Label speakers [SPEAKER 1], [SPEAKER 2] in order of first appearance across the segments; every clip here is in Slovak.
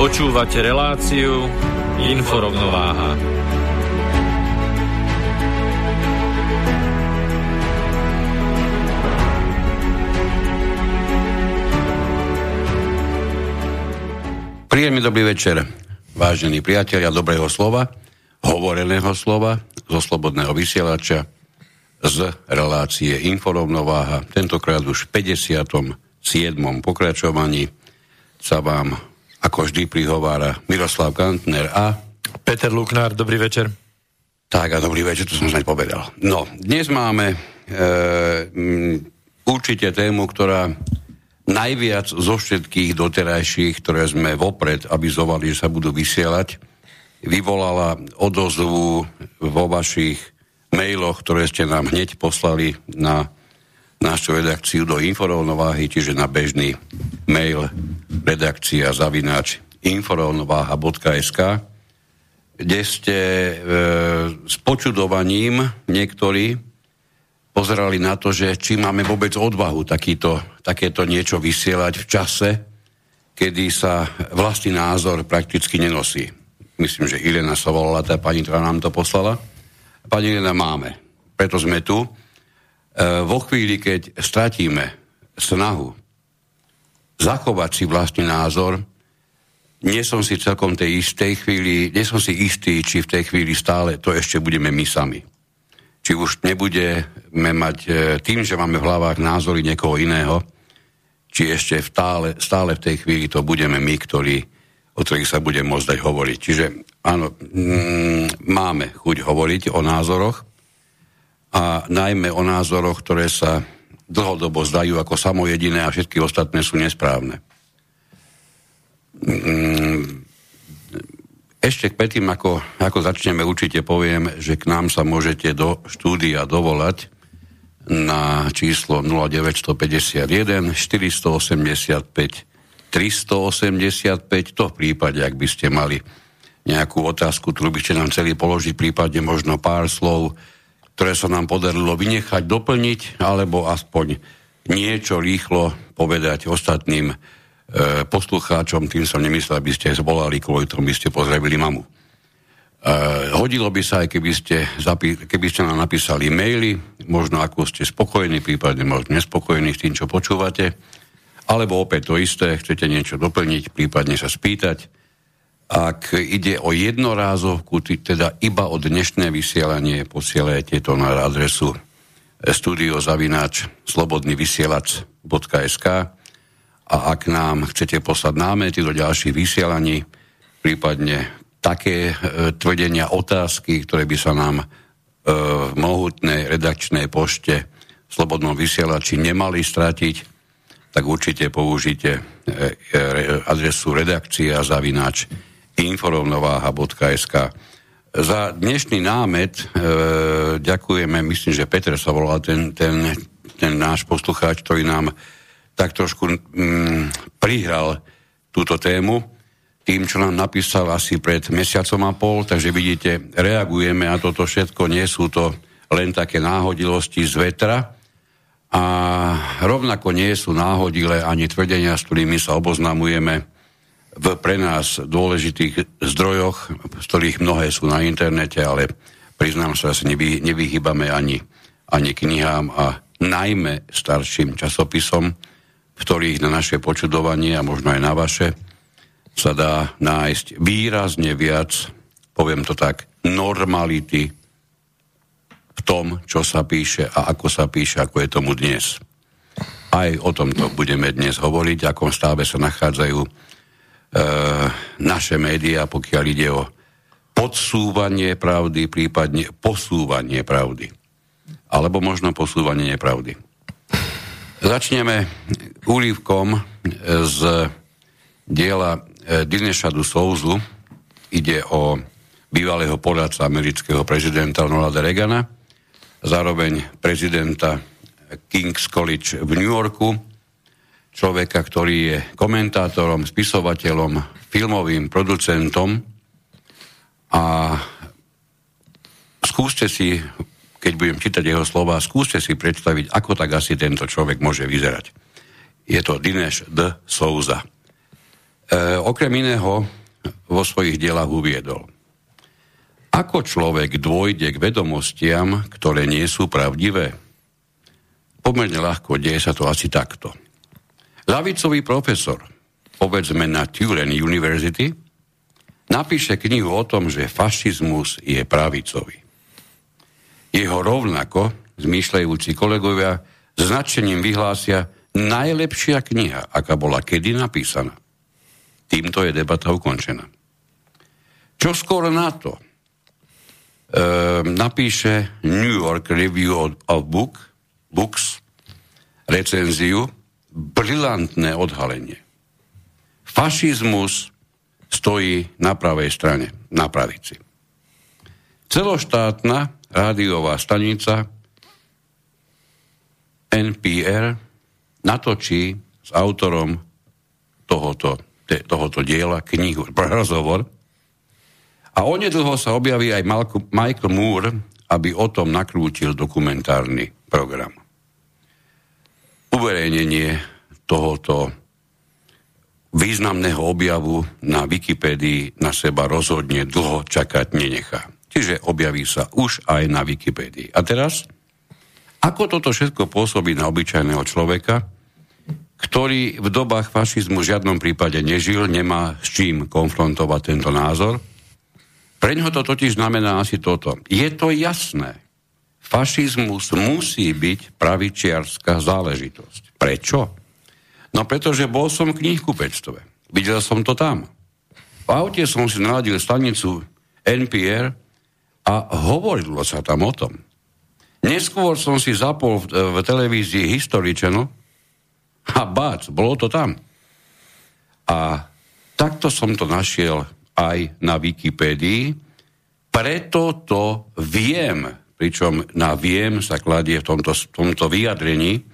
[SPEAKER 1] Počúvate reláciu Inforovnováha.
[SPEAKER 2] Príjemný dobrý večer, vážení priatelia dobrého slova, hovoreného slova, zo slobodného vysielača, z relácie Inforovnováha. Tentokrát už v 57. pokračovaní sa vám ako vždy prihovára Miroslav Kantner a...
[SPEAKER 1] Peter Luknár, dobrý večer.
[SPEAKER 2] Tak a dobrý večer, to som snáď povedal. No, dnes máme e, m, určite tému, ktorá najviac zo všetkých doterajších, ktoré sme vopred avizovali, že sa budú vysielať, vyvolala odozvu vo vašich mailoch, ktoré ste nám hneď poslali na našu redakciu do inforovnováhy, čiže na bežný mail redakcia zavináč inforovnováha.sk, kde ste e, s počudovaním niektorí pozerali na to, že či máme vôbec odvahu takýto, takéto niečo vysielať v čase, kedy sa vlastný názor prakticky nenosí. Myslím, že Ilena sa volala, tá pani, ktorá nám to poslala. Pani Ilena máme. Preto sme tu vo chvíli, keď stratíme snahu zachovať si vlastný názor, nie som si celkom tej istej chvíli, nie som si istý, či v tej chvíli stále to ešte budeme my sami. Či už nebudeme mať e, tým, že máme v hlavách názory niekoho iného, či ešte stále, stále v tej chvíli to budeme my, ktorí, o ktorých sa bude môcť dať hovoriť. Čiže áno, mm, máme chuť hovoriť o názoroch, a najmä o názoroch, ktoré sa dlhodobo zdajú ako samojediné a všetky ostatné sú nesprávne. Mm, ešte predtým, ako, ako začneme, určite poviem, že k nám sa môžete do štúdia dovolať na číslo 0951 485 385, to v prípade, ak by ste mali nejakú otázku, ktorú by ste nám chceli položiť, prípadne možno pár slov ktoré sa nám podarilo vynechať, doplniť, alebo aspoň niečo rýchlo povedať ostatným e, poslucháčom, tým som nemyslel, aby ste zvolali, kvôli tomu by ste pozdravili mamu. E, hodilo by sa aj, keby ste, zapi- keby ste nám napísali maily, možno ako ste spokojní, prípadne možno nespokojní s tým, čo počúvate, alebo opäť to isté, chcete niečo doplniť, prípadne sa spýtať, ak ide o jednorázovku, teda iba o dnešné vysielanie, posielajte to na adresu studiozavináč slobodnyvysielac.sk a ak nám chcete poslať námety do ďalších vysielaní, prípadne také e, tvrdenia, otázky, ktoré by sa nám e, v mohutnej redakčnej pošte v Slobodnom vysielači nemali stratiť, tak určite použite e, e, adresu redakcia zavináč inforovnováha.sk. Za dnešný námet e, ďakujeme, myslím, že Peter sa volal ten, ten, ten náš poslucháč, ktorý nám tak trošku mm, prihral túto tému. Tým, čo nám napísal asi pred mesiacom a pol, takže vidíte, reagujeme a toto všetko nie sú to len také náhodilosti z vetra. A rovnako nie sú náhodilé ani tvrdenia, s ktorými sa oboznamujeme v pre nás dôležitých zdrojoch, z ktorých mnohé sú na internete, ale priznám sa, že nevy, nevyhýbame ani, ani knihám a najmä starším časopisom, v ktorých na naše počudovanie a možno aj na vaše sa dá nájsť výrazne viac, poviem to tak, normality v tom, čo sa píše a ako sa píše, ako je tomu dnes. Aj o tomto budeme dnes hovoriť, akom stave sa nachádzajú naše médiá, pokiaľ ide o podsúvanie pravdy, prípadne posúvanie pravdy. Alebo možno posúvanie nepravdy. Začneme úlivkom z diela e, Dinešadu Souzu. Ide o bývalého poradca amerického prezidenta Ronalda Reagana, zároveň prezidenta King's College v New Yorku, človeka, ktorý je komentátorom, spisovateľom, filmovým producentom a skúste si, keď budem čítať jeho slova, skúste si predstaviť, ako tak asi tento človek môže vyzerať. Je to Dinesh D. Souza. E, okrem iného vo svojich dielach uviedol. Ako človek dôjde k vedomostiam, ktoré nie sú pravdivé? pomerne ľahko, deje sa to asi takto. Lavicový profesor, povedzme na Tulane University, napíše knihu o tom, že fašizmus je pravicový. Jeho rovnako zmýšľajúci kolegovia značením vyhlásia najlepšia kniha, aká bola kedy napísaná. Týmto je debata ukončená. Čo skoro na to e, napíše New York Review of Book, Books recenziu, brilantné odhalenie. Fašizmus stojí na pravej strane, na pravici. Celoštátna rádiová stanica NPR natočí s autorom tohoto, te, tohoto diela knihu, rozhovor a onedlho sa objaví aj Michael Moore, aby o tom nakrútil dokumentárny program. Uverejnenie tohoto významného objavu na Wikipédii na seba rozhodne dlho čakať nenechá. Čiže objaví sa už aj na Wikipédii. A teraz, ako toto všetko pôsobí na obyčajného človeka, ktorý v dobách fašizmu v žiadnom prípade nežil, nemá s čím konfrontovať tento názor. Pre ňoho to totiž znamená asi toto. Je to jasné, fašizmus musí byť pravičiarská záležitosť. Prečo? No pretože bol som v knihkupectve. Videl som to tam. V aute som si naladil stanicu NPR a hovorilo sa tam o tom. Neskôr som si zapol v, v televízii History Channel a bác, bolo to tam. A takto som to našiel aj na Wikipédii, preto to viem, pričom na viem sa kladie v tomto, v tomto vyjadrení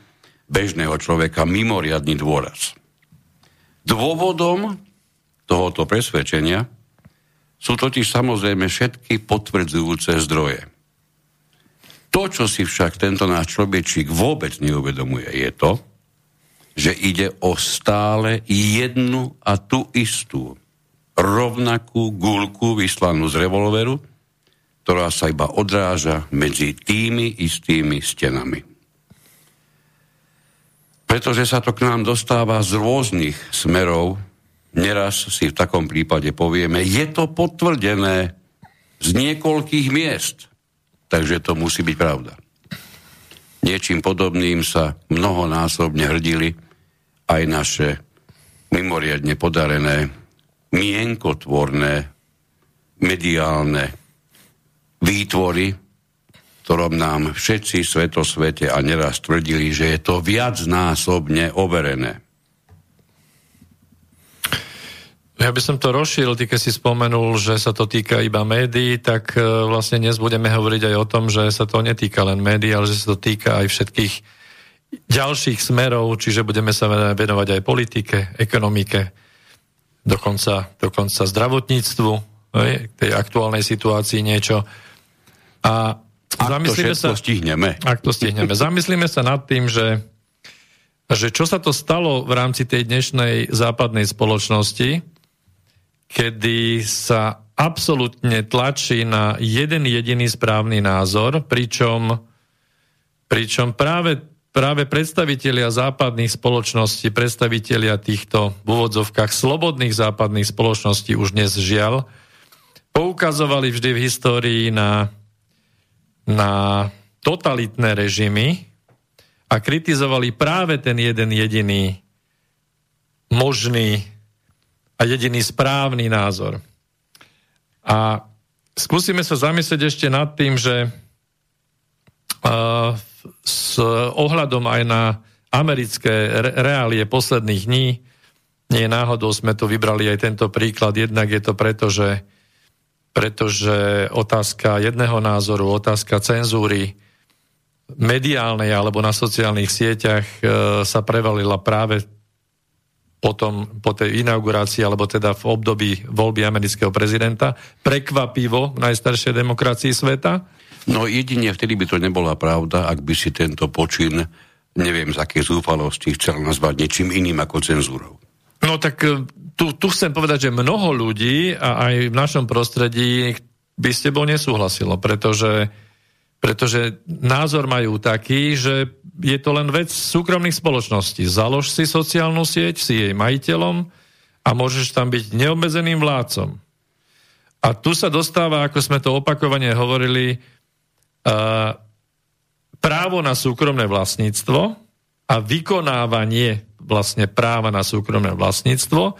[SPEAKER 2] bežného človeka mimoriadný dôraz. Dôvodom tohoto presvedčenia sú totiž samozrejme všetky potvrdzujúce zdroje. To, čo si však tento náš človečík vôbec neuvedomuje, je to, že ide o stále jednu a tú istú rovnakú gulku vyslanú z revolveru, ktorá sa iba odráža medzi tými istými stenami. Pretože sa to k nám dostáva z rôznych smerov, neraz si v takom prípade povieme, je to potvrdené z niekoľkých miest, takže to musí byť pravda. Niečím podobným sa mnohonásobne hrdili aj naše mimoriadne podarené, mienkotvorné, mediálne výtvory, ktorom nám všetci svetosvete a neraz tvrdili, že je to viacnásobne overené.
[SPEAKER 1] Ja by som to rozšíril, ty keď si spomenul, že sa to týka iba médií, tak e, vlastne dnes budeme hovoriť aj o tom, že sa to netýka len médií, ale že sa to týka aj všetkých ďalších smerov, čiže budeme sa venovať aj politike, ekonomike, dokonca, dokonca zdravotníctvu, tej aktuálnej situácii niečo. A
[SPEAKER 2] ak zamyslíme to sa, stihneme.
[SPEAKER 1] Ak to stihneme. Zamyslíme sa nad tým, že, že čo sa to stalo v rámci tej dnešnej západnej spoločnosti, kedy sa absolútne tlačí na jeden jediný správny názor, pričom, pričom práve práve predstavitelia západných spoločností, predstavitelia týchto v úvodzovkách slobodných západných spoločností už dnes žiaľ, poukazovali vždy v histórii na, na totalitné režimy a kritizovali práve ten jeden jediný možný a jediný správny názor. A skúsime sa zamyslieť ešte nad tým, že uh, s ohľadom aj na americké reálie posledných dní, nie náhodou sme tu vybrali aj tento príklad, jednak je to preto, že, pretože otázka jedného názoru, otázka cenzúry mediálnej alebo na sociálnych sieťach e, sa prevalila práve potom, po tej inaugurácii, alebo teda v období voľby amerického prezidenta, prekvapivo v najstaršej demokracii sveta.
[SPEAKER 2] No jedine vtedy by to nebola pravda, ak by si tento počin, neviem z akej zúfalosti, chcel nazvať niečím iným ako cenzúrou.
[SPEAKER 1] No tak e, tu, tu chcem povedať, že mnoho ľudí a aj v našom prostredí by s tebou nesúhlasilo, pretože, pretože názor majú taký, že je to len vec súkromných spoločností. Založ si sociálnu sieť, si jej majiteľom a môžeš tam byť neobmedzeným vládcom. A tu sa dostáva, ako sme to opakovane hovorili, právo na súkromné vlastníctvo a vykonávanie vlastne práva na súkromné vlastníctvo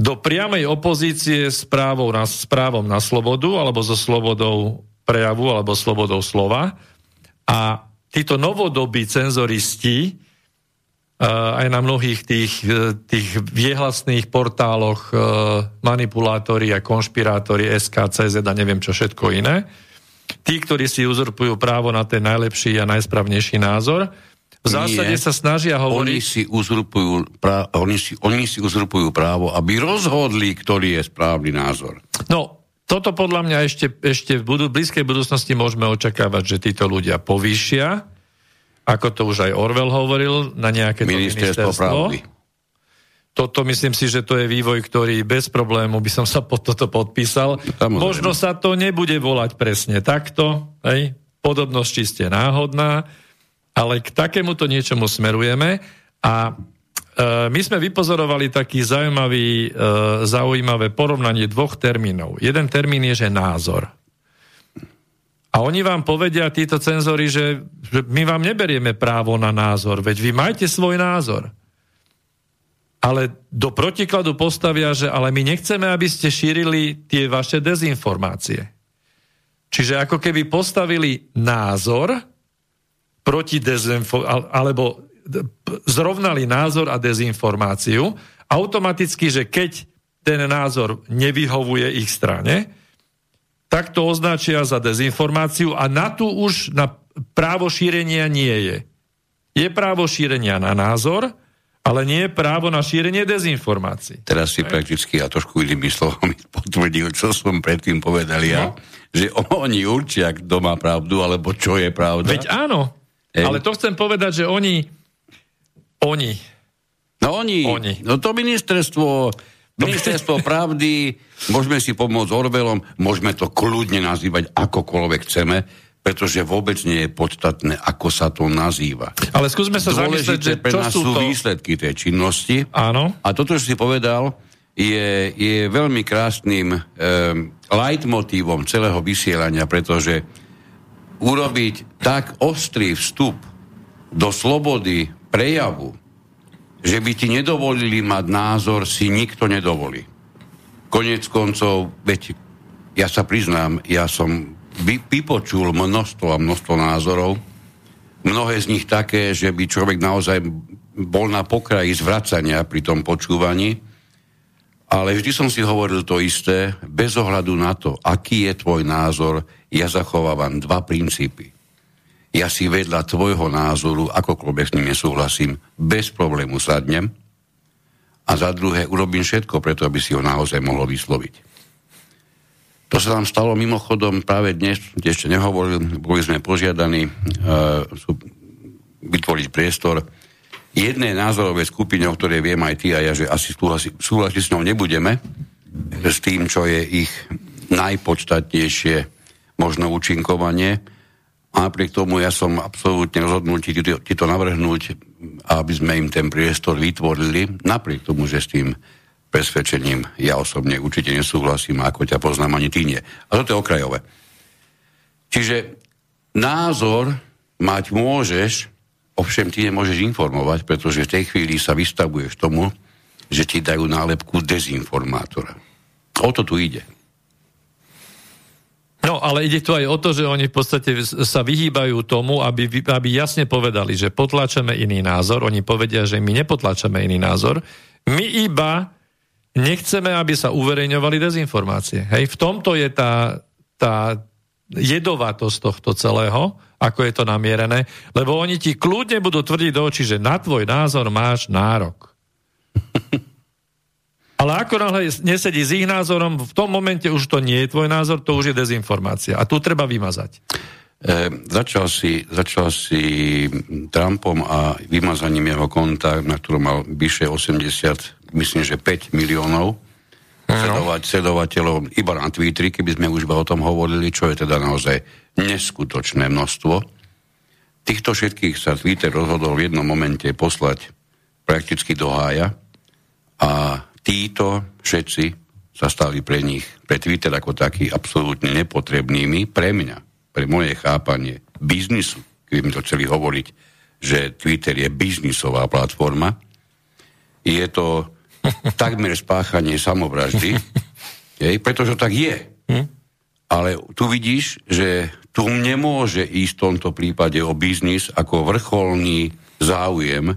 [SPEAKER 1] do priamej opozície s, právou na, s právom na slobodu alebo so slobodou prejavu alebo slobodou slova. A títo novodobí cenzoristi aj na mnohých tých, tých viehlasných portáloch manipulátori a konšpirátori SKCZ a neviem čo všetko iné, tí, ktorí si uzurpujú právo na ten najlepší a najsprávnejší názor, v zásade Nie. sa snažia hovoriť...
[SPEAKER 2] Oni si, uzurpujú prá... oni, si, oni si uzurpujú právo, aby rozhodli, ktorý je správny názor.
[SPEAKER 1] No, toto podľa mňa ešte, ešte v budú, blízkej budúcnosti môžeme očakávať, že títo ľudia povýšia, ako to už aj Orwell hovoril, na nejaké ministerstvo. ministerstvo toto myslím si, že to je vývoj, ktorý bez problému by som sa pod toto podpísal. Samozrejme. Možno sa to nebude volať presne takto, hej? podobnosť čiste náhodná, ale k takémuto niečomu smerujeme a e, my sme vypozorovali taký zaujímavý, e, zaujímavé porovnanie dvoch termínov. Jeden termín je, že názor. A oni vám povedia, títo cenzory, že, že my vám neberieme právo na názor, veď vy majte svoj názor ale do protikladu postavia, že ale my nechceme, aby ste šírili tie vaše dezinformácie. Čiže ako keby postavili názor proti dezinformáciu, alebo zrovnali názor a dezinformáciu, automaticky, že keď ten názor nevyhovuje ich strane, tak to označia za dezinformáciu a na tu už na právo šírenia nie je. Je právo šírenia na názor, ale nie je právo na šírenie dezinformácií.
[SPEAKER 2] Teraz si prakticky a trošku inými slovami potvrdil, čo som predtým povedal ja, no. že oni určia, kto má pravdu, alebo čo je pravda.
[SPEAKER 1] Veď áno, Ej. ale to chcem povedať, že oni, oni,
[SPEAKER 2] No oni, oni. no to ministerstvo, ministerstvo pravdy, môžeme si pomôcť Orwellom, môžeme to kľudne nazývať akokoľvek chceme, pretože vôbec nie je podstatné, ako sa to nazýva.
[SPEAKER 1] Ale skúsme sa zamyslieť, že
[SPEAKER 2] pre nás sú, to... výsledky tej činnosti.
[SPEAKER 1] Áno.
[SPEAKER 2] A toto, čo si povedal, je, je veľmi krásnym um, leitmotívom celého vysielania, pretože urobiť tak ostrý vstup do slobody prejavu, že by ti nedovolili mať názor, si nikto nedovolí. Konec koncov, veď ja sa priznám, ja som vy, vypočul množstvo a množstvo názorov, mnohé z nich také, že by človek naozaj bol na pokraji zvracania pri tom počúvaní, ale vždy som si hovoril to isté, bez ohľadu na to, aký je tvoj názor, ja zachovávam dva princípy. Ja si vedľa tvojho názoru, akokoľvek s ním nesúhlasím, bez problému sadnem a za druhé urobím všetko preto, aby si ho naozaj mohol vysloviť. To sa nám stalo mimochodom práve dnes, ešte nehovoril, boli sme požiadaní uh, vytvoriť priestor jednej názorovej skupine, o ktorej viem aj ty a ja, že asi súhlasiť s ňou nebudeme, s tým, čo je ich najpodstatnejšie možno účinkovanie. A napriek tomu ja som absolútne rozhodnutý ti to navrhnúť, aby sme im ten priestor vytvorili, napriek tomu, že s tým presvedčením ja osobne určite nesúhlasím, ako ťa poznám, ani ty nie. A toto je okrajové. Čiže názor mať môžeš, ovšem ty nemôžeš informovať, pretože v tej chvíli sa vystavuješ tomu, že ti dajú nálepku dezinformátora. O to tu ide.
[SPEAKER 1] No, ale ide tu aj o to, že oni v podstate sa vyhýbajú tomu, aby, aby jasne povedali, že potláčame iný názor. Oni povedia, že my nepotláčame iný názor. My iba nechceme, aby sa uverejňovali dezinformácie. Hej, v tomto je tá, tá jedovatosť tohto celého, ako je to namierené, lebo oni ti kľudne budú tvrdiť do očí, že na tvoj názor máš nárok. Ale ako náhle nesedí s ich názorom, v tom momente už to nie je tvoj názor, to už je dezinformácia. A tu treba vymazať.
[SPEAKER 2] E, začal, si, začal si Trumpom a vymazaním jeho konta, na ktorom mal vyše 80, myslím, že 5 miliónov sledovať, sledovateľov iba na Twitteri, keby sme už o tom hovorili, čo je teda naozaj neskutočné množstvo. Týchto všetkých sa Twitter rozhodol v jednom momente poslať prakticky do hája a títo všetci sa stali pre nich, pre Twitter ako taký, absolútne nepotrebnými pre mňa, pre moje chápanie biznisu, keby mi to chceli hovoriť, že Twitter je biznisová platforma, je to takmer spáchanie samovraždy, jej, pretože tak je. Hm? Ale tu vidíš, že tu nemôže ísť v tomto prípade o biznis ako vrcholný záujem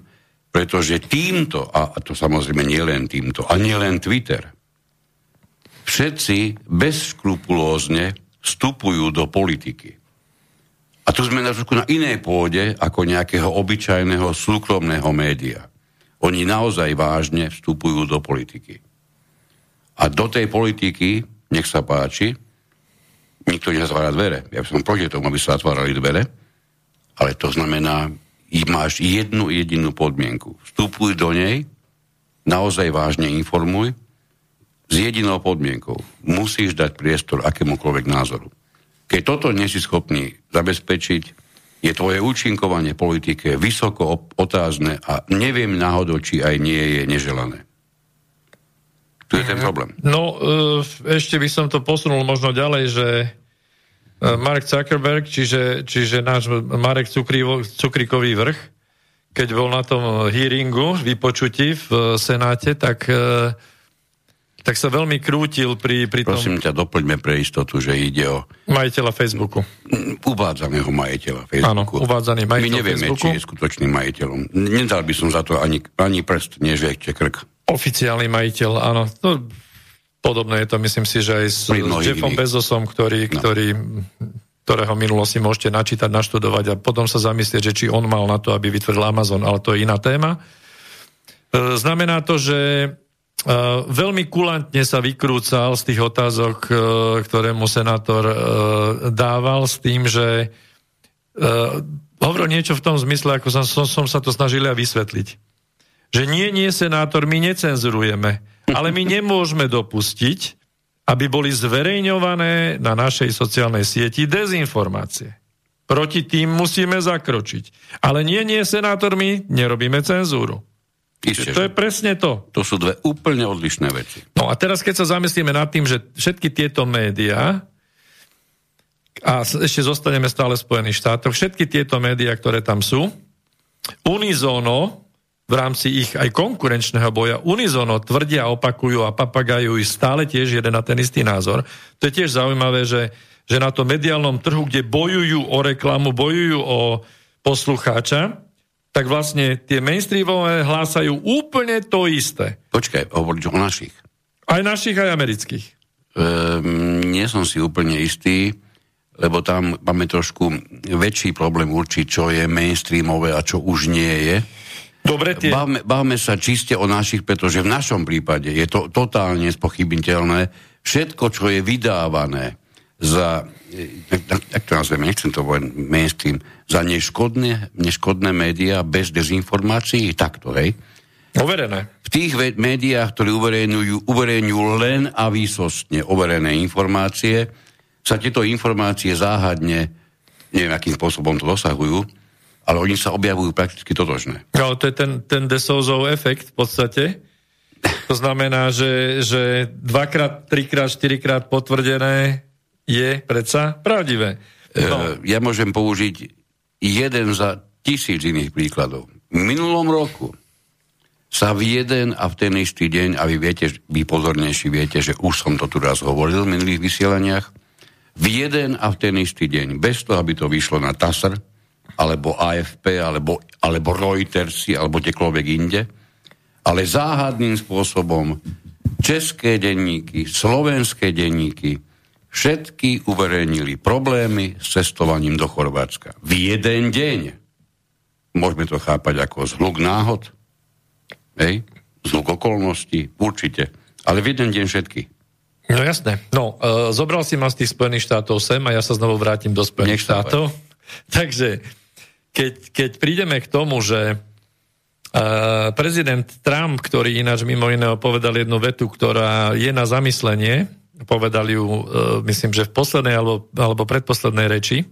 [SPEAKER 2] pretože týmto, a to samozrejme nie len týmto, a nie len Twitter, všetci bezškrupulózne vstupujú do politiky. A tu sme na, na inej pôde ako nejakého obyčajného súkromného média. Oni naozaj vážne vstupujú do politiky. A do tej politiky, nech sa páči, nikto nezatvára dvere. Ja som proti tomu, aby sa zatvárali dvere, ale to znamená máš jednu jedinú podmienku. Vstupuj do nej, naozaj vážne informuj, s jedinou podmienkou. Musíš dať priestor akémukoľvek názoru. Keď toto nie si schopný zabezpečiť, je tvoje účinkovanie politike vysoko otázne a neviem náhodou, či aj nie je neželané. Tu je ten mhm. problém.
[SPEAKER 1] No, e, ešte by som to posunul možno ďalej, že Mark Zuckerberg, čiže, čiže náš Marek Cukrivo, Cukrikový vrch, keď bol na tom hearingu, vypočutí v e, Senáte, tak, e, tak sa veľmi krútil pri, pri
[SPEAKER 2] tom... Prosím ťa, doplňme pre istotu, že ide o...
[SPEAKER 1] Majiteľa Facebooku.
[SPEAKER 2] Uvádzaného majiteľa Facebooku.
[SPEAKER 1] Áno, uvádzaný majiteľ
[SPEAKER 2] My nevieme,
[SPEAKER 1] Facebooku.
[SPEAKER 2] či je skutočným majiteľom. Nedal by som za to ani, ani prst, nie že krk.
[SPEAKER 1] Oficiálny majiteľ, áno. No, Podobné je to, myslím si, že aj s, s Jeffom iných. Bezosom, ktorý, no. ktorý, ktorého minulosti môžete načítať, naštudovať a potom sa zamyslieť, že či on mal na to, aby vytvoril Amazon, ale to je iná téma. E, znamená to, že e, veľmi kulantne sa vykrúcal z tých otázok, e, ktoré mu senátor dával s tým, že hovoril niečo v tom zmysle, ako som, som, sa to snažil ja vysvetliť. Že nie, nie, senátor, my necenzurujeme ale my nemôžeme dopustiť, aby boli zverejňované na našej sociálnej sieti dezinformácie. Proti tým musíme zakročiť. Ale nie, nie, senátor, my nerobíme cenzúru. Isté, to je presne to.
[SPEAKER 2] To sú dve úplne odlišné veci.
[SPEAKER 1] No a teraz, keď sa zamyslíme nad tým, že všetky tieto médiá, a ešte zostaneme stále v Spojených štátoch, všetky tieto médiá, ktoré tam sú, unizóno v rámci ich aj konkurenčného boja unizono tvrdia, opakujú a papagajú stále tiež jeden na ten istý názor. To je tiež zaujímavé, že, že na tom mediálnom trhu, kde bojujú o reklamu, bojujú o poslucháča, tak vlastne tie mainstreamové hlásajú úplne to isté.
[SPEAKER 2] Počkaj, hovoriť o našich.
[SPEAKER 1] Aj našich, aj amerických.
[SPEAKER 2] Um, nie som si úplne istý, lebo tam máme trošku väčší problém určiť, čo je mainstreamové a čo už nie je.
[SPEAKER 1] Dobre, tie...
[SPEAKER 2] bavme, bavme sa čiste o našich, pretože v našom prípade je to totálne spochybniteľné. Všetko, čo je vydávané za, tak to nazveme, nechcem to povedať mainstream, za neškodné, neškodné médiá bez dezinformácií, takto, hej?
[SPEAKER 1] Overené.
[SPEAKER 2] V tých médiách, ktoré uverejňujú, uverejňujú len a výsostne overené informácie, sa tieto informácie záhadne neviem, akým spôsobom to dosahujú, ale oni sa objavujú prakticky totožné.
[SPEAKER 1] No, to je ten, ten Desouzov efekt v podstate. To znamená, že, že dvakrát, trikrát, štyrikrát potvrdené je predsa pravdivé.
[SPEAKER 2] No. Ja môžem použiť jeden za tisíc iných príkladov. V minulom roku sa v jeden a v ten istý deň, a vy viete, vy pozornejší viete, že už som to tu raz hovoril v minulých vysielaniach, v jeden a v ten istý deň, bez toho, aby to vyšlo na TASR, alebo AFP, alebo, alebo Reuters, alebo kdekoľvek inde, ale záhadným spôsobom české denníky, slovenské denníky, všetky uverejnili problémy s cestovaním do Chorvátska. V jeden deň. Môžeme to chápať ako zhluk náhod, hej? zhluk okolností, určite. Ale v jeden deň všetky.
[SPEAKER 1] No jasné. No, e, zobral si ma z tých Spojených štátov sem a ja sa znovu vrátim do Spojených štátov. Takže, keď, keď prídeme k tomu, že e, prezident Trump, ktorý ináč mimo iného povedal jednu vetu, ktorá je na zamyslenie, povedal ju, e, myslím, že v poslednej alebo, alebo predposlednej reči,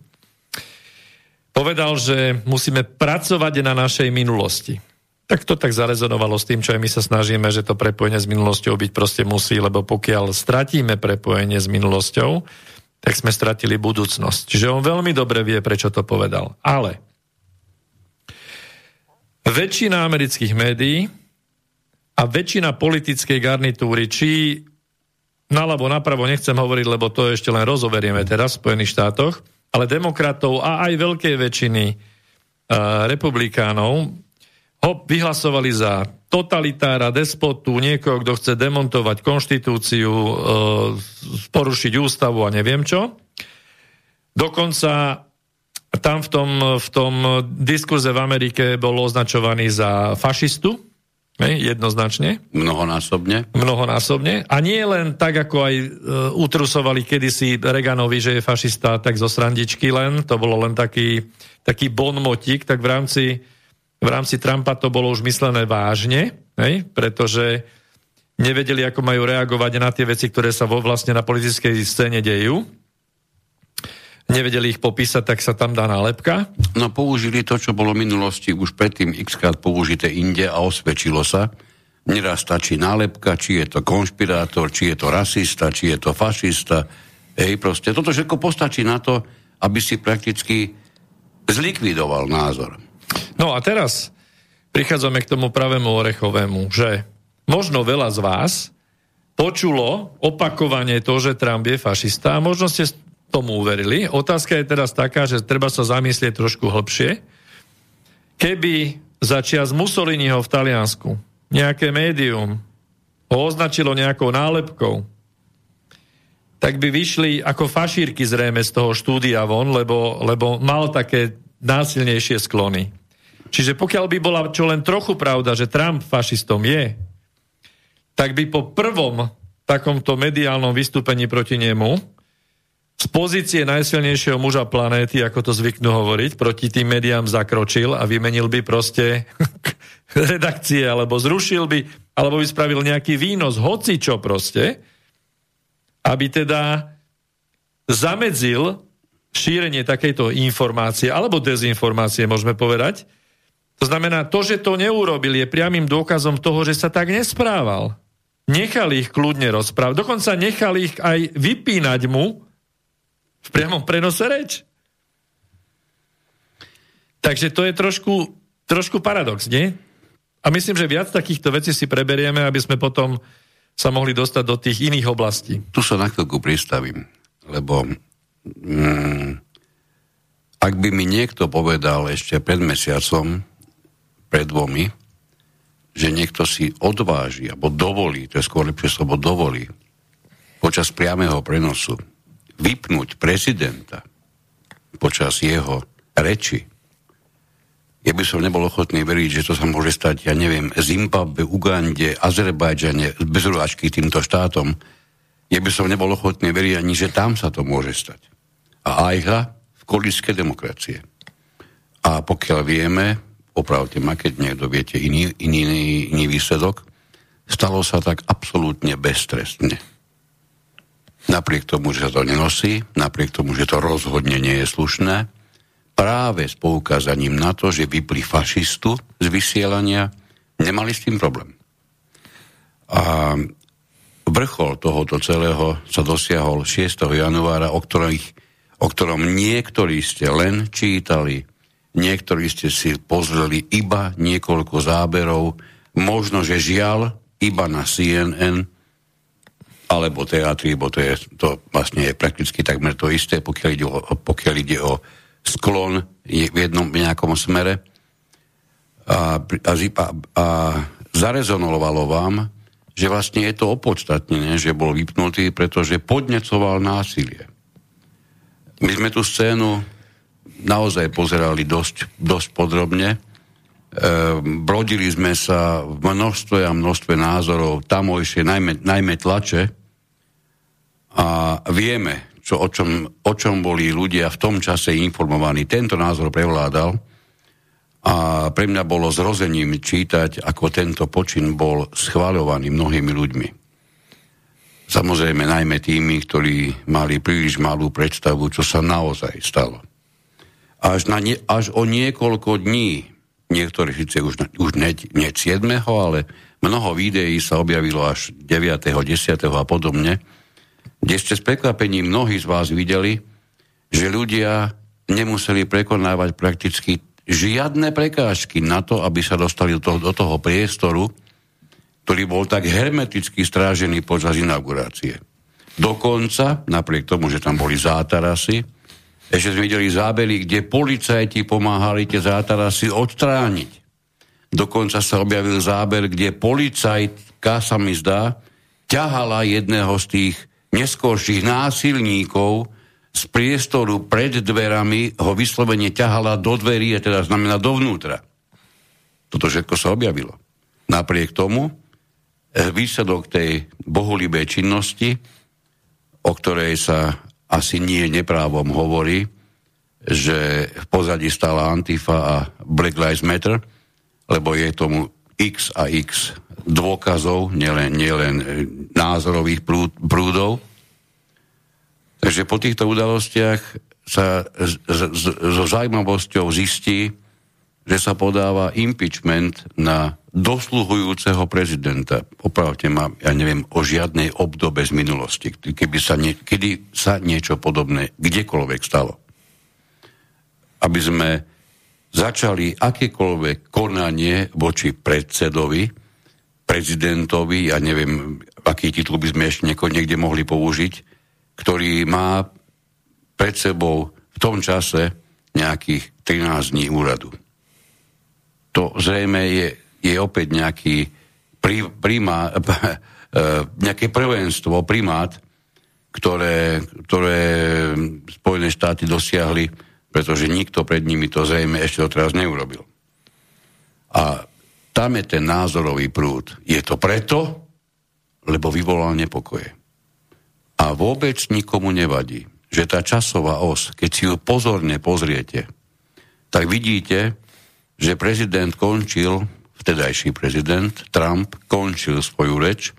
[SPEAKER 1] povedal, že musíme pracovať na našej minulosti. Tak to tak zarezonovalo s tým, čo aj my sa snažíme, že to prepojenie s minulosťou byť proste musí, lebo pokiaľ stratíme prepojenie s minulosťou, tak sme stratili budúcnosť. Čiže on veľmi dobre vie, prečo to povedal. Ale väčšina amerických médií a väčšina politickej garnitúry, či nalabo napravo nechcem hovoriť, lebo to ešte len rozoberieme teraz v Spojených štátoch, ale demokratov a aj veľkej väčšiny uh, republikánov ho vyhlasovali za totalitára, despotu, niekoho, kto chce demontovať konštitúciu, uh, porušiť ústavu a neviem čo. Dokonca tam v tom, v tom diskurze v Amerike bol označovaný za fašistu, Hej, jednoznačne.
[SPEAKER 2] Mnohonásobne.
[SPEAKER 1] Mnohonásobne. A nie len tak, ako aj e, utrusovali kedysi Reganovi, že je fašista, tak zo srandičky len, to bolo len taký, taký bonmotik, tak v rámci, v rámci Trumpa to bolo už myslené vážne, hej, pretože nevedeli, ako majú reagovať na tie veci, ktoré sa vo vlastne na politickej scéne dejú nevedeli ich popísať, tak sa tam dá nálepka?
[SPEAKER 2] No použili to, čo bolo v minulosti už predtým x krát použité inde a osvedčilo sa. Neraz stačí nálepka, či je to konšpirátor, či je to rasista, či je to fašista. Hej, proste. Toto všetko postačí na to, aby si prakticky zlikvidoval názor.
[SPEAKER 1] No a teraz prichádzame k tomu pravému orechovému, že možno veľa z vás počulo opakovanie to, že Trump je fašista a možno ste tomu uverili. Otázka je teraz taká, že treba sa zamyslieť trošku hlbšie. Keby začias Mussoliniho v Taliansku nejaké médium ho označilo nejakou nálepkou, tak by vyšli ako fašírky zrejme z toho štúdia von, lebo, lebo mal také násilnejšie sklony. Čiže pokiaľ by bola čo len trochu pravda, že Trump fašistom je, tak by po prvom takomto mediálnom vystúpení proti nemu z pozície najsilnejšieho muža planéty, ako to zvyknú hovoriť, proti tým médiám zakročil a vymenil by proste redakcie, alebo zrušil by, alebo by spravil nejaký výnos, hoci čo proste, aby teda zamedzil šírenie takejto informácie, alebo dezinformácie, môžeme povedať. To znamená, to, že to neurobil, je priamým dôkazom toho, že sa tak nesprával. Nechal ich kľudne rozprávať. Dokonca nechal ich aj vypínať mu, v priamom prenose reč. Takže to je trošku, trošku paradox, nie? A myslím, že viac takýchto vecí si preberieme, aby sme potom sa mohli dostať do tých iných oblastí.
[SPEAKER 2] Tu sa na chvíľku pristavím, lebo mm, ak by mi niekto povedal ešte pred mesiacom, pred dvomi, že niekto si odváži, alebo dovolí, to je skôr lepšie slovo dovolí, počas priamého prenosu vypnúť prezidenta počas jeho reči, ja by som nebol ochotný veriť, že to sa môže stať, ja neviem, Zimbabwe, Ugande, Azerbajdžane, bez urážky týmto štátom. Ja by som nebol ochotný veriť ani, že tam sa to môže stať. A aj v kolíske demokracie. A pokiaľ vieme, opravte ma, keď niekto viete iný, iný, iný výsledok, stalo sa tak absolútne beztrestne. Napriek tomu, že sa to nenosí, napriek tomu, že to rozhodne nie je slušné, práve s poukázaním na to, že vypli fašistu z vysielania, nemali s tým problém. A vrchol tohoto celého sa dosiahol 6. januára, o, ktorých, o ktorom niektorí ste len čítali, niektorí ste si pozreli iba niekoľko záberov, možno, že žiaľ, iba na CNN, alebo teatri, bo to, je, to vlastne je prakticky takmer to isté, pokiaľ ide o, pokiaľ ide o sklon v jednom v nejakom smere. A, a, a, a zarezonovalo vám, že vlastne je to opodstatnené, že bol vypnutý, pretože podnecoval násilie. My sme tú scénu naozaj pozerali dosť, dosť podrobne. E, brodili sme sa v množstve a množstve názorov tamojšie, najmä, najmä tlače a vieme, čo, o, čom, o čom boli ľudia v tom čase informovaní. Tento názor prevládal a pre mňa bolo zrozením čítať, ako tento počin bol schváľovaný mnohými ľuďmi. Samozrejme najmä tými, ktorí mali príliš malú predstavu, čo sa naozaj stalo. Až, na nie, až o niekoľko dní, niektorí síce už, už ne, ne 7., ale mnoho videí sa objavilo až 9., 10. a podobne, kde ste s prekvapením mnohí z vás videli, že ľudia nemuseli prekonávať prakticky žiadne prekážky na to, aby sa dostali do toho, do toho priestoru, ktorý bol tak hermeticky strážený počas inaugurácie. Dokonca, napriek tomu, že tam boli zátarasy, ešte sme videli zábery, kde policajti pomáhali tie zátarasy odstrániť. Dokonca sa objavil záber, kde policajtka, sa mi zdá, ťahala jedného z tých neskôrších násilníkov, z priestoru pred dverami ho vyslovene ťahala do dverí, a teda znamená dovnútra. Toto všetko sa objavilo. Napriek tomu, eh, výsledok tej bohulibej činnosti, o ktorej sa asi nie neprávom hovorí, že v pozadí stála Antifa a Black Lives Matter, lebo je tomu x a x dôkazov, nielen, nielen eh, názorových prúd, prúdov, Takže po týchto udalostiach sa so zaujímavosťou zistí, že sa podáva impeachment na dosluhujúceho prezidenta. Opravte ma, ja neviem, o žiadnej obdobe z minulosti, keby sa nie, kedy sa niečo podobné kdekoľvek stalo. Aby sme začali akékoľvek konanie voči predsedovi, prezidentovi, ja neviem, aký titul by sme ešte niekde mohli použiť, ktorý má pred sebou v tom čase nejakých 13 dní úradu. To zrejme je, je opäť nejaký prí, príma, nejaké prvenstvo, primát, ktoré, ktoré Spojené štáty dosiahli, pretože nikto pred nimi to zrejme ešte doteraz neurobil. A tam je ten názorový prúd. Je to preto, lebo vyvolal nepokoje. A vôbec nikomu nevadí, že tá časová os, keď si ju pozorne pozriete, tak vidíte, že prezident končil, vtedajší prezident Trump končil svoju reč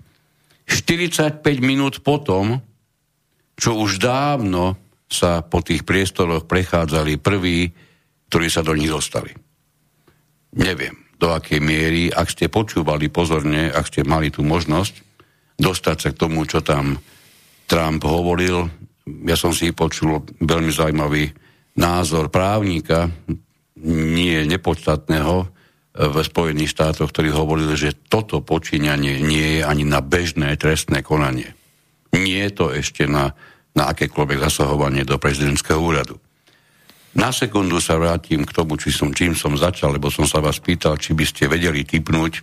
[SPEAKER 2] 45 minút potom, čo už dávno sa po tých priestoroch prechádzali prví, ktorí sa do nich dostali. Neviem, do akej miery, ak ste počúvali pozorne, ak ste mali tú možnosť dostať sa k tomu, čo tam Trump hovoril, ja som si počul veľmi zaujímavý názor právnika, nie nepodstatného v Spojených štátoch, ktorý hovoril, že toto počínanie nie je ani na bežné trestné konanie. Nie je to ešte na, na akékoľvek zasahovanie do prezidentského úradu. Na sekundu sa vrátim k tomu, či som, čím som začal, lebo som sa vás pýtal, či by ste vedeli typnúť,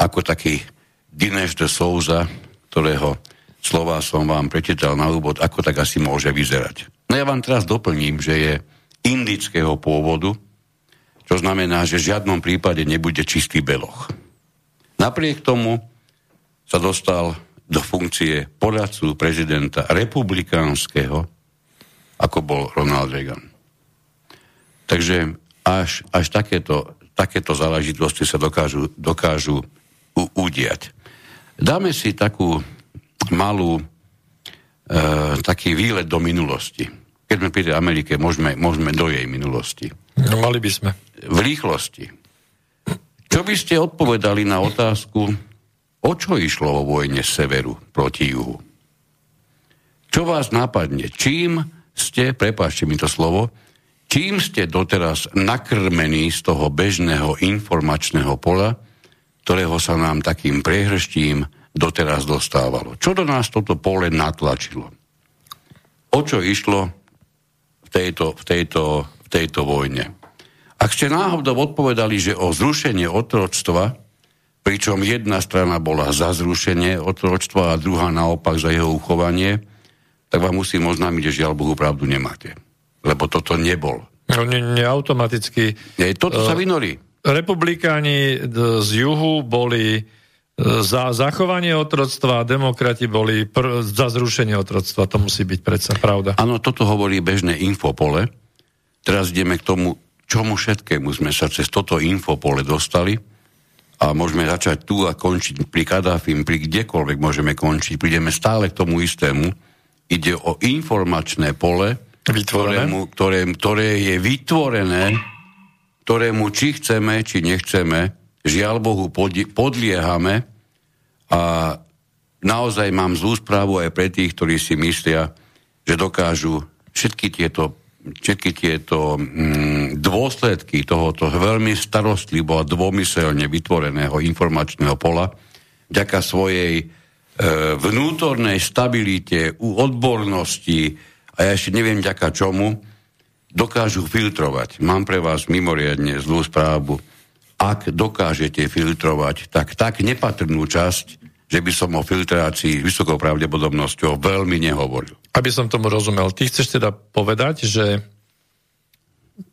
[SPEAKER 2] ako taký Dinesh de Souza, ktorého slova som vám prečítal na úvod, ako tak asi môže vyzerať. No ja vám teraz doplním, že je indického pôvodu, čo znamená, že v žiadnom prípade nebude čistý beloch. Napriek tomu sa dostal do funkcie poradcu prezidenta republikánskeho, ako bol Ronald Reagan. Takže až, až takéto, takéto záležitosti sa dokážu, dokážu u, udiať. Dáme si takú malú e, taký výlet do minulosti. keď sme pri Amerike, môžeme, môžeme do jej minulosti.
[SPEAKER 1] No mali by sme.
[SPEAKER 2] V rýchlosti. Čo by ste odpovedali na otázku, o čo išlo vo vojne severu proti juhu? Čo vás napadne? Čím ste, prepáčte mi to slovo, čím ste doteraz nakrmení z toho bežného informačného pola, ktorého sa nám takým prehrštím doteraz dostávalo? Čo do nás toto pole natlačilo? O čo išlo v tejto, v tejto, v tejto vojne? Ak ste náhodou odpovedali, že o zrušenie otroctva, pričom jedna strana bola za zrušenie otroctva a druhá naopak za jeho uchovanie, tak vám musím oznámiť, že žiaľ Bohu pravdu nemáte. Lebo toto nebol.
[SPEAKER 1] No, ne, ne automaticky.
[SPEAKER 2] Nie, toto uh, sa vynorí.
[SPEAKER 1] Republikáni z juhu boli e, za zachovanie otroctva a demokrati boli pr- za zrušenie otroctva. To musí byť predsa pravda.
[SPEAKER 2] Áno, toto hovorí bežné infopole. Teraz ideme k tomu, čomu všetkému sme sa cez toto infopole dostali a môžeme začať tu a končiť pri Kadáfim, pri kdekoľvek môžeme končiť. Prídeme stále k tomu istému. Ide o informačné pole, ktorému, ktoré, ktoré je vytvorené, ktorému či chceme, či nechceme, žiaľ Bohu podliehame. A naozaj mám zlú správu aj pre tých, ktorí si myslia, že dokážu všetky tieto, všetky tieto mm, dôsledky tohoto veľmi starostlivo a dômyselne vytvoreného informačného pola vďaka svojej E, vnútornej stabilite, u odbornosti a ja ešte neviem ďaká čomu, dokážu filtrovať. Mám pre vás mimoriadne zlú správu. Ak dokážete filtrovať, tak tak nepatrnú časť, že by som o filtrácii vysokou pravdepodobnosťou veľmi nehovoril.
[SPEAKER 1] Aby som tomu rozumel, ty chceš teda povedať, že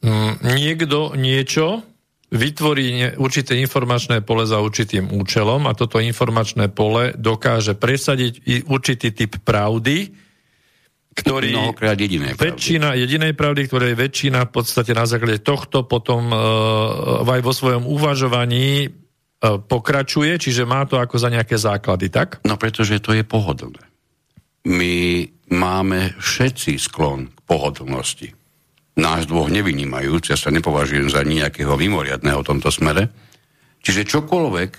[SPEAKER 1] mm, niekto niečo vytvorí určité informačné pole za určitým účelom a toto informačné pole dokáže presadiť i určitý typ pravdy, ktorý...
[SPEAKER 2] Mnohokrát jedinej
[SPEAKER 1] pravdy. Väčšina jedinej pravdy, ktorá je väčšina v podstate na základe tohto potom uh, aj vo svojom uvažovaní uh, pokračuje, čiže má to ako za nejaké základy, tak?
[SPEAKER 2] No pretože to je pohodlné. My máme všetci sklon k pohodlnosti nás dvoch nevynímajúc, ja sa nepovažujem za nejakého vymoriadného v tomto smere. Čiže čokoľvek,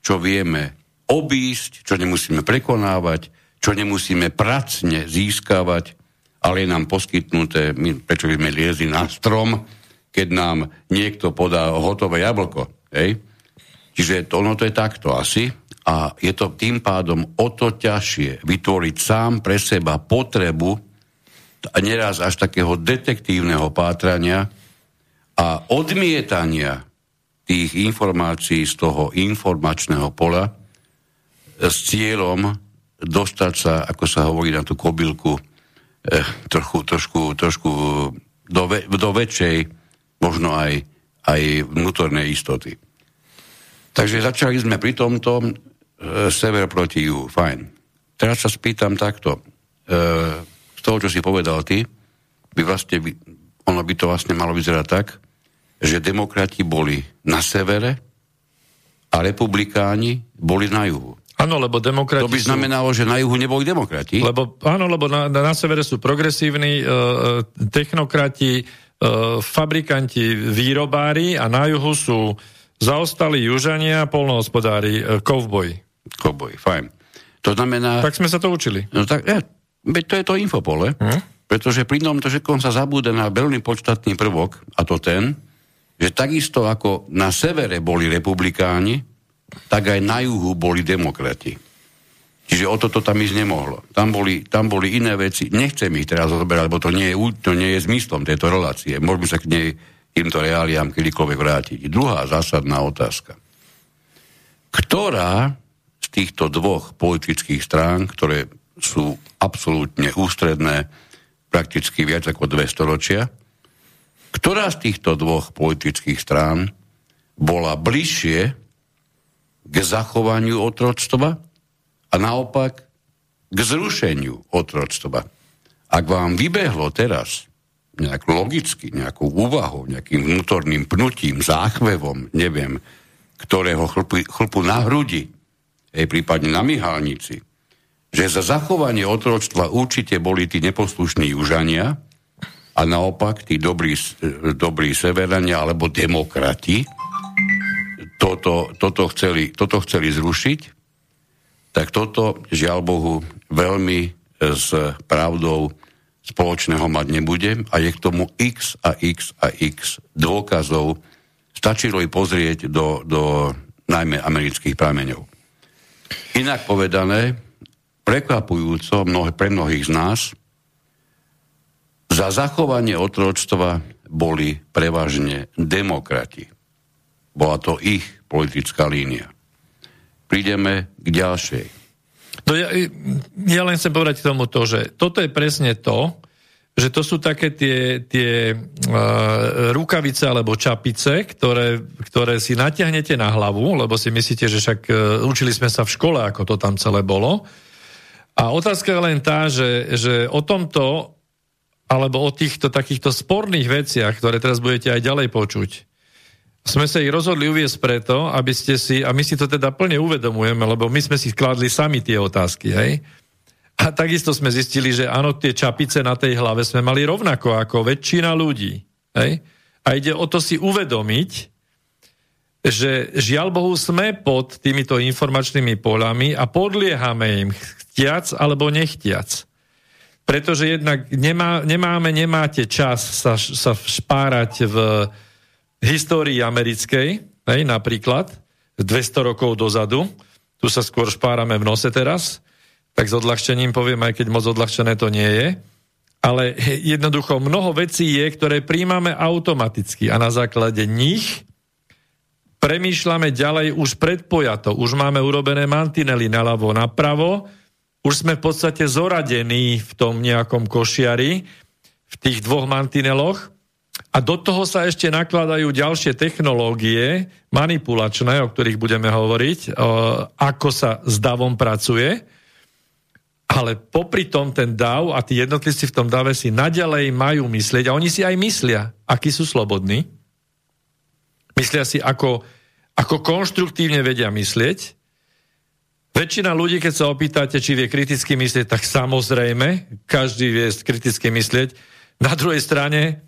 [SPEAKER 2] čo vieme obísť, čo nemusíme prekonávať, čo nemusíme pracne získavať, ale je nám poskytnuté, my, prečo by sme liezli na strom, keď nám niekto podá hotové jablko. Hej? Čiže to, ono to je takto asi a je to tým pádom o to ťažšie vytvoriť sám pre seba potrebu a neraz až takého detektívneho pátrania a odmietania tých informácií z toho informačného pola s cieľom dostať sa, ako sa hovorí na tú kobylku, eh, trochu, trošku, trošku do, ve, do väčšej, možno aj, aj vnútornej istoty. Takže začali sme pri tomto e, sever proti juhu, fajn. Teraz sa spýtam takto. E, z toho, čo si povedal ty, by vlastne, ono by to vlastne malo vyzerať tak, že demokrati boli na severe a republikáni boli na juhu.
[SPEAKER 1] Áno, lebo demokrati
[SPEAKER 2] To by znamenalo, že na juhu neboli demokrati.
[SPEAKER 1] Lebo, áno, lebo na, na severe sú progresívni e, technokrati, e, fabrikanti, výrobári a na juhu sú zaostali južania, polnohospodári, e, kovboji.
[SPEAKER 2] Kovboji, fajn. To znamená...
[SPEAKER 1] Tak sme sa to učili.
[SPEAKER 2] No tak, ja, Veď to je to infopole, hm? pretože pri tom to všetkom sa zabúda na veľmi podstatný prvok, a to ten, že takisto ako na severe boli republikáni, tak aj na juhu boli demokrati. Čiže o toto tam ísť nemohlo. Tam boli, tam boli iné veci. Nechcem ich teraz odoberať, lebo to nie je, to nie je zmyslom tejto relácie. Môžeme sa k nej týmto reáliám kedykoľvek vrátiť. Druhá zásadná otázka. Ktorá týchto dvoch politických strán, ktoré sú absolútne ústredné prakticky viac ako dve storočia. Ktorá z týchto dvoch politických strán bola bližšie k zachovaniu otroctva a naopak k zrušeniu otroctva. Ak vám vybehlo teraz nejak logicky, nejakou úvahou, nejakým vnútorným pnutím, záchvevom, neviem, ktorého chlpu, chlpu na hrudi, aj prípadne na myhalnici, že za zachovanie otroctva určite boli tí neposlušní južania a naopak tí dobrí, dobrí severania alebo demokrati toto, toto, chceli, toto chceli zrušiť, tak toto, žiaľ Bohu, veľmi s pravdou spoločného mať nebude a je k tomu x a x a x dôkazov. Stačilo i pozrieť do, do najmä amerických prameňov. Inak povedané, prekvapujúco mnohé, pre mnohých z nás, za zachovanie otročstva boli prevažne demokrati. Bola to ich politická línia. Prídeme k ďalšej.
[SPEAKER 1] No ja, ja len chcem povedať k tomu to, že toto je presne to, že to sú také tie, tie uh, rukavice alebo čapice, ktoré, ktoré si natiahnete na hlavu, lebo si myslíte, že však uh, učili sme sa v škole, ako to tam celé bolo. A otázka je len tá, že, že o tomto, alebo o týchto takýchto sporných veciach, ktoré teraz budete aj ďalej počuť, sme sa ich rozhodli uviesť preto, aby ste si, a my si to teda plne uvedomujeme, lebo my sme si kladli sami tie otázky, hej, a takisto sme zistili, že áno, tie čapice na tej hlave sme mali rovnako ako väčšina ľudí. Hej? A ide o to si uvedomiť, že žiaľ Bohu sme pod týmito informačnými polami a podliehame im chtiac alebo nechtiac. Pretože jednak nemá, nemáme, nemáte čas sa, sa špárať v histórii americkej, hej, napríklad, 200 rokov dozadu, tu sa skôr špárame v nose teraz, tak s odľahčením poviem, aj keď moc odľahčené to nie je. Ale jednoducho mnoho vecí je, ktoré príjmame automaticky a na základe nich premýšľame ďalej už predpojato. Už máme urobené mantinely naľavo, napravo, už sme v podstate zoradení v tom nejakom košiari, v tých dvoch mantineloch a do toho sa ešte nakladajú ďalšie technológie manipulačné, o ktorých budeme hovoriť, ako sa s davom pracuje ale popri tom ten DAO a tí jednotlivci v tom DAVE si naďalej majú myslieť, a oni si aj myslia, akí sú slobodní. Myslia si, ako, ako konštruktívne vedia myslieť. Väčšina ľudí, keď sa opýtate, či vie kriticky myslieť, tak samozrejme, každý vie kriticky myslieť. Na druhej strane,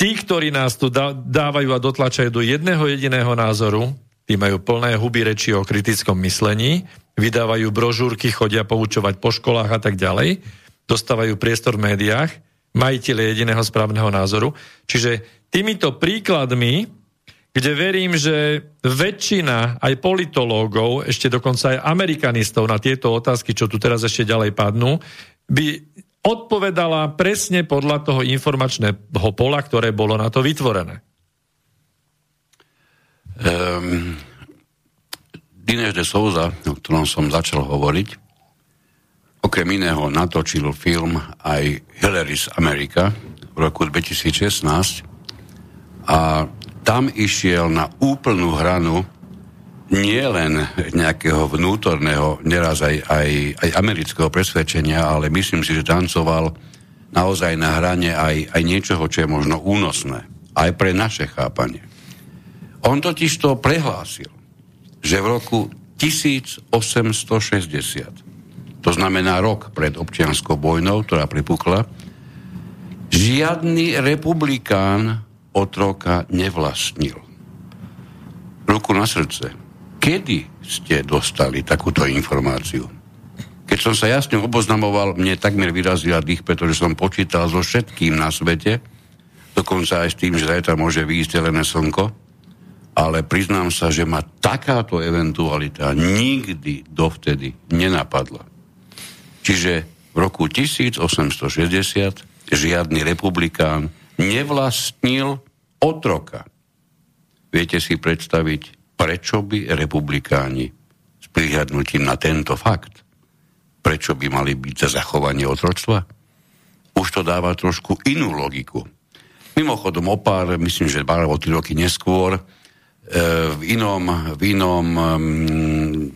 [SPEAKER 1] tí, ktorí nás tu dávajú a dotlačajú do jedného jediného názoru, tí majú plné huby reči o kritickom myslení, vydávajú brožúrky, chodia poučovať po školách a tak ďalej, dostávajú priestor v médiách, majiteľe jediného správneho názoru. Čiže týmito príkladmi, kde verím, že väčšina aj politológov, ešte dokonca aj amerikanistov na tieto otázky, čo tu teraz ešte ďalej padnú, by odpovedala presne podľa toho informačného pola, ktoré bolo na to vytvorené.
[SPEAKER 2] Um, Dinesh de Souza, o ktorom som začal hovoriť, okrem iného natočil film aj Hillary's America v roku 2016 a tam išiel na úplnú hranu nie len nejakého vnútorného, neraz aj, aj, aj amerického presvedčenia, ale myslím si, že tancoval naozaj na hrane aj, aj niečoho, čo je možno únosné. Aj pre naše chápanie. On totiž to prehlásil, že v roku 1860, to znamená rok pred občianskou vojnou, ktorá pripukla, žiadny republikán otroka nevlastnil. Ruku na srdce. Kedy ste dostali takúto informáciu? Keď som sa jasne oboznamoval, mne takmer vyrazila dých, pretože som počítal so všetkým na svete, dokonca aj s tým, že zajtra môže výjsť zelené slnko, ale priznám sa, že ma takáto eventualita nikdy dovtedy nenapadla. Čiže v roku 1860 žiadny republikán nevlastnil otroka. Viete si predstaviť, prečo by republikáni s prihľadnutím na tento fakt, prečo by mali byť za zachovanie otroctva? Už to dáva trošku inú logiku. Mimochodom, o pár, myslím, že pár o tri roky neskôr, v inom, v inom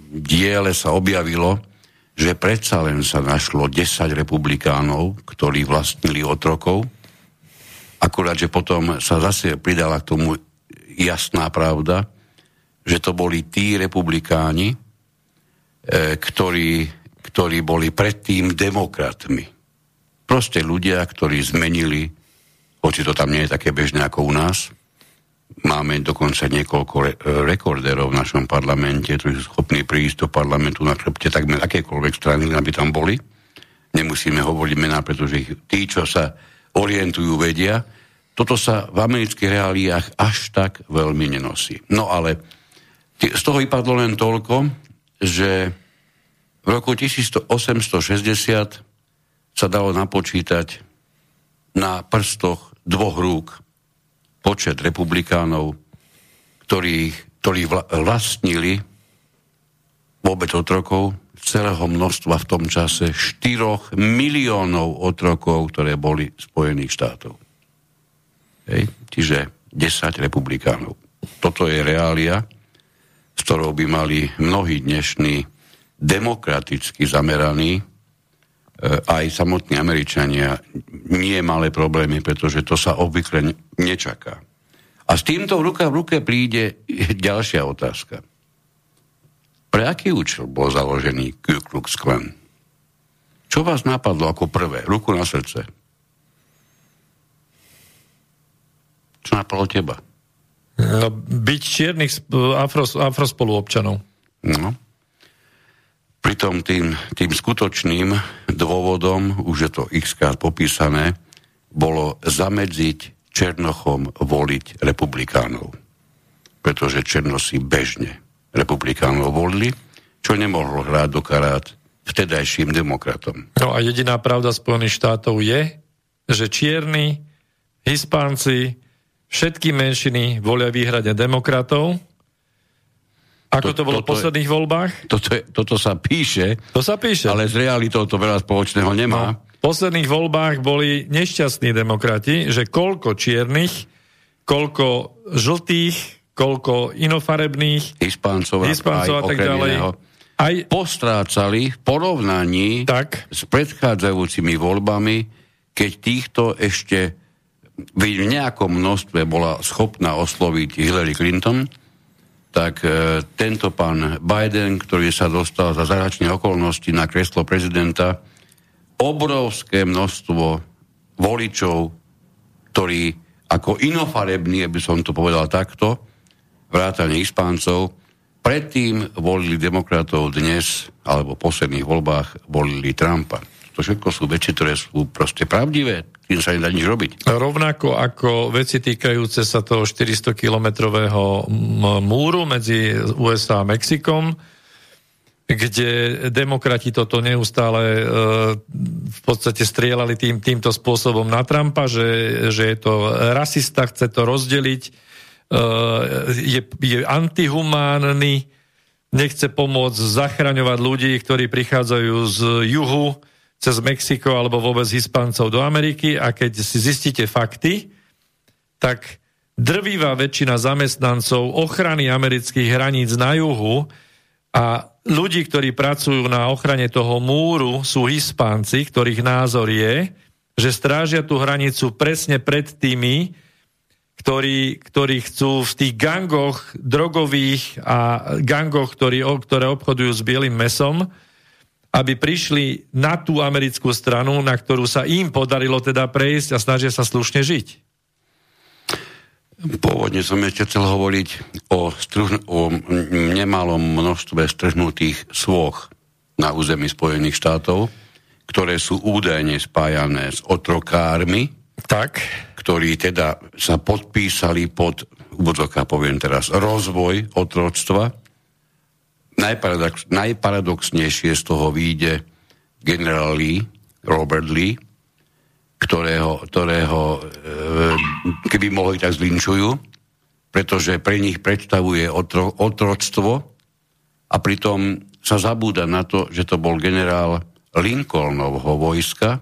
[SPEAKER 2] diele sa objavilo, že predsa len sa našlo 10 republikánov, ktorí vlastnili otrokov. Akurát, že potom sa zase pridala k tomu jasná pravda, že to boli tí republikáni, e, ktorí, ktorí boli predtým demokratmi. Proste ľudia, ktorí zmenili hoci to tam nie je také bežné ako u nás. Máme dokonca niekoľko re- rekorderov v našom parlamente, ktorí sú schopní prísť do parlamentu na chrbte takmer akékoľvek strany, aby tam boli. Nemusíme hovoriť mená, pretože ich, tí, čo sa orientujú, vedia. Toto sa v amerických reáliách až tak veľmi nenosí. No ale z toho vypadlo len toľko, že v roku 1860 sa dalo napočítať na prstoch dvoch rúk počet republikánov, ktorí, ktorí vlastnili vôbec otrokov, celého množstva v tom čase 4 miliónov otrokov, ktoré boli Spojených štátov. Hej. Čiže 10 republikánov. Toto je reália, s ktorou by mali mnohí dnešní demokraticky zameraní, aj samotní Američania, nie malé problémy, pretože to sa obvykle nečaká. A s týmto ruka v ruke príde ďalšia otázka. Pre aký účel bol založený Ku Klux Klan? Čo vás napadlo ako prvé? Ruku na srdce. Čo napadlo teba?
[SPEAKER 1] No, byť čiernych afro, afrospoluobčanov.
[SPEAKER 2] No. Pritom tým, tým skutočným dôvodom, už je to x popísané, bolo zamedziť Černochom voliť republikánov. Pretože Černosi bežne republikánov volili, čo nemohlo hrať do karát vtedajším demokratom.
[SPEAKER 1] No a jediná pravda Spojených štátov je, že čierni, hispánci, všetky menšiny volia výhrade demokratov. Ako to, to bolo v posledných je, voľbách?
[SPEAKER 2] Toto, je, toto sa píše,
[SPEAKER 1] to sa píše,
[SPEAKER 2] ale s realitou to veľa spoločného nemá. No,
[SPEAKER 1] v posledných voľbách boli nešťastní demokrati, že koľko čiernych, koľko žltých, koľko inofarebných
[SPEAKER 2] Hispáncov,
[SPEAKER 1] a tak ďalej.
[SPEAKER 2] Aj postrácali v porovnaní
[SPEAKER 1] tak.
[SPEAKER 2] s predchádzajúcimi voľbami, keď týchto ešte v nejakom množstve bola schopná osloviť Hillary Clinton, tak e, tento pán Biden, ktorý sa dostal za zahraničné okolnosti na kreslo prezidenta, obrovské množstvo voličov, ktorí ako inofarební, aby som to povedal takto, vrátane Hispáncov, predtým volili demokratov dnes, alebo v posledných voľbách volili Trumpa. To všetko sú veci, ktoré sú proste pravdivé, tým sa nedá nič robiť.
[SPEAKER 1] Rovnako ako veci týkajúce sa toho 400-kilometrového múru medzi USA a Mexikom, kde demokrati toto neustále e, v podstate strieľali tým, týmto spôsobom na Trumpa, že, že je to rasista, chce to rozdeliť, Eh, je, je antihumánny, nechce pomôcť zachraňovať ľudí, ktorí prichádzajú z juhu cez Mexiko alebo vôbec Hispáncov do Ameriky a keď si zistíte fakty, tak drvivá väčšina zamestnancov ochrany amerických hraníc na juhu a ľudí, ktorí pracujú na ochrane toho múru, sú Hispánci, ktorých názor je, že strážia tú hranicu presne pred tými, ktorí, ktorí chcú v tých gangoch drogových a gangoch, ktorí, ktoré obchodujú s bielým mesom, aby prišli na tú americkú stranu, na ktorú sa im podarilo teda prejsť a snažia sa slušne žiť.
[SPEAKER 2] Pôvodne som ešte chcel hovoriť o, struh- o nemalom množstve strhnutých svoch na území Spojených štátov, ktoré sú údajne spájané s otrokármi,
[SPEAKER 1] tak.
[SPEAKER 2] ktorí teda sa podpísali pod, úvodzoká poviem teraz, rozvoj otroctva. Najparadox, najparadoxnejšie z toho vyjde generál Lee, Robert Lee, ktorého, ktorého e, keby mohli tak zlinčujú, pretože pre nich predstavuje otro, otroctvo a pritom sa zabúda na to, že to bol generál Lincolnovho vojska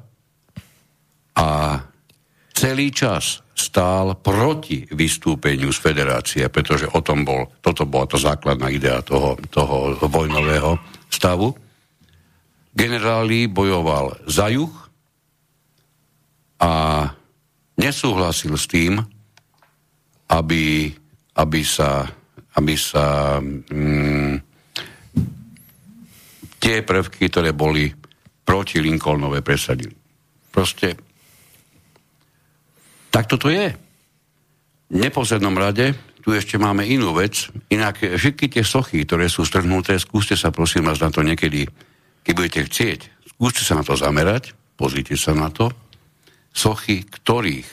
[SPEAKER 2] a celý čas stál proti vystúpeniu z federácie, pretože o tom bol, toto bola to základná idea toho, toho vojnového stavu. Generáli bojoval za juh a nesúhlasil s tým, aby, aby sa, aby sa mm, tie prvky, ktoré boli proti Lincolnové presadili. Proste Tak toto je. V neposlednom rade tu ešte máme inú vec. Inak všetky tie sochy, ktoré sú strhnuté, skúste sa prosím vás na to niekedy, keď budete chcieť, skúste sa na to zamerať, pozrite sa na to. Sochy ktorých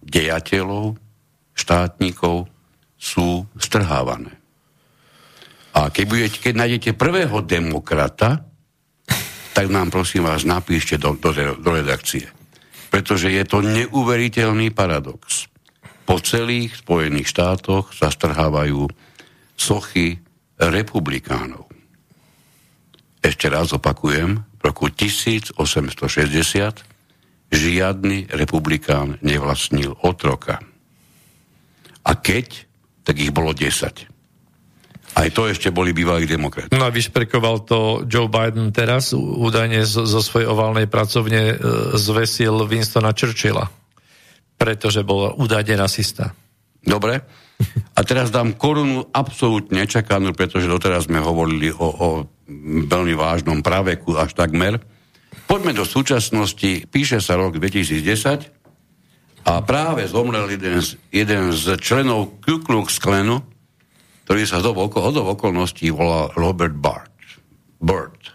[SPEAKER 2] dejateľov, štátnikov sú strhávané. A keď, budete, keď nájdete prvého demokrata, tak nám prosím vás napíšte do, do, do redakcie. Pretože je to neuveriteľný paradox po celých Spojených štátoch sa strhávajú sochy republikánov. Ešte raz opakujem, v roku 1860 žiadny republikán nevlastnil otroka. A keď, tak ich bolo 10. Aj to ešte boli bývalí demokrati.
[SPEAKER 1] No a vyšprekoval to Joe Biden teraz, údajne zo, svojej oválnej pracovne e, zvesil Winstona Churchilla pretože bol údajne rasista.
[SPEAKER 2] Dobre. A teraz dám korunu absolútne nečakanú, pretože doteraz sme hovorili o, o veľmi vážnom praveku až takmer. Poďme do súčasnosti, píše sa rok 2010 a práve zomrel jeden z, jeden z členov Ku Klux Klanu, ktorý sa do, do okolností volá Robert Bart. Burt.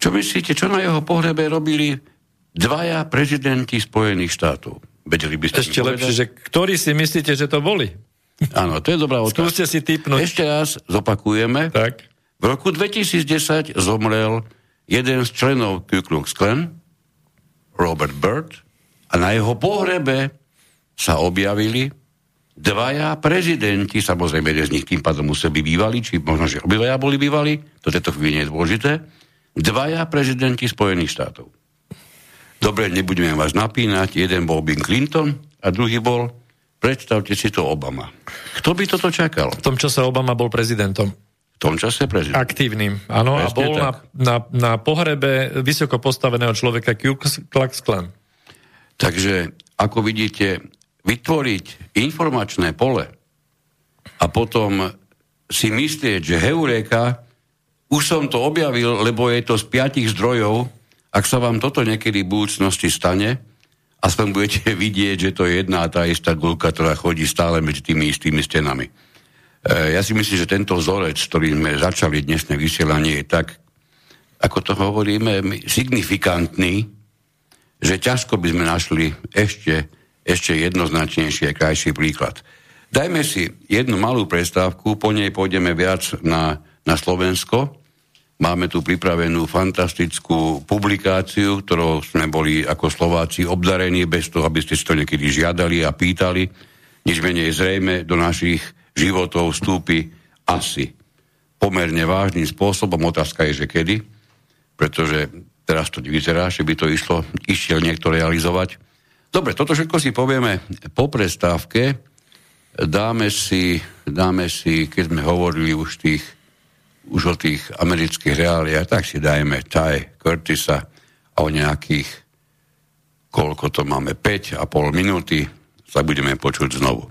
[SPEAKER 2] Čo myslíte, čo na jeho pohrebe robili dvaja prezidenti Spojených štátov. Vedeli by ste
[SPEAKER 1] Ešte lepšie, že ktorí si myslíte, že to boli?
[SPEAKER 2] Áno, to je dobrá otázka.
[SPEAKER 1] Skúste si typnúť.
[SPEAKER 2] Ešte raz zopakujeme.
[SPEAKER 1] Tak.
[SPEAKER 2] V roku 2010 zomrel jeden z členov Ku Klux Klan, Robert Byrd, a na jeho pohrebe sa objavili dvaja prezidenti, samozrejme, jeden z nich tým pádom museli byť bývali, či možno, že obidvaja boli bývali, to tejto chvíli nie je dôležité, dvaja prezidenti Spojených štátov. Dobre, nebudeme vás napínať. Jeden bol Bill Clinton a druhý bol, predstavte si to, Obama. Kto by toto čakal?
[SPEAKER 1] V tom čase Obama bol prezidentom.
[SPEAKER 2] V tom čase prezident.
[SPEAKER 1] Aktívnym, áno. a bol na, na, na pohrebe vysoko postaveného človeka Ku Klux Klan.
[SPEAKER 2] Takže, ako vidíte, vytvoriť informačné pole a potom si myslieť, že heureka, už som to objavil, lebo je to z piatich zdrojov, ak sa vám toto niekedy v budúcnosti stane, aspoň budete vidieť, že to je jedna a tá istá gulka, ktorá chodí stále medzi tými istými stenami. E, ja si myslím, že tento vzorec, ktorý sme začali dnesné vysielanie, je tak, ako to hovoríme, signifikantný, že ťažko by sme našli ešte, ešte jednoznačnejší a krajší príklad. Dajme si jednu malú prestávku, po nej pôjdeme viac na, na Slovensko Máme tu pripravenú fantastickú publikáciu, ktorou sme boli ako Slováci obdarení, bez toho, aby ste si to niekedy žiadali a pýtali. Nič menej zrejme do našich životov vstúpi asi pomerne vážnym spôsobom. Otázka je, že kedy, pretože teraz to nevyzerá, že by to išlo, išiel niekto realizovať. Dobre, toto všetko si povieme po prestávke. Dáme si, dáme si, keď sme hovorili už tých už o tých amerických reáliách, tak si dajme Ty Curtisa a o nejakých, koľko to máme, 5 a pol minúty sa budeme počuť znovu.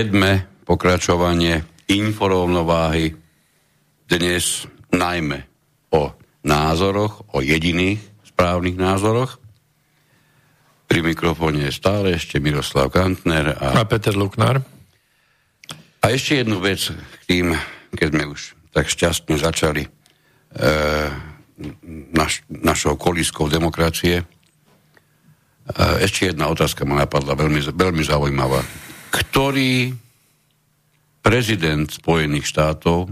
[SPEAKER 2] 57. pokračovanie inforovnováhy. Dnes najmä o názoroch, o jediných správnych názoroch. Pri mikrofóne je stále ešte Miroslav Kantner a
[SPEAKER 1] A Peter Luknár.
[SPEAKER 2] A ešte jednu vec k tým, keď sme už tak šťastne začali e, naš, našou kolískou demokracie. E, ešte jedna otázka ma napadla, veľmi, veľmi zaujímavá. Ktorý prezident Spojených štátov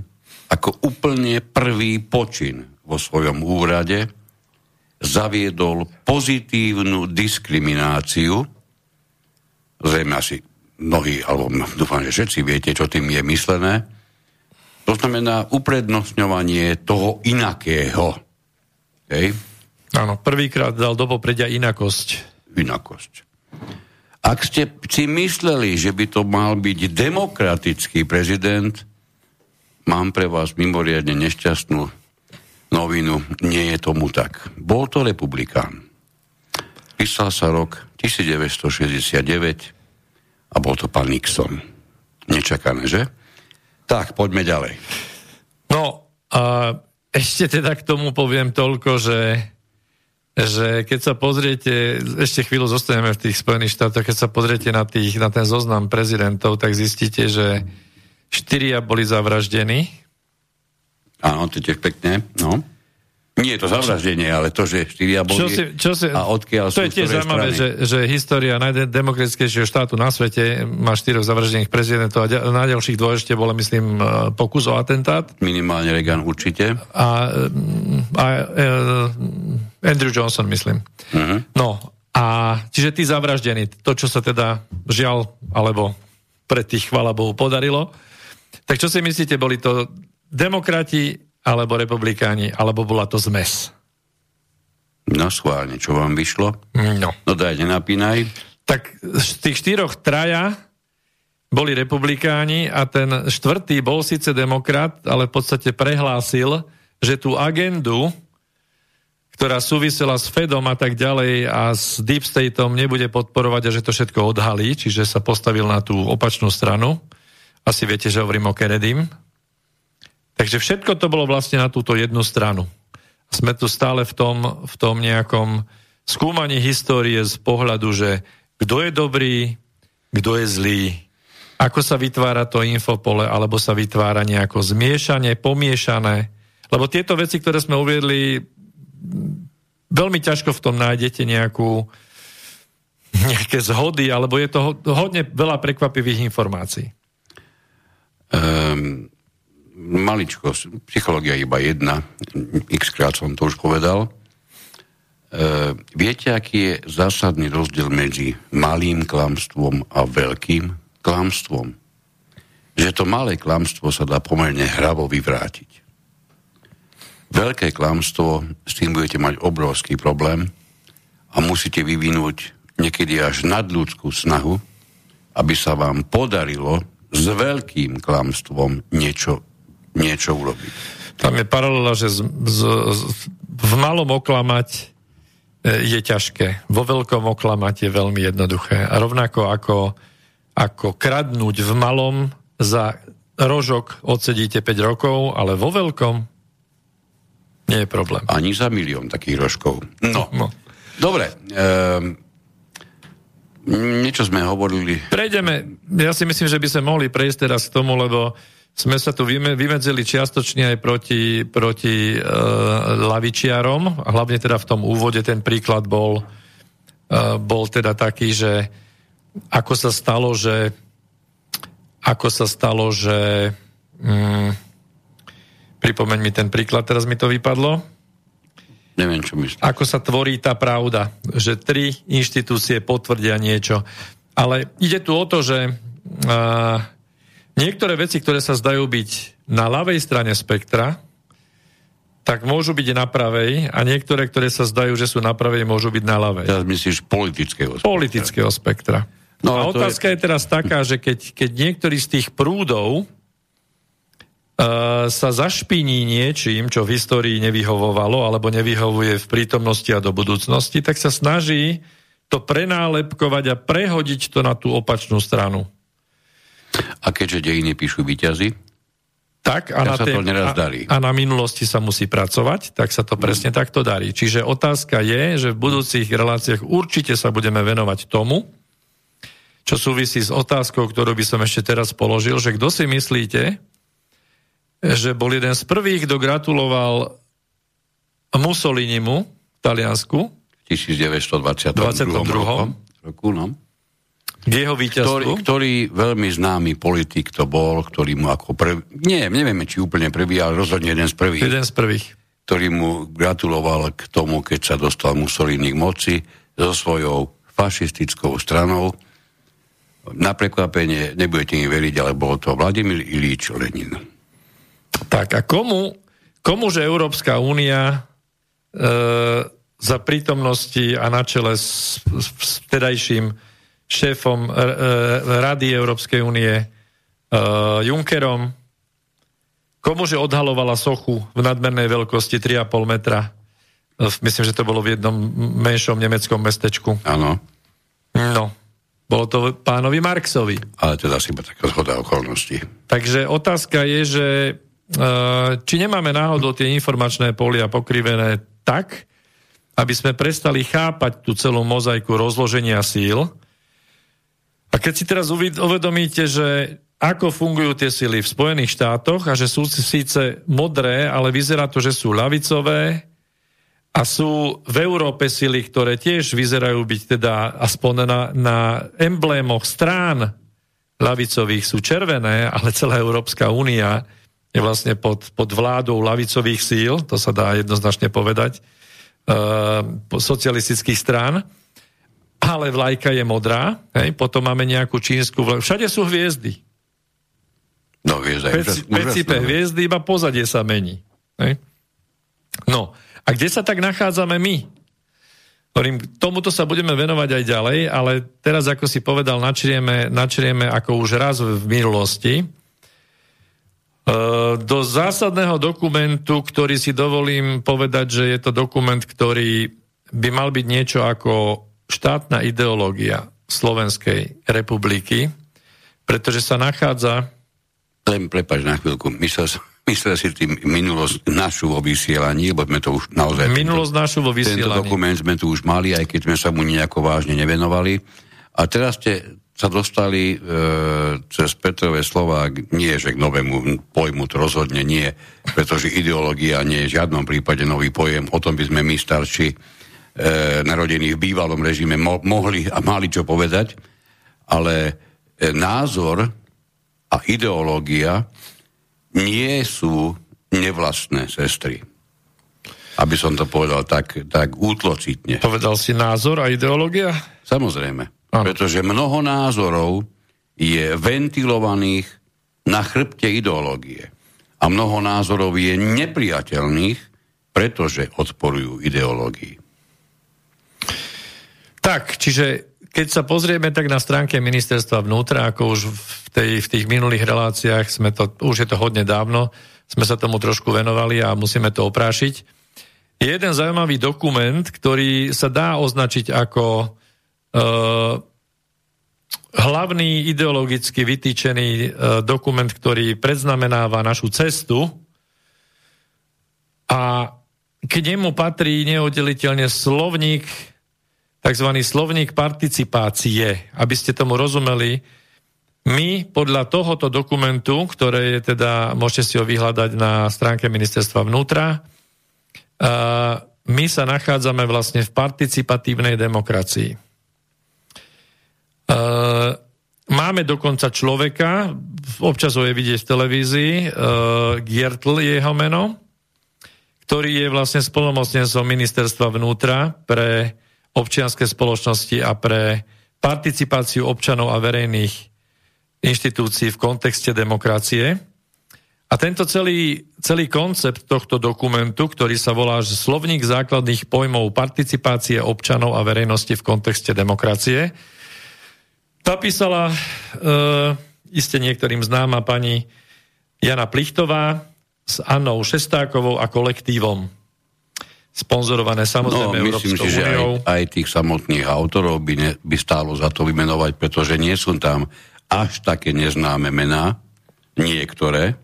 [SPEAKER 2] ako úplne prvý počin vo svojom úrade zaviedol pozitívnu diskrimináciu, zrejme asi mnohí, alebo dúfam, že všetci viete, čo tým je myslené. To znamená uprednostňovanie toho inakého. Hej?
[SPEAKER 1] Áno, prvýkrát dal do popredia inakosť.
[SPEAKER 2] Inakosť. Ak ste si mysleli, že by to mal byť demokratický prezident, mám pre vás mimoriadne nešťastnú novinu. Nie je tomu tak. Bol to republikán. Písal sa rok 1969 a bol to pán Nixon. Nečakané, že? Tak, poďme ďalej.
[SPEAKER 1] No, a ešte teda k tomu poviem toľko, že že keď sa pozriete, ešte chvíľu zostaneme v tých Spojených štátoch, keď sa pozriete na, tých, na ten zoznam prezidentov, tak zistíte, že štyria boli zavraždení.
[SPEAKER 2] Áno, to tiež pekné, no. Nie je to zavraždenie, ale to, že štyria boli
[SPEAKER 1] čo si, čo si,
[SPEAKER 2] a odkiaľ
[SPEAKER 1] To je tiež zaujímavé, že, že história najdemokratickejšieho štátu na svete má štyroch zavraždených prezidentov a na ďalších dvoch ešte bolo, myslím, e, pokus o atentát.
[SPEAKER 2] Minimálne Reagan určite.
[SPEAKER 1] A, a, a e, Andrew Johnson, myslím. Uh-huh. No, a čiže tí zavraždení, to, čo sa teda žial, alebo pre tých, chvala Bohu, podarilo. Tak čo si myslíte, boli to demokrati alebo republikáni, alebo bola to zmes?
[SPEAKER 2] No schválne, čo vám vyšlo?
[SPEAKER 1] No.
[SPEAKER 2] No daj, nenapínaj.
[SPEAKER 1] Tak z tých štyroch traja boli republikáni a ten štvrtý bol síce demokrat, ale v podstate prehlásil, že tú agendu, ktorá súvisela s Fedom a tak ďalej a s Deep Stateom nebude podporovať a že to všetko odhalí, čiže sa postavil na tú opačnú stranu. Asi viete, že hovorím o Kennedym, Takže všetko to bolo vlastne na túto jednu stranu. Sme tu stále v tom, v tom nejakom skúmaní histórie z pohľadu, že kto je dobrý, kto je zlý, ako sa vytvára to infopole, alebo sa vytvára nejako zmiešanie, pomiešané. Lebo tieto veci, ktoré sme uviedli, veľmi ťažko v tom nájdete nejakú nejaké zhody, alebo je to hodne veľa prekvapivých informácií.
[SPEAKER 2] Um, maličko, psychológia iba jedna, x krát som to už povedal. E, viete, aký je zásadný rozdiel medzi malým klamstvom a veľkým klamstvom? Že to malé klamstvo sa dá pomerne hravo vyvrátiť. Veľké klamstvo, s tým budete mať obrovský problém a musíte vyvinúť niekedy až nadľudskú snahu, aby sa vám podarilo s veľkým klamstvom niečo niečo urobiť.
[SPEAKER 1] Tam je paralela, že z, z, z, v malom oklamať e, je ťažké. Vo veľkom oklamať je veľmi jednoduché. A rovnako ako, ako kradnúť v malom za rožok odsedíte 5 rokov, ale vo veľkom nie je problém.
[SPEAKER 2] Ani za milión takých rožkov. No. no. Dobre. Um, niečo sme hovorili.
[SPEAKER 1] Prejdeme. Ja si myslím, že by sme mohli prejsť teraz k tomu, lebo sme sa tu vymedzili čiastočne aj proti, proti uh, lavičiarom, hlavne teda v tom úvode ten príklad bol, uh, bol teda taký, že ako sa stalo, že ako sa stalo, že um, pripomeň mi ten príklad, teraz mi to vypadlo.
[SPEAKER 2] Neviem, čo myslíš.
[SPEAKER 1] Ako sa tvorí tá pravda, že tri inštitúcie potvrdia niečo. Ale ide tu o to, že uh, Niektoré veci, ktoré sa zdajú byť na ľavej strane spektra, tak môžu byť na pravej a niektoré, ktoré sa zdajú, že sú na pravej, môžu byť na ľavej.
[SPEAKER 2] Teraz myslíš politického
[SPEAKER 1] spektra. Politického spektra. No, a otázka je... je teraz taká, že keď, keď niektorý z tých prúdov uh, sa zašpiní niečím, čo v histórii nevyhovovalo alebo nevyhovuje v prítomnosti a do budúcnosti, tak sa snaží to prenálepkovať a prehodiť to na tú opačnú stranu.
[SPEAKER 2] A keďže dejiny píšu výťazy,
[SPEAKER 1] tak a, na
[SPEAKER 2] sa to neraz darí.
[SPEAKER 1] A, a na minulosti sa musí pracovať, tak sa to presne takto darí. Čiže otázka je, že v budúcich reláciách určite sa budeme venovať tomu, čo súvisí s otázkou, ktorú by som ešte teraz položil, že kto si myslíte, že bol jeden z prvých, kto gratuloval Mussolinimu v Taliansku
[SPEAKER 2] 1922 roku, no
[SPEAKER 1] k jeho víťazstvu?
[SPEAKER 2] Ktorý, ktorý veľmi známy politik to bol, ktorý mu ako prvý, nie, nevieme, či úplne prvý, ale rozhodne jeden z prvých.
[SPEAKER 1] Jeden z prvých.
[SPEAKER 2] Ktorý mu gratuloval k tomu, keď sa dostal Mussolini k moci so svojou fašistickou stranou. Na prekvapenie, nebudete mi veriť, ale bol to Vladimír Ilíč Lenin.
[SPEAKER 1] Tak a komu, komu že Európska únia e, za prítomnosti a na čele s, s vtedajším šéfom e, e, Rady Európskej únie e, Junckerom, komuže odhalovala sochu v nadmernej veľkosti 3,5 metra. Myslím, že to bolo v jednom menšom nemeckom mestečku.
[SPEAKER 2] Áno.
[SPEAKER 1] No. Bolo to pánovi Marxovi.
[SPEAKER 2] Ale teda si iba taká zhoda okolností.
[SPEAKER 1] Takže otázka je, že či nemáme náhodou tie informačné polia pokrivené tak, aby sme prestali chápať tú celú mozaiku rozloženia síl. A keď si teraz uvedomíte, že ako fungujú tie sily v Spojených štátoch a že sú síce modré, ale vyzerá to, že sú lavicové, a sú v Európe sily, ktoré tiež vyzerajú byť teda aspoň na, na emblémoch strán lavicových sú červené, ale celá Európska únia je vlastne pod, pod vládou lavicových síl, to sa dá jednoznačne povedať, uh, socialistických strán, ale vlajka je modrá, hej, potom máme nejakú čínsku vlajku, všade sú hviezdy.
[SPEAKER 2] No, hviezda
[SPEAKER 1] Peci, Pecipe hviezdy, iba pozadie sa mení. Hej. No, a kde sa tak nachádzame my? Hovorím, tomuto sa budeme venovať aj ďalej, ale teraz, ako si povedal, načrieme, načrieme ako už raz v minulosti. E, do zásadného dokumentu, ktorý si dovolím povedať, že je to dokument, ktorý by mal byť niečo ako štátna ideológia Slovenskej republiky, pretože sa nachádza...
[SPEAKER 2] Len prepač na chvíľku, myslel som, Myslel si tým minulosť našu vo vysielaní, lebo sme to už naozaj...
[SPEAKER 1] Minulosť tento, našu vo vysielaní.
[SPEAKER 2] Tento dokument sme tu už mali, aj keď sme sa mu nejako vážne nevenovali. A teraz ste sa dostali e, cez Petrové slova nie, že k novému pojmu to rozhodne nie, pretože ideológia nie je v žiadnom prípade nový pojem, o tom by sme my starší narodení v bývalom režime mo- mohli a mali čo povedať, ale e, názor a ideológia nie sú nevlastné sestry. Aby som to povedal tak, tak útlocitne.
[SPEAKER 1] Povedal si názor a ideológia?
[SPEAKER 2] Samozrejme. Ano. Pretože mnoho názorov je ventilovaných na chrbte ideológie. A mnoho názorov je nepriateľných, pretože odporujú ideológii.
[SPEAKER 1] Tak, čiže keď sa pozrieme tak na stránke ministerstva vnútra, ako už v, tej, v tých minulých reláciách sme to, už je to hodne dávno, sme sa tomu trošku venovali a musíme to oprášiť. Je jeden zaujímavý dokument, ktorý sa dá označiť ako e, hlavný ideologicky vytýčený e, dokument, ktorý predznamenáva našu cestu a k nemu patrí neoddeliteľne slovník tzv. slovník participácie. Aby ste tomu rozumeli, my podľa tohoto dokumentu, ktoré je teda, môžete si ho vyhľadať na stránke ministerstva vnútra, my sa nachádzame vlastne v participatívnej demokracii. Máme dokonca človeka, občas ho je vidieť v televízii, Giertl je jeho meno, ktorý je vlastne spolomocnencom ministerstva vnútra pre občianske spoločnosti a pre participáciu občanov a verejných inštitúcií v kontexte demokracie. A tento celý, celý koncept tohto dokumentu, ktorý sa volá Slovník základných pojmov participácie občanov a verejnosti v kontexte demokracie, napísala e, iste niektorým známa pani Jana Plichtová s Annou Šestákovou a kolektívom sponzorované samozrejme no,
[SPEAKER 2] myslím si, že aj, aj tých samotných autorov by, ne, by stálo za to vymenovať, pretože nie sú tam až také neznáme mená, niektoré.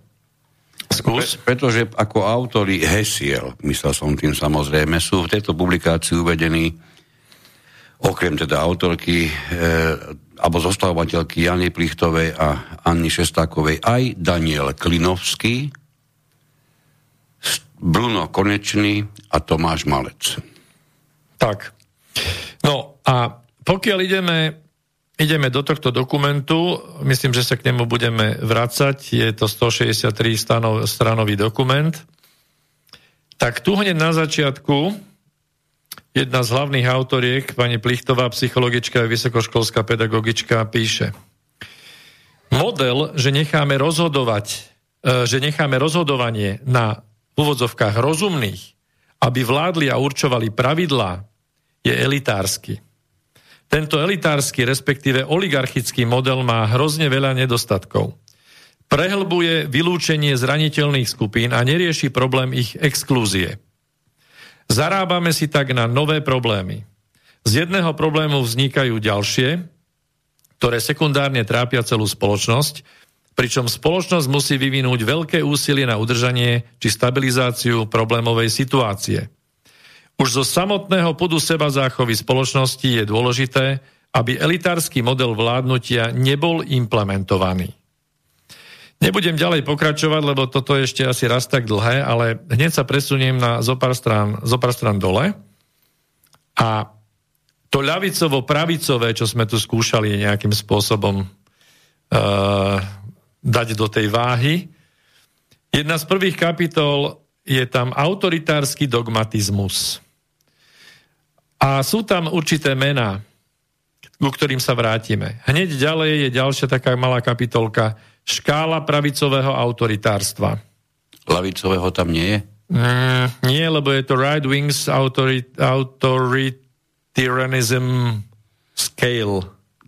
[SPEAKER 1] Skús.
[SPEAKER 2] Pre, pretože ako autory hesiel, myslel som tým samozrejme, sú v tejto publikácii uvedení okrem teda autorky e, alebo zostávateľky Jany Plichtovej a Anny Šestákovej aj Daniel Klinovský, Bruno Konečný a Tomáš Malec.
[SPEAKER 1] Tak. No a pokiaľ ideme, ideme do tohto dokumentu, myslím, že sa k nemu budeme vracať, je to 163 stanov, stranový dokument, tak tu hneď na začiatku jedna z hlavných autoriek, pani Plichtová, psychologička a vysokoškolská pedagogička, píše Model, že necháme rozhodovať, e, že necháme rozhodovanie na v úvodzovkách rozumných, aby vládli a určovali pravidlá, je elitársky. Tento elitársky, respektíve oligarchický model má hrozne veľa nedostatkov. Prehlbuje vylúčenie zraniteľných skupín a nerieši problém ich exklúzie. Zarábame si tak na nové problémy. Z jedného problému vznikajú ďalšie ktoré sekundárne trápia celú spoločnosť, pričom spoločnosť musí vyvinúť veľké úsilie na udržanie či stabilizáciu problémovej situácie. Už zo samotného pudu seba záchovy spoločnosti je dôležité, aby elitársky model vládnutia nebol implementovaný. Nebudem ďalej pokračovať, lebo toto je ešte asi raz tak dlhé, ale hneď sa presuniem na zopár strán, zopár strán dole. A to ľavicovo-pravicové, čo sme tu skúšali nejakým spôsobom uh, dať do tej váhy, jedna z prvých kapitol je tam autoritársky dogmatizmus. A sú tam určité mená, ku ktorým sa vrátime. Hneď ďalej je ďalšia taká malá kapitolka škála pravicového autoritárstva.
[SPEAKER 2] Lavicového tam nie je?
[SPEAKER 1] Mm, nie, lebo je to right wings autorit, authoritarianism scale.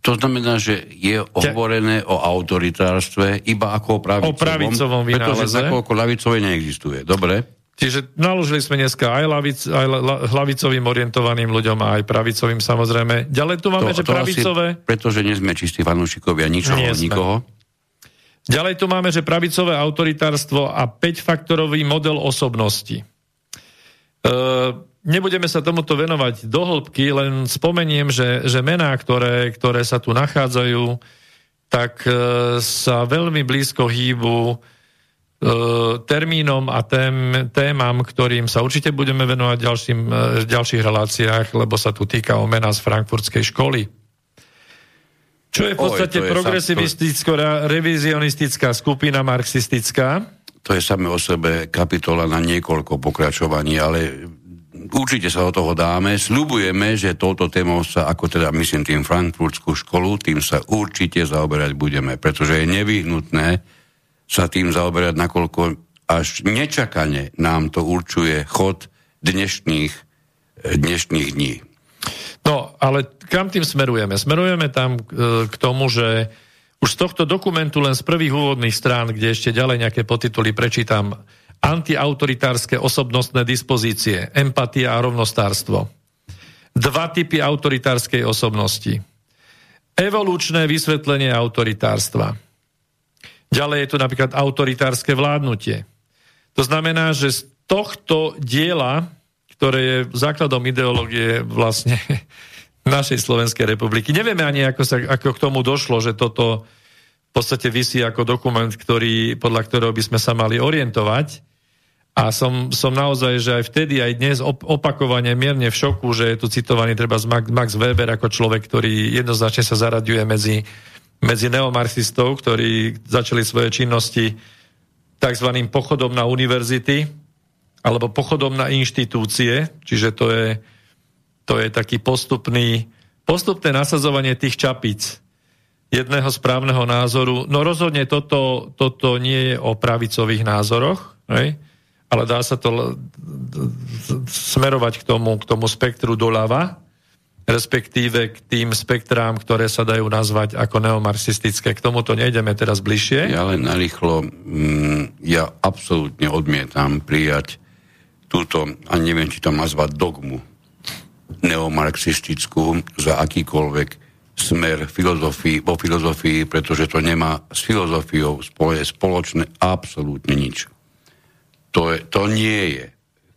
[SPEAKER 2] To znamená, že je hovorené o autoritárstve iba ako o pravicovom.
[SPEAKER 1] O pravicovom vynáleze.
[SPEAKER 2] Pretože ako, ako lavicové neexistuje. Dobre.
[SPEAKER 1] Čiže naložili sme dneska aj, lavic, aj hlavicovým orientovaným ľuďom a aj pravicovým samozrejme. Ďalej tu máme, to, že to pravicové...
[SPEAKER 2] Asi, pretože nie sme čistí fanúšikovia ničoho, nie nikoho.
[SPEAKER 1] Ďalej tu máme, že pravicové autoritárstvo a 5-faktorový model osobnosti. E, nebudeme sa tomuto venovať do hĺbky, len spomeniem, že, že mená, ktoré, ktoré sa tu nachádzajú, tak e, sa veľmi blízko hýbu E, termínom a tém, témam, ktorým sa určite budeme venovať ďalším, e, v ďalších reláciách, lebo sa tu týka o mena z frankfurtskej školy. Čo je v podstate progresivisticko-revizionistická skupina marxistická?
[SPEAKER 2] To je samé o sebe kapitola na niekoľko pokračovaní, ale určite sa o toho dáme. Sľubujeme, že touto témou sa, ako teda myslím tým frankfurtskú školu, tým sa určite zaoberať budeme, pretože je nevyhnutné, sa tým zaoberať, nakoľko až nečakane nám to určuje chod dnešných, dnešných dní.
[SPEAKER 1] No, ale kam tým smerujeme? Smerujeme tam e, k tomu, že už z tohto dokumentu len z prvých úvodných strán, kde ešte ďalej nejaké potituly prečítam, antiautoritárske osobnostné dispozície, empatia a rovnostárstvo. Dva typy autoritárskej osobnosti. Evolučné vysvetlenie autoritárstva Ďalej je tu napríklad autoritárske vládnutie. To znamená, že z tohto diela, ktoré je základom ideológie vlastne našej Slovenskej republiky, nevieme ani, ako, sa, ako k tomu došlo, že toto podstate vysí ako dokument, ktorý, podľa ktorého by sme sa mali orientovať. A som, som naozaj, že aj vtedy, aj dnes opakovane mierne v šoku, že je tu citovaný treba Max Weber ako človek, ktorý jednoznačne sa zaraďuje medzi medzi neomarxistov, ktorí začali svoje činnosti tzv. pochodom na univerzity alebo pochodom na inštitúcie, čiže to je, to je taký postupný, postupné nasadzovanie tých čapíc jedného správneho názoru. No rozhodne toto, toto nie je o pravicových názoroch, hej? ale dá sa to smerovať k tomu, k tomu spektru doľava, respektíve k tým spektrám, ktoré sa dajú nazvať ako neomarxistické. K tomuto nejdeme teraz bližšie.
[SPEAKER 2] Ja len narýchlo, mm, ja absolútne odmietam prijať túto, a neviem, či to nazvať dogmu, neomarxistickú za akýkoľvek smer filozofii, po filozofii, pretože to nemá s filozofiou spoločné absolútne nič. To, je, to nie je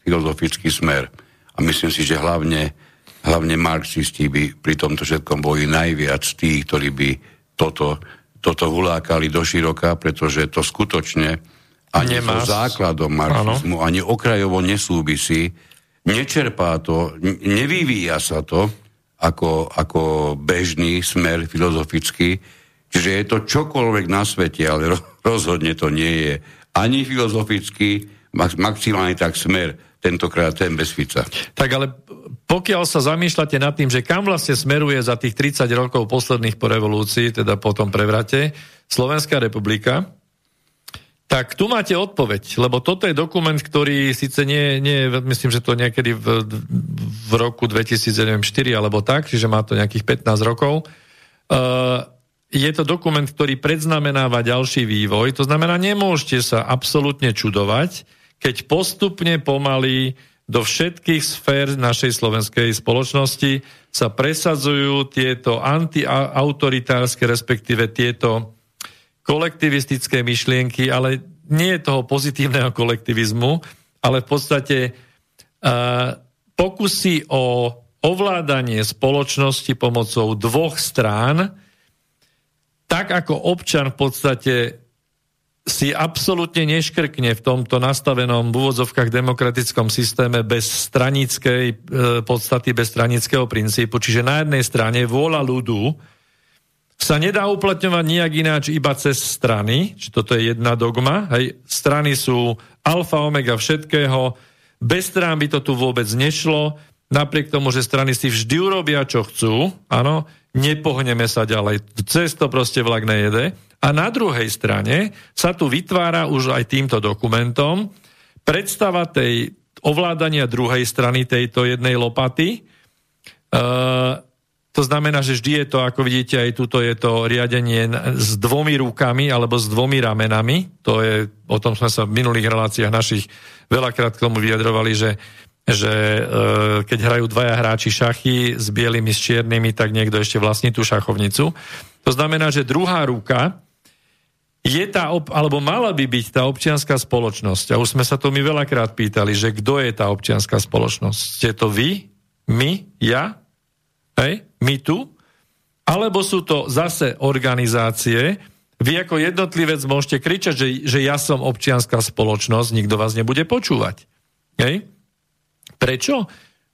[SPEAKER 2] filozofický smer. A myslím si, že hlavne hlavne marxisti by pri tomto všetkom boli najviac tí, ktorí by toto, toto ulákali do široka, pretože to skutočne ani Nemá. so základom marxizmu, ano. ani okrajovo nesúvisí, nečerpá to, nevyvíja sa to ako, ako bežný smer filozofický, čiže je to čokoľvek na svete, ale rozhodne to nie je ani filozofický, maximálne tak smer, tentokrát ten bez Fica.
[SPEAKER 1] Tak ale pokiaľ sa zamýšľate nad tým, že kam vlastne smeruje za tých 30 rokov posledných po revolúcii, teda po tom prevrate, Slovenská republika, tak tu máte odpoveď, lebo toto je dokument, ktorý síce nie, nie myslím, že to niekedy v, v roku 2004 alebo tak, čiže má to nejakých 15 rokov. Uh, je to dokument, ktorý predznamenáva ďalší vývoj, to znamená, nemôžete sa absolútne čudovať, keď postupne pomaly do všetkých sfér našej slovenskej spoločnosti sa presadzujú tieto antiautoritárske, respektíve tieto kolektivistické myšlienky, ale nie je toho pozitívneho kolektivizmu, ale v podstate uh, pokusy o ovládanie spoločnosti pomocou dvoch strán, tak ako občan v podstate si absolútne neškrkne v tomto nastavenom v úvodzovkách demokratickom systéme bez stranickej e, podstaty, bez stranického princípu. Čiže na jednej strane vôľa ľudu sa nedá uplatňovať nejak ináč iba cez strany, či toto je jedna dogma, hej, strany sú alfa, omega všetkého, bez strán by to tu vôbec nešlo, napriek tomu, že strany si vždy urobia, čo chcú, áno, nepohneme sa ďalej. Cez to proste vlak nejede. A na druhej strane sa tu vytvára už aj týmto dokumentom predstava tej ovládania druhej strany tejto jednej lopaty. E, to znamená, že vždy je to, ako vidíte, aj tuto je to riadenie s dvomi rukami alebo s dvomi ramenami. To je, o tom sme sa v minulých reláciách našich veľakrát k tomu vyjadrovali, že že e, keď hrajú dvaja hráči šachy s bielými, s čiernymi, tak niekto ešte vlastní tú šachovnicu. To znamená, že druhá ruka je tá, alebo mala by byť tá občianská spoločnosť. A už sme sa to my veľakrát pýtali, že kto je tá občianská spoločnosť. Ste to vy? My? Ja? Hej? Tu? Alebo sú to zase organizácie, vy ako jednotlivec môžete kričať, že, že ja som občianská spoločnosť, nikto vás nebude počúvať. Hej? Prečo?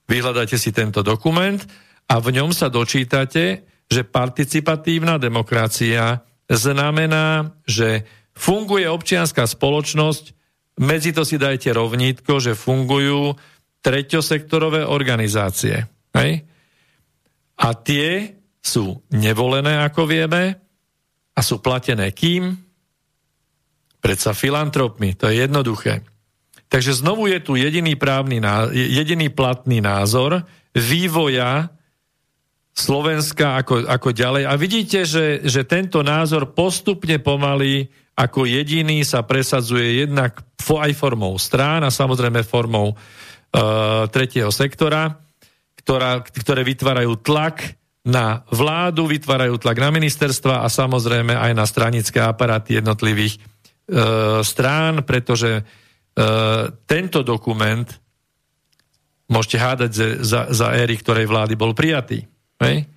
[SPEAKER 1] Vyhľadáte si tento dokument a v ňom sa dočítate, že participatívna demokracia znamená, že funguje občianská spoločnosť, medzi to si dajte rovnítko, že fungujú treťosektorové organizácie. Hej? A tie sú nevolené, ako vieme, a sú platené kým? Predsa filantropmi, to je jednoduché. Takže znovu je tu jediný, právny, jediný platný názor vývoja Slovenska ako, ako ďalej. A vidíte, že, že tento názor postupne pomaly ako jediný sa presadzuje jednak aj formou strán a samozrejme formou uh, tretieho sektora, ktorá, ktoré vytvárajú tlak na vládu, vytvárajú tlak na ministerstva a samozrejme aj na stranické aparáty jednotlivých uh, strán, pretože E, tento dokument môžete hádať za, za éry, ktorej vlády bol prijatý. Hej?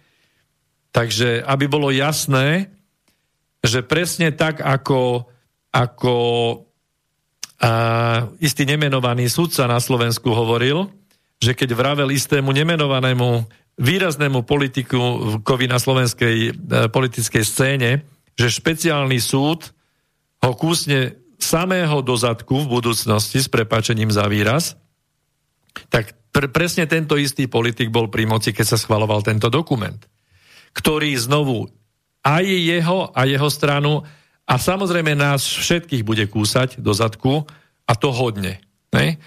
[SPEAKER 1] Takže, aby bolo jasné, že presne tak, ako, ako a, istý nemenovaný sudca na Slovensku hovoril, že keď vravel istému nemenovanému výraznému politiku na slovenskej e, politickej scéne, že špeciálny súd ho kúsne samého dozadku v budúcnosti, s prepačením za výraz, tak pr- presne tento istý politik bol pri moci, keď sa schvaloval tento dokument, ktorý znovu aj jeho a jeho stranu a samozrejme nás všetkých bude kúsať do zadku a to hodne. Ne?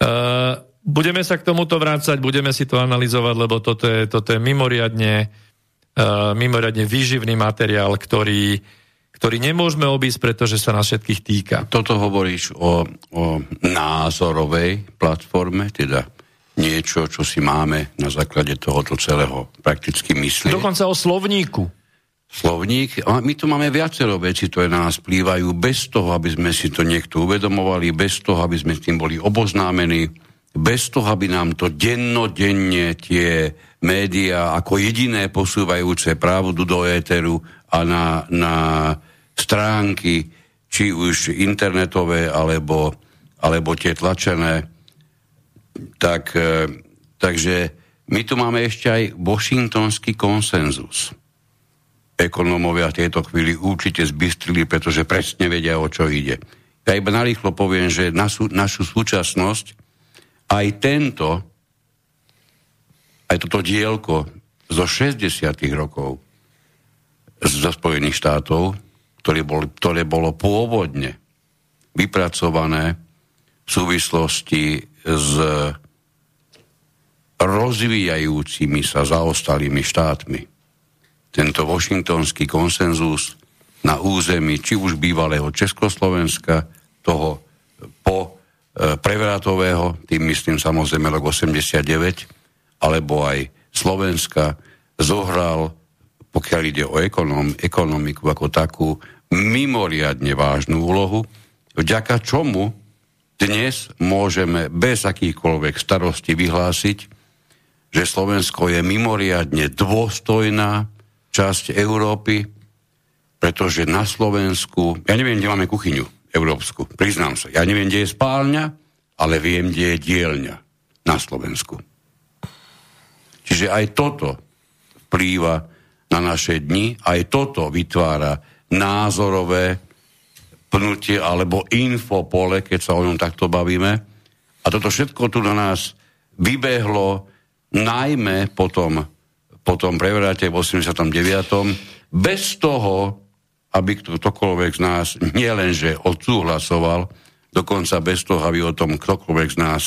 [SPEAKER 1] Uh, budeme sa k tomuto vrácať, budeme si to analyzovať, lebo toto je, toto je mimoriadne, uh, mimoriadne výživný materiál, ktorý ktorý nemôžeme obísť, pretože sa nás všetkých týka.
[SPEAKER 2] Toto hovoríš o, o názorovej platforme, teda niečo, čo si máme na základe tohoto celého prakticky myslieť.
[SPEAKER 1] Dokonca o slovníku.
[SPEAKER 2] Slovník, a my tu máme viacero veci, ktoré na nás plývajú bez toho, aby sme si to niekto uvedomovali, bez toho, aby sme s tým boli oboznámení, bez toho, aby nám to dennodenne tie médiá ako jediné posúvajúce pravdu do éteru a na, na stránky, či už internetové, alebo, alebo tie tlačené. Tak, e, takže my tu máme ešte aj washingtonský konsenzus. Ekonómovia v tejto chvíli určite zbystrili, pretože presne vedia, o čo ide. Ja iba narýchlo poviem, že našu, našu súčasnosť aj tento, aj toto dielko zo 60. rokov zo Spojených štátov, ktoré, bol, ktoré bolo pôvodne vypracované v súvislosti s rozvíjajúcimi sa zaostalými štátmi. Tento washingtonský konsenzus na území či už bývalého Československa, toho po prevratového, tým myslím samozrejme rok 89, alebo aj Slovenska, zohral, pokiaľ ide o ekonom, ekonomiku ako takú, mimoriadne vážnu úlohu, vďaka čomu dnes môžeme bez akýchkoľvek starostí vyhlásiť, že Slovensko je mimoriadne dôstojná časť Európy, pretože na Slovensku, ja neviem, kde máme kuchyňu európsku, priznám sa, ja neviem, kde je spálňa, ale viem, kde je dielňa na Slovensku. Čiže aj toto vplýva na naše dni, aj toto vytvára názorové pnutie alebo infopole, keď sa o ňom takto bavíme. A toto všetko tu na nás vybehlo najmä potom, po tom prevrate v 89. bez toho, aby ktokoľvek z nás nielenže odsúhlasoval, dokonca bez toho, aby o tom ktokoľvek z nás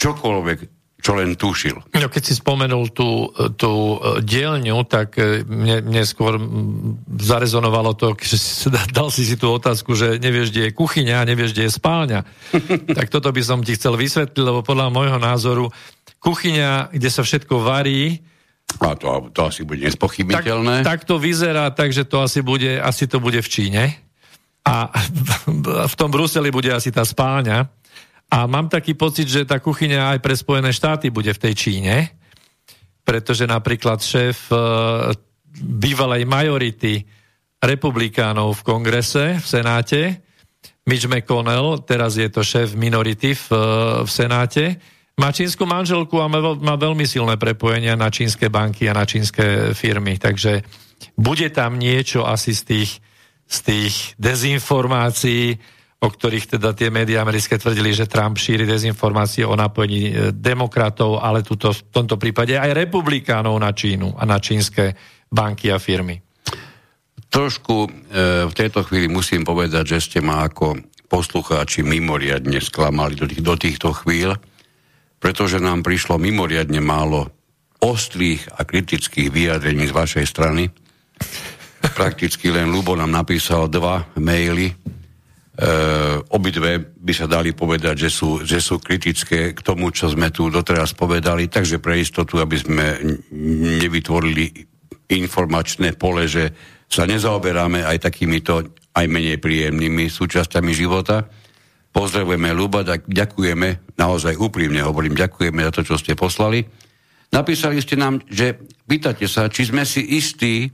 [SPEAKER 2] čokoľvek čo len tušil.
[SPEAKER 1] No, keď si spomenul tú, tú e, dielňu, tak e, mne, mne skôr zarezonovalo to, že si, dal si si tú otázku, že nevieš, kde je kuchyňa a nevieš, kde je spálňa. tak toto by som ti chcel vysvetliť, lebo podľa môjho názoru kuchyňa, kde sa všetko varí,
[SPEAKER 2] a to, to asi bude nespochybiteľné.
[SPEAKER 1] Tak, tak to vyzerá, takže to asi, bude, asi to bude v Číne. A v tom Bruseli bude asi tá spálňa. A mám taký pocit, že tá kuchyňa aj pre Spojené štáty bude v tej Číne, pretože napríklad šéf e, bývalej majority republikánov v kongrese, v senáte, Mitch McConnell, teraz je to šéf minority v, e, v senáte, má čínsku manželku a má, veľmi silné prepojenia na čínske banky a na čínske firmy, takže bude tam niečo asi z tých, z tých dezinformácií, o ktorých teda tie médiá americké tvrdili, že Trump šíri dezinformácie o napojení e, demokratov, ale tuto, v tomto prípade aj republikánov na Čínu a na čínske banky a firmy.
[SPEAKER 2] Trošku e, v tejto chvíli musím povedať, že ste ma ako poslucháči mimoriadne sklamali do, tých, do týchto chvíľ, pretože nám prišlo mimoriadne málo ostrých a kritických vyjadrení z vašej strany. Prakticky len Lubo nám napísal dva maily, E, obidve by sa dali povedať, že sú, že sú kritické k tomu, čo sme tu doteraz povedali, takže pre istotu, aby sme nevytvorili informačné pole, že sa nezaoberáme aj takýmito aj menej príjemnými súčasťami života. Pozdravujeme Luba, tak ďakujeme, naozaj úprimne hovorím, ďakujeme za to, čo ste poslali. Napísali ste nám, že pýtate sa, či sme si istí,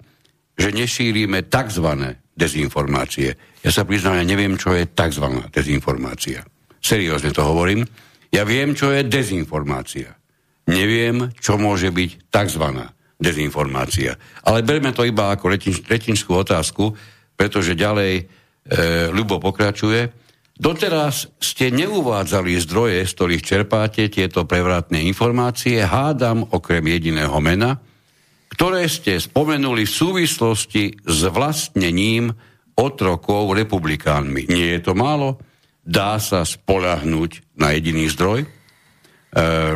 [SPEAKER 2] že nešírime tzv dezinformácie. Ja sa priznám, ja neviem, čo je tzv. dezinformácia. Seriózne to hovorím. Ja viem, čo je dezinformácia. Neviem, čo môže byť tzv. dezinformácia. Ale berme to iba ako retinskú otázku, pretože ďalej e, Ľubo pokračuje. Doteraz ste neuvádzali zdroje, z ktorých čerpáte tieto prevratné informácie, hádam okrem jediného mena, ktoré ste spomenuli v súvislosti s vlastnením otrokov republikánmi. Nie je to málo? Dá sa spolahnuť na jediný zdroj? E,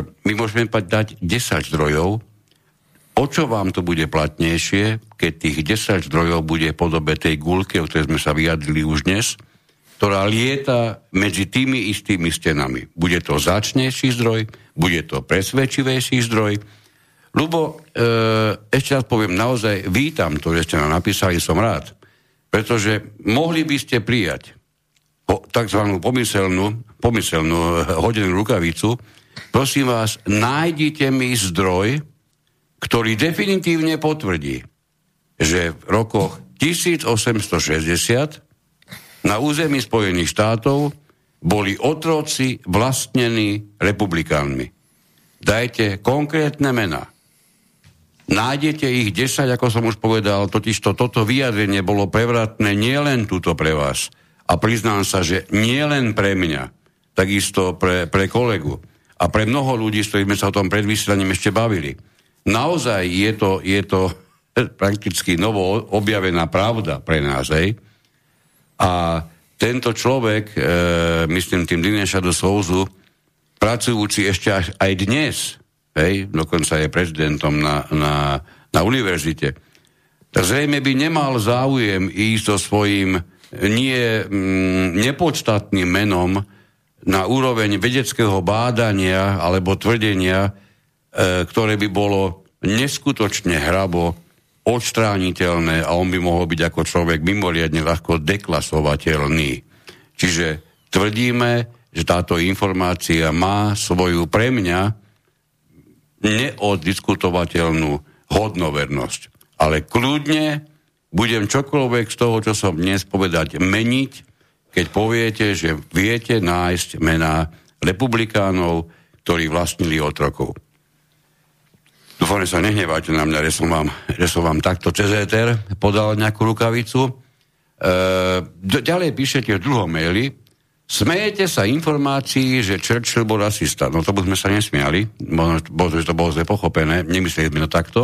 [SPEAKER 2] my môžeme dať 10 zdrojov. O čo vám to bude platnejšie, keď tých 10 zdrojov bude podobe tej gulke, o ktorej sme sa vyjadrili už dnes, ktorá lieta medzi tými istými stenami. Bude to začnejší zdroj, bude to presvedčivejší zdroj, Lubo, e, ešte raz poviem, naozaj vítam to, že ste nám napísali, som rád. Pretože mohli by ste prijať po, tzv. pomyselnú, pomyselnú e, hodenú rukavicu. Prosím vás, nájdite mi zdroj, ktorý definitívne potvrdí, že v rokoch 1860 na území Spojených štátov boli otroci vlastnení republikánmi. Dajte konkrétne mená. Nájdete ich 10, ako som už povedal, totiž to, toto vyjadrenie bolo prevratné nielen túto pre vás. A priznám sa, že nielen pre mňa, takisto pre, pre kolegu a pre mnoho ľudí, s ktorými sa o tom pred vysielaním ešte bavili. Naozaj je to, je to prakticky novo objavená pravda pre nás, hej? A tento človek, e, myslím tým Dineša do Souzu, pracujúci ešte až aj dnes hej, dokonca je prezidentom na, na, na univerzite, tak zrejme by nemal záujem ísť so svojím nie mm, nepodstatným menom na úroveň vedeckého bádania alebo tvrdenia, e, ktoré by bolo neskutočne hrabo odstrániteľné a on by mohol byť ako človek mimoriadne ľahko deklasovateľný. Čiže tvrdíme, že táto informácia má svoju pre mňa neoddiskutovateľnú hodnovernosť. Ale kľudne budem čokoľvek z toho, čo som dnes povedať, meniť, keď poviete, že viete nájsť mená republikánov, ktorí vlastnili otrokov. Dúfam, že sa nehnevajte na mňa, že som vám, že som vám takto cez éter podal nejakú rukavicu. E, ďalej píšete v druhom maili, smejete sa informácií, že Churchill bol rasista. No to by sme sa nesmiali, možno, že to bolo zle pochopené, nemysleli sme to takto.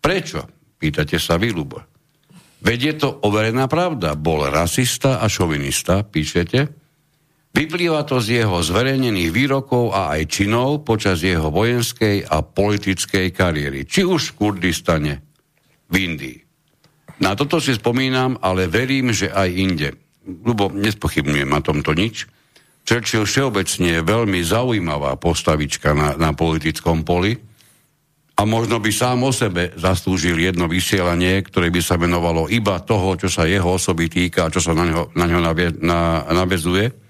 [SPEAKER 2] Prečo? Pýtate sa vy, Lubo. Veď je to overená pravda. Bol rasista a šovinista, píšete. Vyplýva to z jeho zverejnených výrokov a aj činov počas jeho vojenskej a politickej kariéry. Či už v Kurdistane, v Indii. Na toto si spomínam, ale verím, že aj inde. Lubo, nespochybňujem na tomto nič. Churchill všeobecne je veľmi zaujímavá postavička na, na politickom poli a možno by sám o sebe zaslúžil jedno vysielanie, ktoré by sa venovalo iba toho, čo sa jeho osoby týka a čo sa na neho, na neho navie, na, navezuje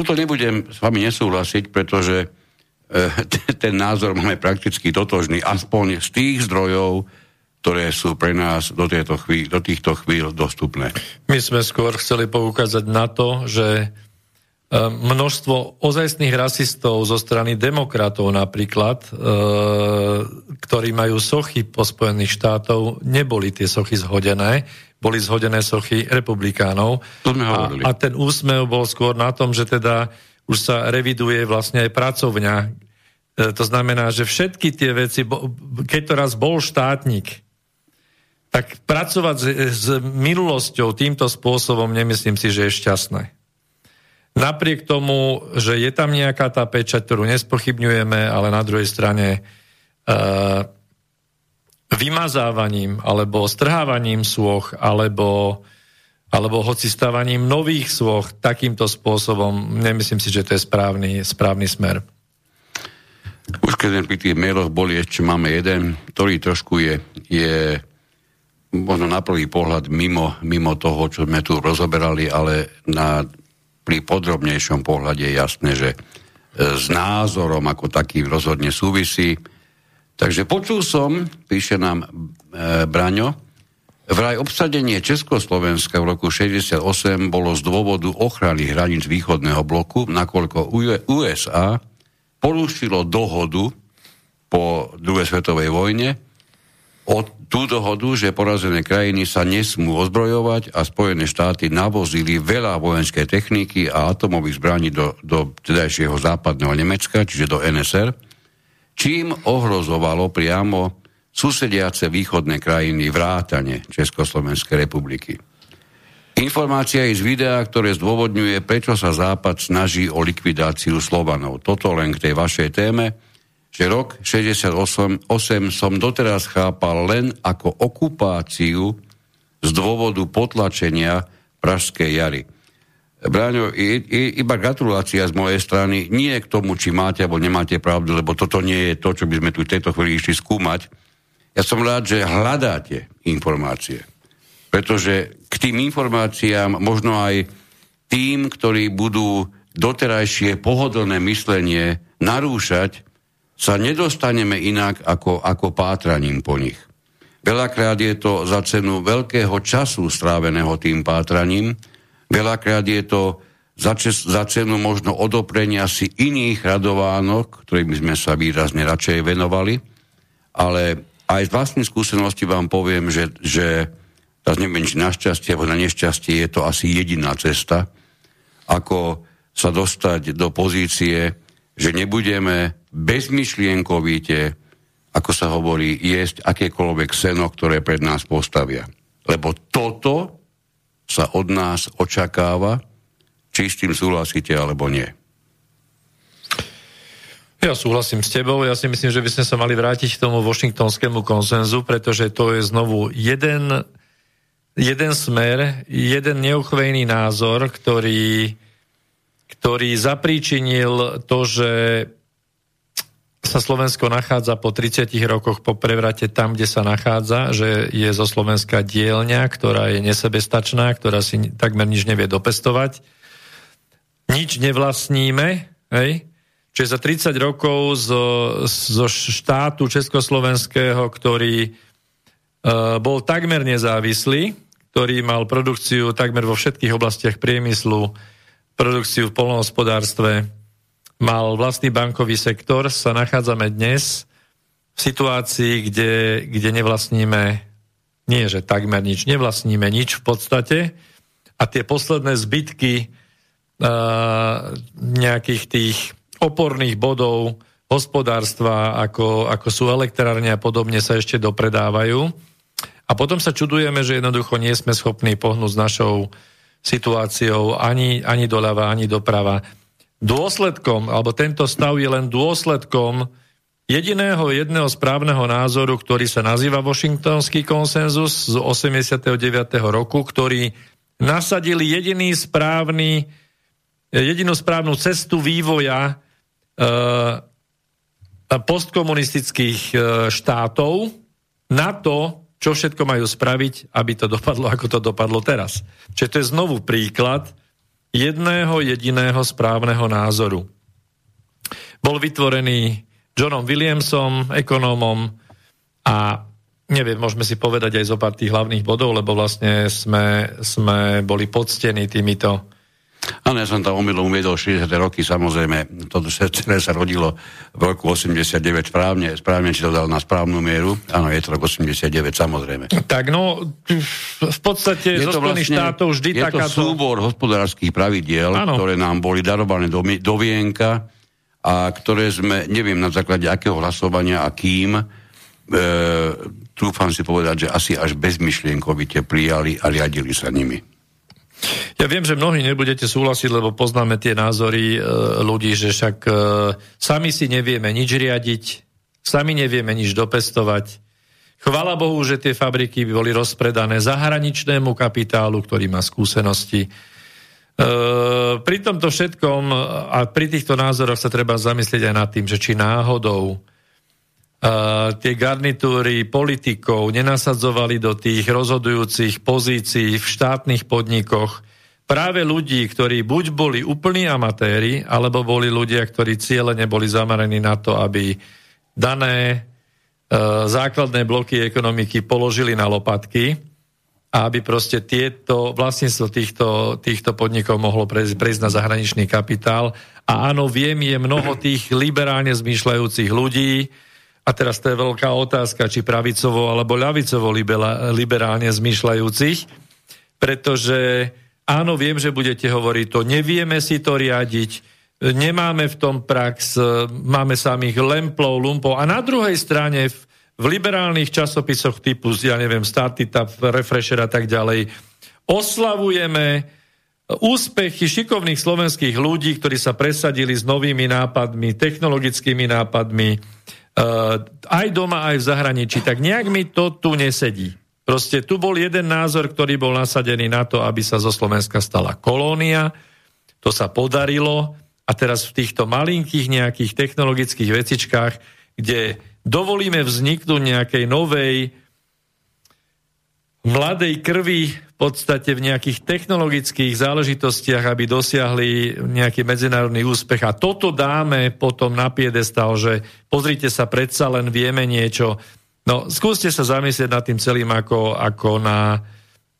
[SPEAKER 2] tuto nebudem s vami nesúhlasiť, pretože eh, ten názor máme prakticky totožný, aspoň z tých zdrojov, ktoré sú pre nás do, tejto chvíľ, do týchto chvíľ dostupné.
[SPEAKER 1] My sme skôr chceli poukázať na to, že eh, množstvo ozajstných rasistov zo strany demokratov napríklad, eh, ktorí majú sochy po Spojených štátov, neboli tie sochy zhodené boli zhodené sochy republikánov.
[SPEAKER 2] To sme
[SPEAKER 1] a, a ten úsmev bol skôr na tom, že teda už sa reviduje vlastne aj pracovňa. E, to znamená, že všetky tie veci, keď to raz bol štátnik, tak pracovať s, s minulosťou týmto spôsobom nemyslím si, že je šťastné. Napriek tomu, že je tam nejaká tá pečať, ktorú nespochybňujeme, ale na druhej strane uh, vymazávaním alebo strhávaním svoch alebo, alebo hoci stávaním nových svoch takýmto spôsobom, nemyslím si, že to je správny, správny smer.
[SPEAKER 2] Už keď pri tých mailoch boli, ešte máme jeden, ktorý trošku je, je možno na prvý pohľad mimo, mimo toho, čo sme tu rozoberali, ale na, pri podrobnejšom pohľade je jasné, že e, s názorom ako taký rozhodne súvisí. Takže počul som, píše nám e, Braňo, vraj obsadenie Československa v roku 68 bolo z dôvodu ochrany hraníc východného bloku, nakoľko USA porušilo dohodu po druhej svetovej vojne o tú dohodu, že porazené krajiny sa nesmú ozbrojovať a Spojené štáty navozili veľa vojenskej techniky a atomových zbraní do, do tedajšieho západného Nemecka, čiže do NSR čím ohrozovalo priamo susediace východné krajiny vrátane Československej republiky. Informácia je z videa, ktoré zdôvodňuje, prečo sa Západ snaží o likvidáciu Slovanov. Toto len k tej vašej téme, že rok 68 som doteraz chápal len ako okupáciu z dôvodu potlačenia Pražskej jary. Bráňo, iba gratulácia z mojej strany, nie k tomu, či máte alebo nemáte pravdu, lebo toto nie je to, čo by sme tu v tejto chvíli išli skúmať. Ja som rád, že hľadáte informácie. Pretože k tým informáciám možno aj tým, ktorí budú doterajšie pohodlné myslenie narúšať, sa nedostaneme inak ako, ako pátraním po nich. Veľakrát je to za cenu veľkého času stráveného tým pátraním, Veľakrát je to za, čes, za cenu možno odoprenia si iných radovánok, ktorým sme sa výrazne radšej venovali, ale aj z vlastnej skúsenosti vám poviem, že, že teraz neviem, či našťastie alebo na nešťastie je to asi jediná cesta, ako sa dostať do pozície, že nebudeme bezmyšlienkovite, ako sa hovorí, jesť akékoľvek seno, ktoré pred nás postavia. Lebo toto sa od nás očakáva, či s tým súhlasíte alebo nie.
[SPEAKER 1] Ja súhlasím s tebou. Ja si myslím, že by sme sa mali vrátiť k tomu washingtonskému konsenzu, pretože to je znovu jeden, jeden smer, jeden neuchvejný názor, ktorý, ktorý zapríčinil to, že sa Slovensko nachádza po 30 rokoch po prevrate tam, kde sa nachádza, že je zo Slovenska dielňa, ktorá je nesebestačná, ktorá si takmer nič nevie dopestovať. Nič nevlastníme, hej? Čiže za 30 rokov zo, zo štátu československého, ktorý e, bol takmer nezávislý, ktorý mal produkciu takmer vo všetkých oblastiach priemyslu, produkciu v polnohospodárstve, mal vlastný bankový sektor, sa nachádzame dnes v situácii, kde, kde nevlastníme, nie že takmer nič, nevlastníme nič v podstate a tie posledné zbytky uh, nejakých tých oporných bodov hospodárstva, ako, ako sú elektrárne a podobne, sa ešte dopredávajú. A potom sa čudujeme, že jednoducho nie sme schopní pohnúť s našou situáciou ani, ani doľava, ani doprava dôsledkom, alebo tento stav je len dôsledkom jediného jedného správneho názoru, ktorý sa nazýva Washingtonský konsenzus z 89. roku, ktorý nasadili jediný správny, jedinú správnu cestu vývoja e, postkomunistických e, štátov na to, čo všetko majú spraviť, aby to dopadlo, ako to dopadlo teraz. Čiže to je znovu príklad, jedného jediného správneho názoru. Bol vytvorený Johnom Williamsom, ekonómom a neviem, môžeme si povedať aj zo pár tých hlavných bodov, lebo vlastne sme, sme boli poctení týmito
[SPEAKER 2] Áno, ja som tam omylom uviedol 60. roky, samozrejme, to celé sa rodilo v roku 89 správne, správne či to dal na správnu mieru. Áno, je to rok 89, samozrejme.
[SPEAKER 1] Tak no, v podstate je zo Spojených vlastne, štátov vždy
[SPEAKER 2] je takáto... Je to súbor hospodárskych pravidiel, ano. ktoré nám boli darované do, do vienka a ktoré sme, neviem na základe akého hlasovania a kým, e, trúfam si povedať, že asi až bezmyšlienkovite prijali a riadili sa nimi.
[SPEAKER 1] Ja viem, že mnohí nebudete súhlasiť, lebo poznáme tie názory e, ľudí, že však e, sami si nevieme nič riadiť, sami nevieme nič dopestovať. Chvala Bohu, že tie fabriky by boli rozpredané zahraničnému kapitálu, ktorý má skúsenosti. E, pri tomto všetkom a pri týchto názoroch sa treba zamyslieť aj nad tým, že či náhodou Uh, tie garnitúry politikov nenasadzovali do tých rozhodujúcich pozícií v štátnych podnikoch práve ľudí, ktorí buď boli úplní amatéri, alebo boli ľudia, ktorí ciele neboli zameraní na to, aby dané uh, základné bloky ekonomiky položili na lopatky a aby proste tieto, vlastníctvo týchto, týchto podnikov mohlo prejsť, prejsť na zahraničný kapitál. A áno, viem, je mnoho tých liberálne zmýšľajúcich ľudí, a teraz to je veľká otázka, či pravicovo alebo ľavicovo liberálne zmýšľajúcich, pretože áno, viem, že budete hovoriť to, nevieme si to riadiť, nemáme v tom prax, máme samých lemplov, lumpov a na druhej strane v, v liberálnych časopisoch typu, ja neviem, Startitap, Refresher a tak ďalej, oslavujeme úspechy šikovných slovenských ľudí, ktorí sa presadili s novými nápadmi, technologickými nápadmi, aj doma, aj v zahraničí, tak nejak mi to tu nesedí. Proste tu bol jeden názor, ktorý bol nasadený na to, aby sa zo Slovenska stala kolónia. To sa podarilo a teraz v týchto malinkých nejakých technologických vecičkách, kde dovolíme vzniknúť nejakej novej mladej krvi podstate v nejakých technologických záležitostiach, aby dosiahli nejaký medzinárodný úspech. A toto dáme potom na piedestal, že pozrite sa, predsa len vieme niečo. No, skúste sa zamyslieť nad tým celým ako, ako na...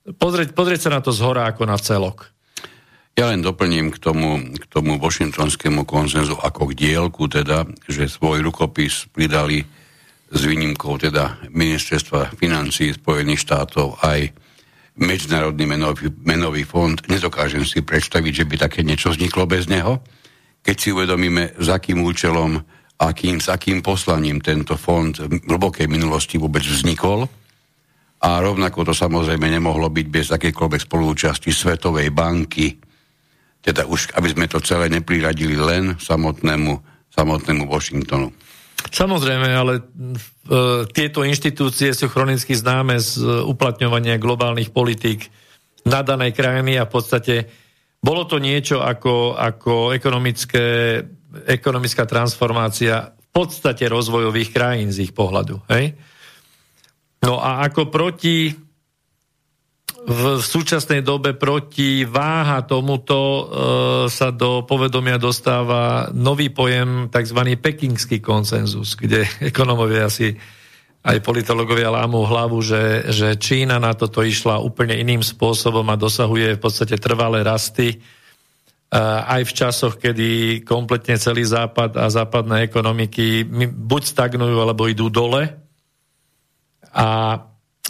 [SPEAKER 1] Pozrieť, pozrieť sa na to zhora ako na celok.
[SPEAKER 2] Ja len doplním k tomu, k tomu washingtonskému konsenzu ako k dielku, teda, že svoj rukopis pridali s výnimkou teda ministerstva financí Spojených štátov aj Medzinárodný menový, menový fond. Nedokážem si predstaviť, že by také niečo vzniklo bez neho. Keď si uvedomíme, s akým účelom, akým, s akým poslaním tento fond v hlbokej minulosti vôbec vznikol. A rovnako to samozrejme nemohlo byť bez akékoľvek spolúčasti Svetovej banky, teda už, aby sme to celé nepriradili len samotnému, samotnému Washingtonu.
[SPEAKER 1] Samozrejme, ale e, tieto inštitúcie sú chronicky známe z e, uplatňovania globálnych politík na danej krajiny a v podstate bolo to niečo ako, ako ekonomické, ekonomická transformácia v podstate rozvojových krajín z ich pohľadu. Hej? No a ako proti v, súčasnej dobe proti váha tomuto e, sa do povedomia dostáva nový pojem tzv. pekingský konsenzus, kde ekonomovia asi aj politológovia lámu hlavu, že, že Čína na toto išla úplne iným spôsobom a dosahuje v podstate trvalé rasty e, aj v časoch, kedy kompletne celý západ a západné ekonomiky buď stagnujú, alebo idú dole. A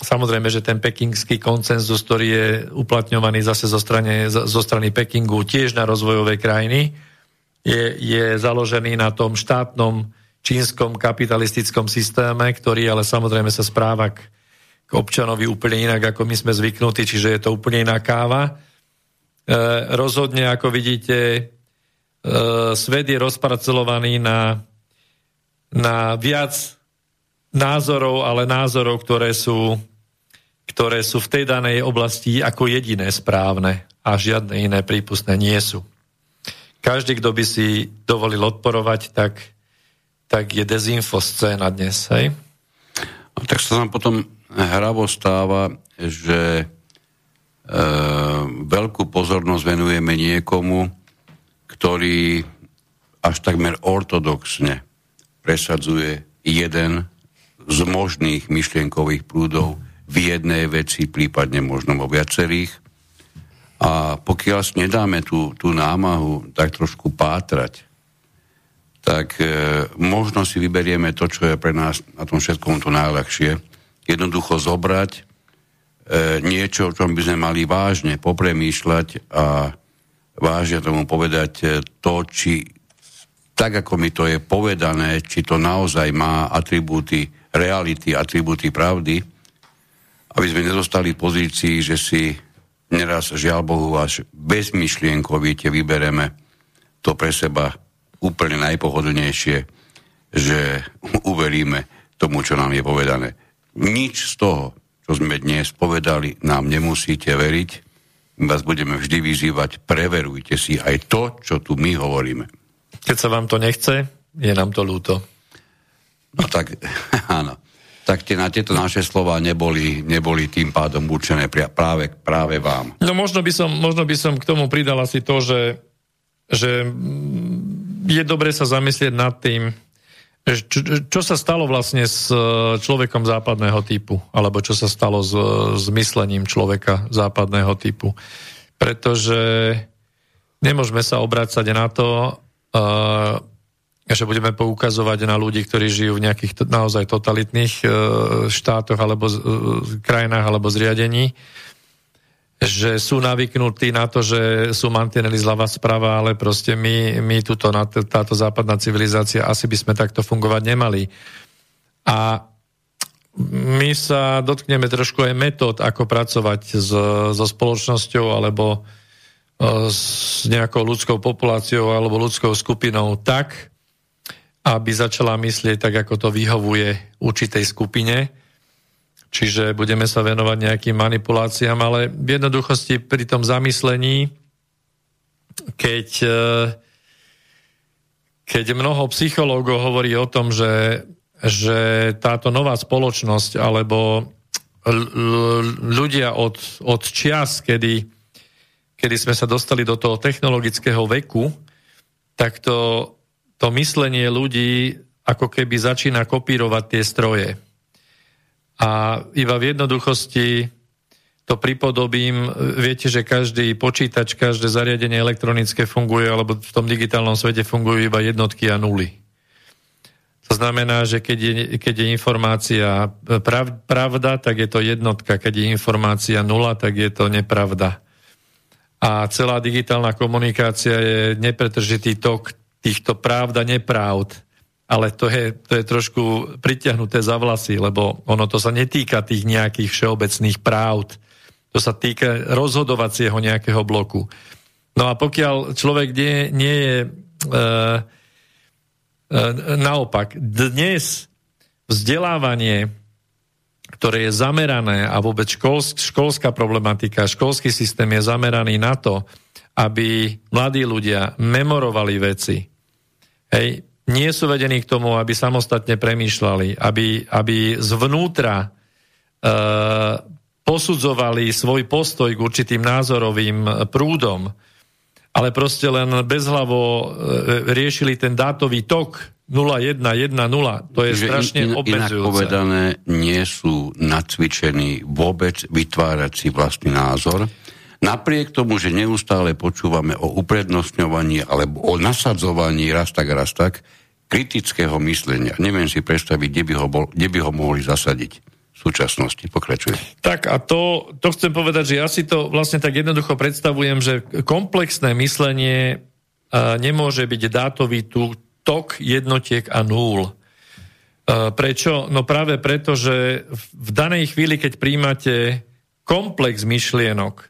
[SPEAKER 1] Samozrejme, že ten pekingský koncenzus, ktorý je uplatňovaný zase zo strany, zo strany Pekingu tiež na rozvojové krajiny, je, je založený na tom štátnom čínskom kapitalistickom systéme, ktorý ale samozrejme sa správa k, k občanovi úplne inak, ako my sme zvyknutí, čiže je to úplne iná káva. E, rozhodne, ako vidíte, e, svet je rozparcelovaný na, na viac názorov, ale názorov, ktoré sú ktoré sú v tej danej oblasti ako jediné správne a žiadne iné prípustné nie sú. Každý, kto by si dovolil odporovať, tak, tak je dezinfoscéna dnes. Hej?
[SPEAKER 2] A tak sa nám potom hravo stáva, že e, veľkú pozornosť venujeme niekomu, ktorý až takmer ortodoxne presadzuje jeden z možných myšlienkových prúdov, v jednej veci, prípadne možno vo viacerých. A pokiaľ si nedáme tú, tú námahu tak trošku pátrať, tak e, možno si vyberieme to, čo je pre nás na tom všetkom to najľahšie. Jednoducho zobrať e, niečo, o čom by sme mali vážne popremýšľať a vážne tomu povedať e, to, či tak, ako mi to je povedané, či to naozaj má atribúty reality, atribúty pravdy, aby sme nezostali v pozícii, že si neraz, žiaľ Bohu, až bezmyšlienkovite vybereme to pre seba úplne najpohodlnejšie, že uveríme tomu, čo nám je povedané. Nič z toho, čo sme dnes povedali, nám nemusíte veriť. My vás budeme vždy vyzývať, preverujte si aj to, čo tu my hovoríme.
[SPEAKER 1] Keď sa vám to nechce, je nám to ľúto.
[SPEAKER 2] No tak, áno tak tie, na tieto naše slova neboli, neboli tým pádom určené práve, práve vám.
[SPEAKER 1] No možno by, som, možno by som k tomu pridal asi to, že, že je dobre sa zamyslieť nad tým, čo, čo sa stalo vlastne s e, človekom západného typu, alebo čo sa stalo s, s myslením človeka západného typu. Pretože nemôžeme sa obrácať na to, uh, že budeme poukazovať na ľudí, ktorí žijú v nejakých naozaj totalitných e, štátoch alebo e, krajinách alebo zriadení, že sú navyknutí na to, že sú mantinely zľava správa, ale proste my, my tuto, táto západná civilizácia, asi by sme takto fungovať nemali. A my sa dotkneme trošku aj metód, ako pracovať s, so spoločnosťou alebo e, s nejakou ľudskou populáciou alebo ľudskou skupinou tak, aby začala myslieť tak, ako to vyhovuje určitej skupine. Čiže budeme sa venovať nejakým manipuláciám, ale v jednoduchosti pri tom zamyslení, keď, e, keď mnoho psychológov hovorí o tom, že, že táto nová spoločnosť alebo ľudia od, od čias, kedy, kedy sme sa dostali do toho technologického veku, tak to to myslenie ľudí ako keby začína kopírovať tie stroje. A iba v jednoduchosti to pripodobím, viete, že každý počítač, každé zariadenie elektronické funguje, alebo v tom digitálnom svete fungujú iba jednotky a nuly. To znamená, že keď je, keď je informácia prav, pravda, tak je to jednotka. Keď je informácia nula, tak je to nepravda. A celá digitálna komunikácia je nepretržitý tok týchto pravd a nepravd, ale to je, to je trošku pritiahnuté za vlasy, lebo ono to sa netýka tých nejakých všeobecných pravd, to sa týka rozhodovacieho nejakého bloku. No a pokiaľ človek nie, nie je e, naopak, dnes vzdelávanie, ktoré je zamerané a vôbec školská problematika, školský systém je zameraný na to, aby mladí ľudia memorovali veci. Hej, nie sú vedení k tomu, aby samostatne premýšľali, aby, aby zvnútra e, posudzovali svoj postoj k určitým názorovým prúdom, ale proste len bezhlavo e, riešili ten dátový tok 0110, to je Že strašne in, in, obmedzujúce.
[SPEAKER 2] Inak povedané, nie sú nacvičení vôbec vytvárať si vlastný názor, Napriek tomu, že neustále počúvame o uprednostňovaní alebo o nasadzovaní raz tak, raz tak, kritického myslenia. Neviem si predstaviť, kde by ho, bol, kde by ho mohli zasadiť v súčasnosti. Pokračuje.
[SPEAKER 1] Tak a to, to chcem povedať, že ja si to vlastne tak jednoducho predstavujem, že komplexné myslenie uh, nemôže byť dátový tu tok jednotiek a nul. Uh, prečo? No práve preto, že v danej chvíli, keď príjmate komplex myšlienok,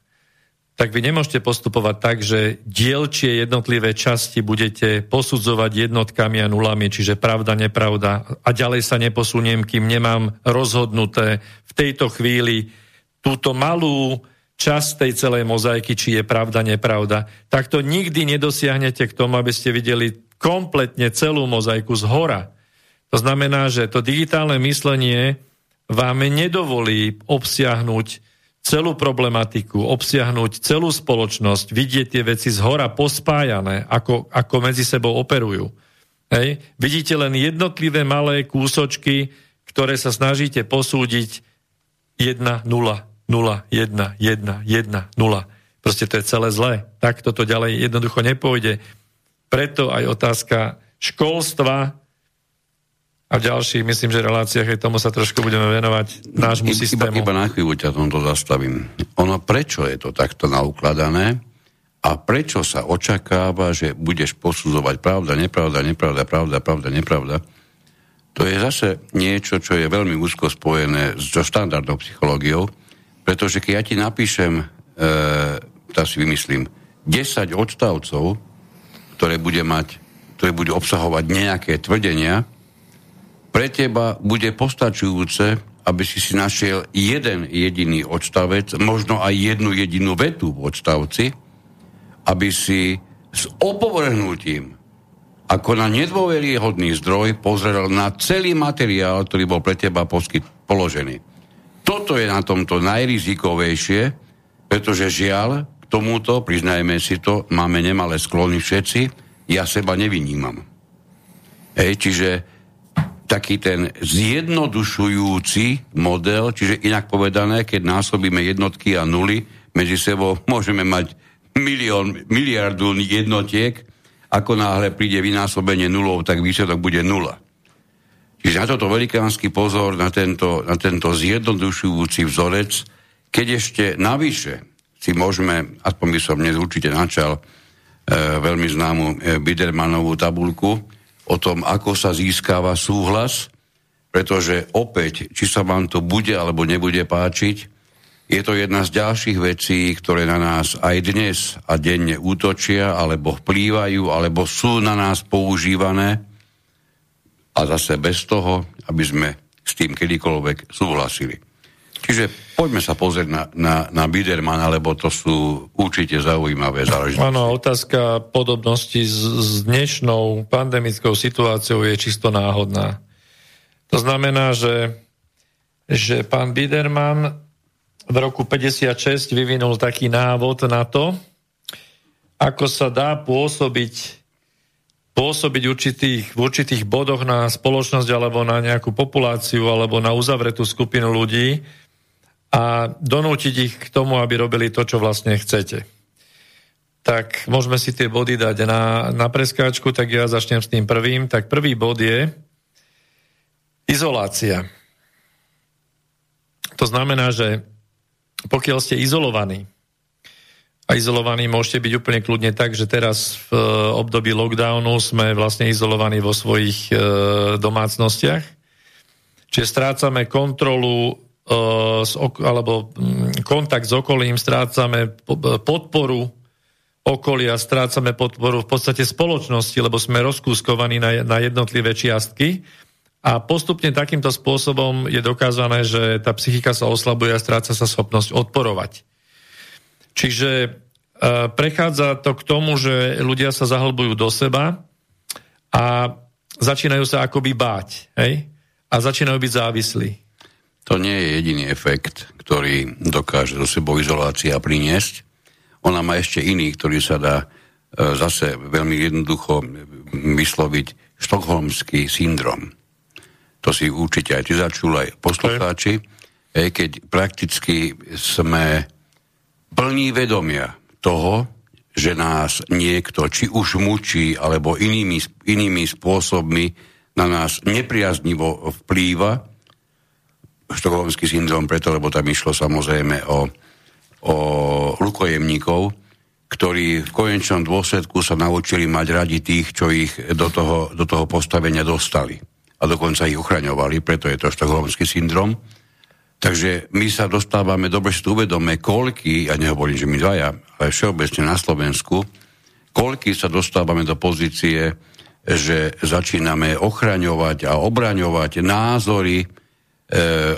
[SPEAKER 1] tak vy nemôžete postupovať tak, že dielčie jednotlivé časti budete posudzovať jednotkami a nulami, čiže pravda, nepravda a ďalej sa neposuniem, kým nemám rozhodnuté v tejto chvíli túto malú časť tej celej mozaiky, či je pravda, nepravda. Tak to nikdy nedosiahnete k tomu, aby ste videli kompletne celú mozaiku z hora. To znamená, že to digitálne myslenie vám nedovolí obsiahnuť celú problematiku, obsiahnuť celú spoločnosť, vidieť tie veci z hora pospájané, ako, ako medzi sebou operujú. Hej. Vidíte len jednotlivé malé kúsočky, ktoré sa snažíte posúdiť 1, 0, 0, 1, 1, 1, 0. Proste to je celé zlé. Tak toto ďalej jednoducho nepôjde. Preto aj otázka školstva a v ďalších, myslím, že reláciách aj tomu sa trošku budeme venovať nášmu systému.
[SPEAKER 2] Iba, iba na chvíľu ťa tomto zastavím. Ono, prečo je to takto naukladané a prečo sa očakáva, že budeš posudzovať pravda, nepravda, nepravda, pravda, pravda, nepravda, to je zase niečo, čo je veľmi úzko spojené so štandardnou psychológiou, pretože keď ja ti napíšem, e, tak si vymyslím, 10 odstavcov, ktoré bude mať, ktoré budú obsahovať nejaké tvrdenia, pre teba bude postačujúce, aby si si našiel jeden jediný odstavec, možno aj jednu jedinú vetu v odstavci, aby si s opovrhnutím ako na nedôveriehodný zdroj pozrel na celý materiál, ktorý bol pre teba poskyt, položený. Toto je na tomto najrizikovejšie, pretože žiaľ, k tomuto, priznajme si to, máme nemalé sklony všetci, ja seba nevynímam. Hej, čiže taký ten zjednodušujúci model, čiže inak povedané, keď násobíme jednotky a nuly, medzi sebou môžeme mať milión, miliardu jednotiek, ako náhle príde vynásobenie nulov, tak výsledok bude nula. Čiže na toto velikánsky pozor, na tento, na tento zjednodušujúci vzorec, keď ešte navyše si môžeme, aspoň by som dnes určite načal, e, veľmi známu e, Bidermanovú tabulku, o tom, ako sa získava súhlas, pretože opäť, či sa vám to bude alebo nebude páčiť, je to jedna z ďalších vecí, ktoré na nás aj dnes a denne útočia, alebo vplývajú, alebo sú na nás používané a zase bez toho, aby sme s tým kedykoľvek súhlasili. Čiže poďme sa pozrieť na, na, na Biderman, lebo to sú určite zaujímavé záležitosti.
[SPEAKER 1] Áno, otázka podobnosti s, s dnešnou pandemickou situáciou je čisto náhodná. To znamená, že, že pán Biderman v roku 56 vyvinul taký návod na to, ako sa dá pôsobiť pôsobiť určitých, v určitých bodoch na spoločnosť alebo na nejakú populáciu alebo na uzavretú skupinu ľudí, a donútiť ich k tomu, aby robili to, čo vlastne chcete. Tak môžeme si tie body dať na, na preskáčku, tak ja začnem s tým prvým. Tak prvý bod je izolácia. To znamená, že pokiaľ ste izolovaní, a izolovaní môžete byť úplne kľudne tak, že teraz v období lockdownu sme vlastne izolovaní vo svojich e, domácnostiach. Čiže strácame kontrolu alebo mm, kontakt s okolím, strácame podporu okolia, strácame podporu v podstate spoločnosti, lebo sme rozkúskovaní na, na jednotlivé čiastky. A postupne takýmto spôsobom je dokázané, že tá psychika sa oslabuje a stráca sa schopnosť odporovať. Čiže e, prechádza to k tomu, že ľudia sa zahlbujú do seba a začínajú sa akoby báť. Hej? A začínajú byť závislí.
[SPEAKER 2] To nie je jediný efekt, ktorý dokáže do sebou izolácia priniesť. Ona má ešte iný, ktorý sa dá e, zase veľmi jednoducho vysloviť štokholmský syndrom. To si určite aj ty začul, aj poslucháči, okay. keď prakticky sme plní vedomia toho, že nás niekto či už mučí, alebo inými, inými spôsobmi na nás nepriaznivo vplýva, štokholmský syndrom preto, lebo tam išlo samozrejme o, o rukojemníkov, ktorí v konečnom dôsledku sa naučili mať radi tých, čo ich do toho, do toho postavenia dostali. A dokonca ich uchraňovali, preto je to štokholmský syndrom. Takže my sa dostávame, dobre si tu uvedome, koľky, ja nehovorím, že my dvaja, ale všeobecne na Slovensku, koľky sa dostávame do pozície, že začíname ochraňovať a obraňovať názory,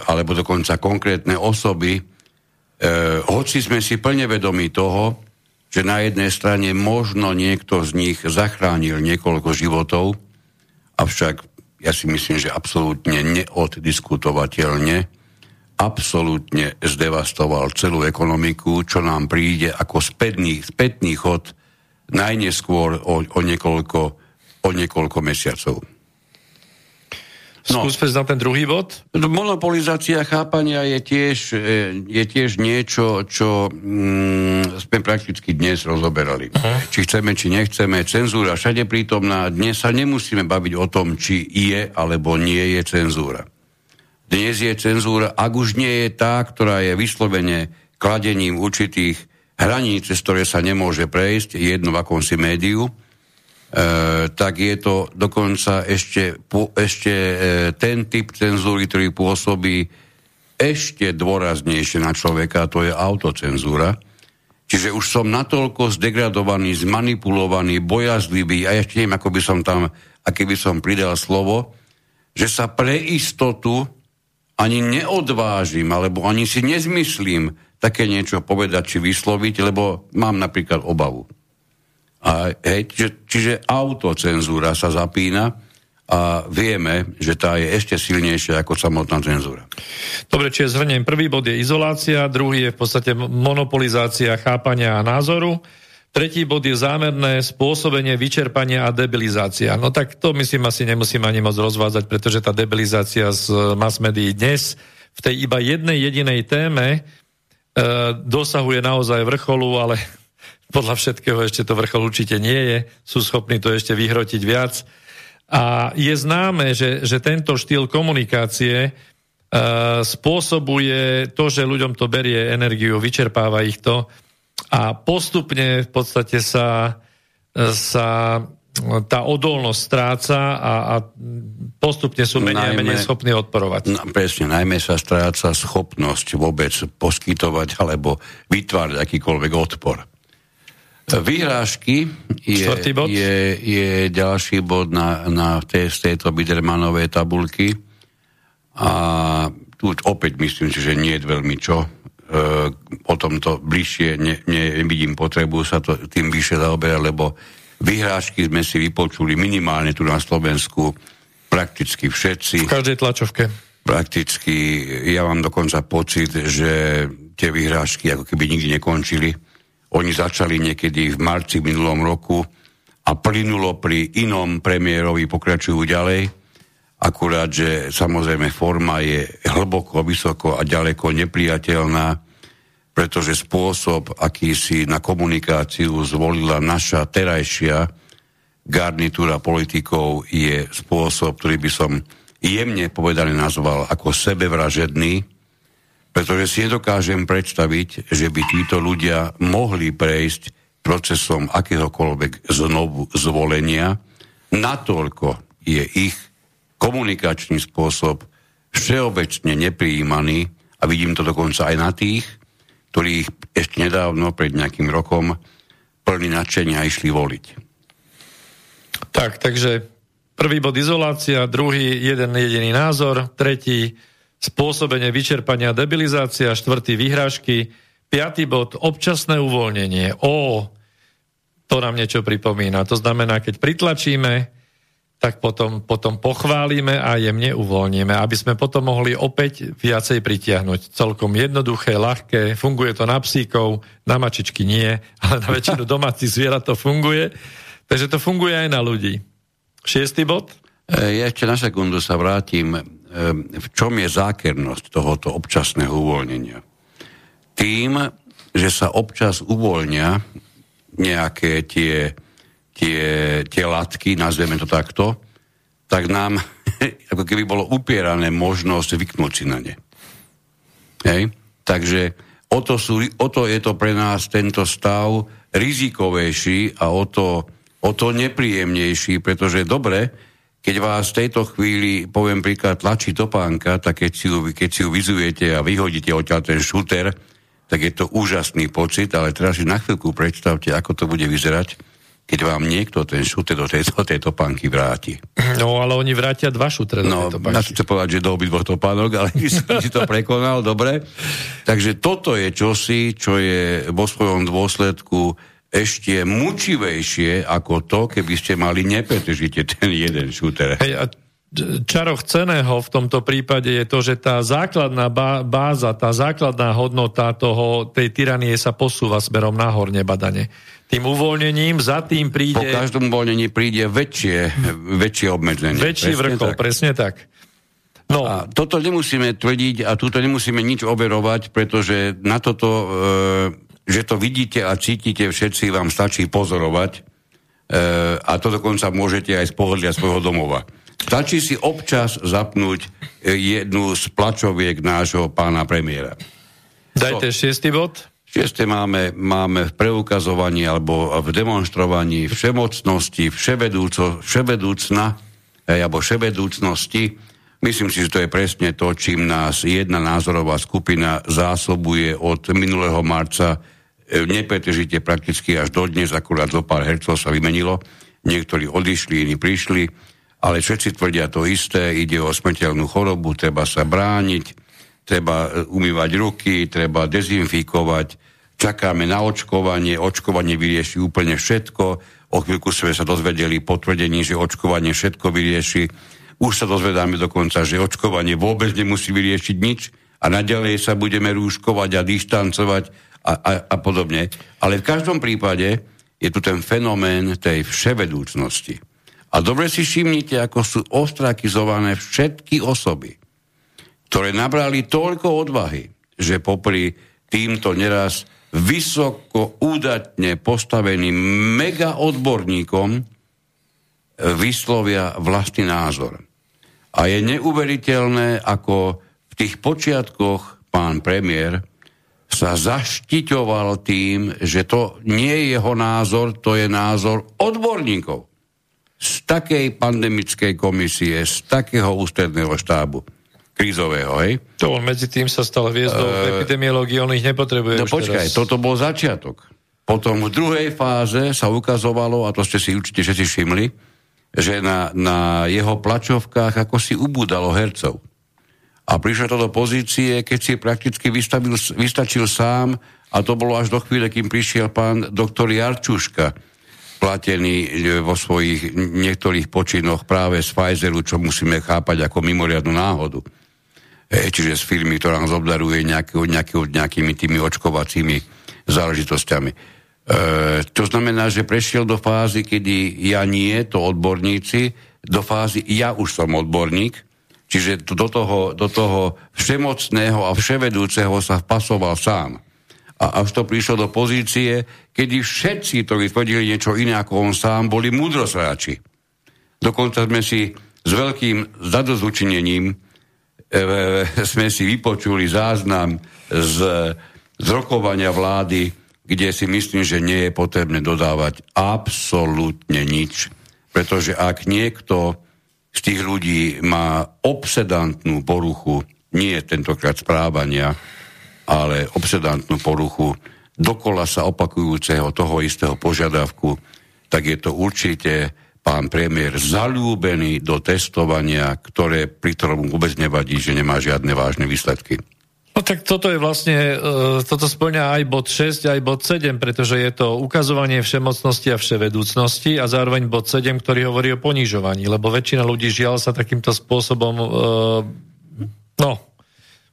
[SPEAKER 2] alebo dokonca konkrétne osoby, e, hoci sme si plne vedomi toho, že na jednej strane možno niekto z nich zachránil niekoľko životov, avšak ja si myslím, že absolútne neoddiskutovateľne, absolútne zdevastoval celú ekonomiku, čo nám príde ako spätný, spätný chod najneskôr o, o, niekoľko, o niekoľko mesiacov.
[SPEAKER 1] No. Skúsme na ten druhý bod.
[SPEAKER 2] Monopolizácia chápania je tiež, e, je tiež niečo, čo mm, sme prakticky dnes rozoberali. Uh-huh. Či chceme, či nechceme. Cenzúra všade prítomná. Dnes sa nemusíme baviť o tom, či je alebo nie je cenzúra. Dnes je cenzúra, ak už nie je tá, ktorá je vyslovene kladením určitých hraníc, cez ktoré sa nemôže prejsť, jedno v akomsi médiu, tak je to dokonca ešte, ešte e, ten typ cenzúry, ktorý pôsobí ešte dôraznejšie na človeka, to je autocenzúra. Čiže už som natoľko zdegradovaný, zmanipulovaný, bojazlivý a ešte neviem, ako by som tam, aké by som pridal slovo, že sa pre istotu ani neodvážim, alebo ani si nezmyslím také niečo povedať či vysloviť, lebo mám napríklad obavu. A, hej, čiže, čiže autocenzúra sa zapína a vieme, že tá je ešte silnejšia ako samotná cenzúra.
[SPEAKER 1] Dobre, čiže zhrniem. Prvý bod je izolácia, druhý je v podstate monopolizácia chápania a názoru, tretí bod je zámerné spôsobenie vyčerpania a debilizácia. No tak to myslím asi nemusím ani moc rozvádzať, pretože tá debilizácia z mass médií dnes v tej iba jednej jedinej téme e, dosahuje naozaj vrcholu, ale podľa všetkého ešte to vrchol určite nie je, sú schopní to ešte vyhrotiť viac. A je známe, že, že tento štýl komunikácie uh, spôsobuje to, že ľuďom to berie energiu, vyčerpáva ich to a postupne v podstate sa, sa tá odolnosť stráca a, a postupne sú menej najmä, a menej schopní odporovať.
[SPEAKER 2] No, presne, najmä sa stráca schopnosť vôbec poskytovať alebo vytvárať akýkoľvek odpor. Výhrážky je, je, je ďalší bod na, na tej, z tejto Bidermanovej tabulky a tu opäť myslím si, že nie je veľmi čo. E, o tomto bližšie ne, nevidím potrebu sa to tým vyššie zaoberať, lebo vyhrážky sme si vypočuli minimálne tu na Slovensku prakticky všetci.
[SPEAKER 1] V každej tlačovke.
[SPEAKER 2] Prakticky, ja mám dokonca pocit, že tie vyhrážky ako keby nikdy nekončili oni začali niekedy v marci minulom roku a plynulo pri inom premiérovi pokračujú ďalej. Akurát, že samozrejme forma je hlboko, vysoko a ďaleko nepriateľná, pretože spôsob, aký si na komunikáciu zvolila naša terajšia garnitúra politikov, je spôsob, ktorý by som jemne povedaný nazval ako sebevražedný, pretože si nedokážem predstaviť, že by títo ľudia mohli prejsť procesom akéhokoľvek znovu zvolenia. Natoľko je ich komunikačný spôsob všeobecne neprijímaný a vidím to dokonca aj na tých, ktorých ešte nedávno, pred nejakým rokom, plný nadšenia išli voliť.
[SPEAKER 1] Tak, takže prvý bod izolácia, druhý jeden jediný názor, tretí spôsobenie vyčerpania debilizácia, štvrtý vyhrážky, piatý bod občasné uvoľnenie. Ó, to nám niečo pripomína. To znamená, keď pritlačíme, tak potom, potom pochválime a jemne uvoľníme, aby sme potom mohli opäť viacej pritiahnuť. Celkom jednoduché, ľahké, funguje to na psíkov, na mačičky nie, ale na väčšinu domácich zvierat to funguje. Takže to funguje aj na ľudí. Šiestý bod?
[SPEAKER 2] E, ja ešte na sekundu sa vrátim, v čom je zákernosť tohoto občasného uvoľnenia. Tým, že sa občas uvoľnia nejaké tie tie, tie latky, nazveme to takto, tak nám ako keby bolo upierané možnosť vyknúť si na ne. Hej? Takže o to, sú, o to je to pre nás tento stav rizikovejší a o to, o to nepríjemnejší, pretože dobre, keď vás v tejto chvíli, poviem príklad, tlačí topánka, tak keď si ju, keď si ju vyzujete a vyhodíte odtiaľ ten šúter, tak je to úžasný pocit, ale teraz si na chvíľku predstavte, ako to bude vyzerať, keď vám niekto ten šuter do tejto, tejto panky vráti.
[SPEAKER 1] No, ale oni vrátia dva šutre do
[SPEAKER 2] no,
[SPEAKER 1] tejto panky. No,
[SPEAKER 2] chcem povedať, že do obidvoch topánok, ale si, si to prekonal, dobre. Takže toto je čosi, čo je vo svojom dôsledku ešte mučivejšie ako to, keby ste mali nepretržite ten jeden šúter.
[SPEAKER 1] Hej, a čaroch ceného v tomto prípade je to, že tá základná báza, tá základná hodnota toho, tej tyranie sa posúva smerom nahor nebadane. Tým uvoľnením za tým príde... Po
[SPEAKER 2] každom uvoľnení príde väčšie, väčšie obmedzenie.
[SPEAKER 1] Väčší presne tak. presne tak.
[SPEAKER 2] No. A toto nemusíme tvrdiť a túto nemusíme nič overovať, pretože na toto, e, že to vidíte a cítite všetci, vám stačí pozorovať e, a to dokonca môžete aj z pohodlia svojho domova. Stačí si občas zapnúť e, jednu z plačoviek nášho pána premiéra.
[SPEAKER 1] Dajte so, šiestý bod.
[SPEAKER 2] Šieste máme, máme v preukazovaní alebo v demonstrovaní všemocnosti, vševedúco, vševedúcna alebo vševedúcnosti. Myslím si, že to je presne to, čím nás jedna názorová skupina zásobuje od minulého marca e, nepretržite prakticky až do dnes, akurát zo pár hercov sa vymenilo. Niektorí odišli, iní prišli, ale všetci tvrdia to isté, ide o smrteľnú chorobu, treba sa brániť, treba e, umývať ruky, treba dezinfikovať, čakáme na očkovanie, očkovanie vyrieši úplne všetko, o chvíľku sme sa dozvedeli potvrdení, že očkovanie všetko vyrieši, už sa dozvedáme dokonca, že očkovanie vôbec nemusí vyriešiť nič a naďalej sa budeme rúškovať a dištancovať a, a, a podobne. Ale v každom prípade je tu ten fenomén tej vševedúcnosti. A dobre si všimnite, ako sú ostrakizované všetky osoby, ktoré nabrali toľko odvahy, že popri týmto neraz vysoko údatne postaveným mega odborníkom e, vyslovia vlastný názor. A je neuveriteľné, ako v tých počiatkoch pán premiér sa zaštiťoval tým, že to nie je jeho názor, to je názor odborníkov z takej pandemickej komisie, z takého ústredného štábu krízového, hej?
[SPEAKER 1] To on medzi tým sa stal hviezdou uh, epidemiológii, on ich nepotrebuje
[SPEAKER 2] No počkaj, teraz. toto bol začiatok. Potom v druhej fáze sa ukazovalo, a to ste si určite všetci všimli, že na, na jeho plačovkách ako si ubúdalo hercov. A prišlo to do pozície, keď si prakticky vystavil, vystačil sám, a to bolo až do chvíle, kým prišiel pán doktor Jarčuška, platený e, vo svojich niektorých počinoch práve z Pfizeru, čo musíme chápať ako mimoriadnu náhodu e, čiže z firmy, ktorá nás obdaruje nejaký, nejaký, nejakými tými očkovacími záležitosťami. E, to znamená, že prešiel do fázy, kedy ja nie, to odborníci, do fázy ja už som odborník, čiže do toho, do toho všemocného a vševedúceho sa vpasoval sám. A až to prišlo do pozície, kedy všetci, ktorí tvrdili niečo iné ako on sám, boli múdrosráči. Dokonca sme si s veľkým zadozučinením e, sme si vypočuli záznam z, z rokovania vlády, kde si myslím, že nie je potrebné dodávať absolútne nič. Pretože ak niekto z tých ľudí má obsedantnú poruchu, nie tentokrát správania, ale obsedantnú poruchu dokola sa opakujúceho toho istého požiadavku, tak je to určite pán premiér zalúbený do testovania, ktoré, pri ktorom vôbec nevadí, že nemá žiadne vážne výsledky.
[SPEAKER 1] No tak toto je vlastne, uh, toto splňa aj bod 6, aj bod 7, pretože je to ukazovanie všemocnosti a vševedúcnosti a zároveň bod 7, ktorý hovorí o ponižovaní, lebo väčšina ľudí žiaľ sa takýmto spôsobom, uh, no,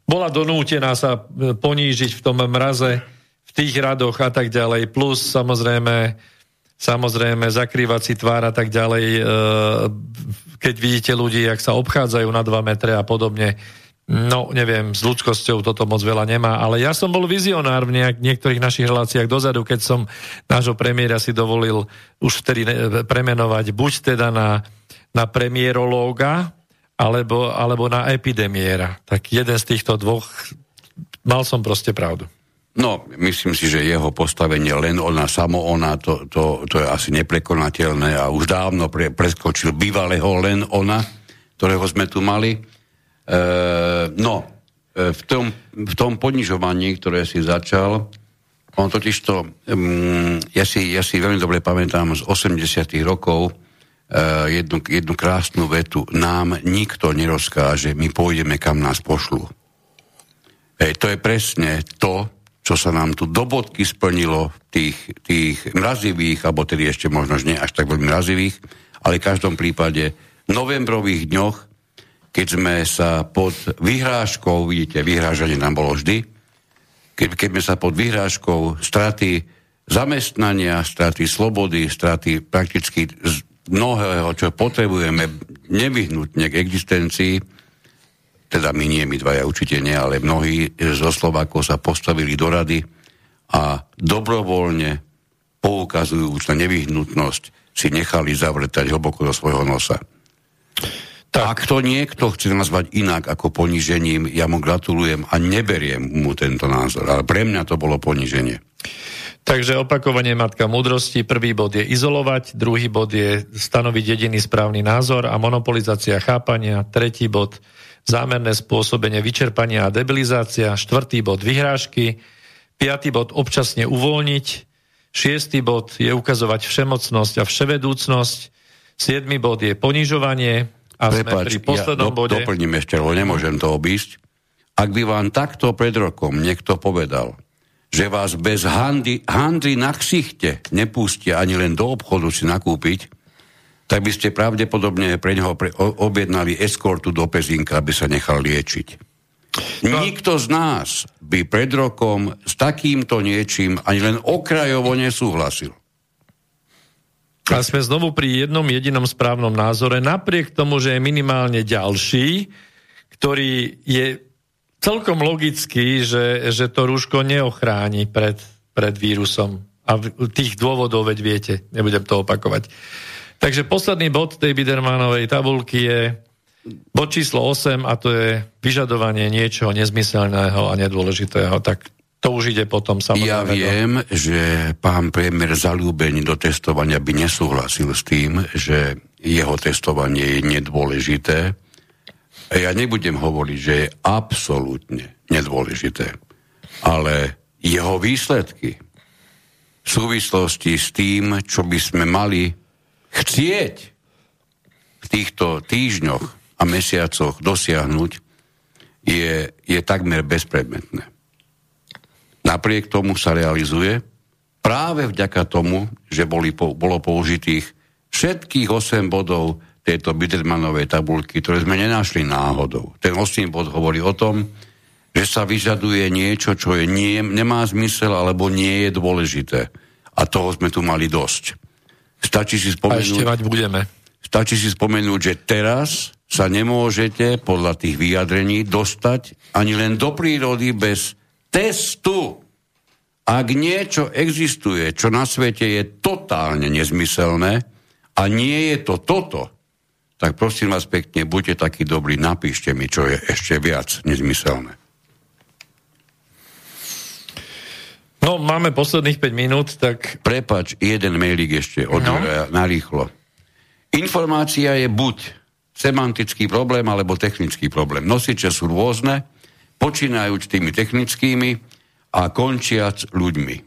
[SPEAKER 1] bola donútená sa e, ponížiť v tom mraze, v tých radoch a tak ďalej, plus samozrejme samozrejme zakrývať si tvár a tak ďalej, e, keď vidíte ľudí, jak sa obchádzajú na 2 metre a podobne. No, neviem, s ľudskosťou toto moc veľa nemá, ale ja som bol vizionár v nejak, niektorých našich reláciách dozadu, keď som nášho premiéra si dovolil už vtedy premenovať buď teda na, na premiérológa, alebo, alebo na epidemiéra. Tak jeden z týchto dvoch, mal som proste pravdu.
[SPEAKER 2] No, myslím si, že jeho postavenie len ona, samo ona, to, to, to je asi neprekonateľné a už dávno pre, preskočil bývalého len ona, ktorého sme tu mali. E, no, e, v, tom, v tom ponižovaní, ktoré si začal, on totiž to, um, ja, si, ja si veľmi dobre pamätám z 80 rokov uh, jednu, jednu krásnu vetu, nám nikto nerozkáže, my pôjdeme, kam nás pošlu. E, to je presne to, čo sa nám tu do bodky splnilo v tých, tých mrazivých, alebo tedy ešte možno nie až tak veľmi mrazivých, ale v každom prípade novembrových dňoch, keď sme sa pod vyhrážkou, vidíte, vyhrážanie nám bolo vždy, keď, keď sme sa pod vyhrážkou straty zamestnania, straty slobody, straty prakticky mnohého, čo potrebujeme nevyhnutne k existencii, teda my nie, my dvaja určite nie, ale mnohí zo Slovákov sa postavili do rady a dobrovoľne poukazujú na nevyhnutnosť, si nechali zavretať hlboko do svojho nosa. Tak. Ak to niekto chce nazvať inak ako ponížením, ja mu gratulujem a neberiem mu tento názor. Ale pre mňa to bolo poníženie.
[SPEAKER 1] Takže opakovanie matka múdrosti. Prvý bod je izolovať, druhý bod je stanoviť jediný správny názor a monopolizácia chápania. Tretí bod zámerné spôsobenie vyčerpania a debilizácia, štvrtý bod vyhrážky, piatý bod občasne uvoľniť, šiestý bod je ukazovať všemocnosť a vševedúcnosť, siedmy bod je ponižovanie a Prepač, sme pri poslednom ja do, bode...
[SPEAKER 2] doplním ešte, lebo nemôžem to obísť. Ak by vám takto pred rokom niekto povedal, že vás bez handy, handry na ksichte nepustia ani len do obchodu si nakúpiť, tak by ste pravdepodobne pre neho pre, objednali eskortu do Pezinka, aby sa nechal liečiť. No. Nikto z nás by pred rokom s takýmto niečím ani len okrajovo nesúhlasil.
[SPEAKER 1] A sme znovu pri jednom jedinom správnom názore, napriek tomu, že je minimálne ďalší, ktorý je celkom logický, že, že to rúško neochráni pred, pred vírusom. A tých dôvodov, veď viete, nebudem to opakovať. Takže posledný bod tej Bidermanovej tabulky je bod číslo 8 a to je vyžadovanie niečoho nezmyselného a nedôležitého. Tak to už ide potom samozrejme.
[SPEAKER 2] Ja viem, do... že pán premiér zalúbený do testovania by nesúhlasil s tým, že jeho testovanie je nedôležité. Ja nebudem hovoriť, že je absolútne nedôležité, ale jeho výsledky v súvislosti s tým, čo by sme mali chcieť v týchto týždňoch a mesiacoch dosiahnuť, je, je takmer bezpredmetné. Napriek tomu sa realizuje práve vďaka tomu, že boli, bolo použitých všetkých 8 bodov tejto Bidermanovej tabulky, ktoré sme nenašli náhodou. Ten 8 bod hovorí o tom, že sa vyžaduje niečo, čo je nie, nemá zmysel alebo nie je dôležité. A toho sme tu mali dosť. Stačí si spomenúť... A
[SPEAKER 1] ešte mať budeme.
[SPEAKER 2] Stačí si spomenúť, že teraz sa nemôžete podľa tých vyjadrení dostať ani len do prírody bez testu. Ak niečo existuje, čo na svete je totálne nezmyselné a nie je to toto, tak prosím vás pekne, buďte takí dobrí, napíšte mi, čo je ešte viac nezmyselné.
[SPEAKER 1] No, máme posledných 5 minút, tak...
[SPEAKER 2] Prepač, jeden mailik ešte od no. narýchlo. Informácia je buď semantický problém, alebo technický problém. Nosiče sú rôzne, počínajúc tými technickými a končiac ľuďmi.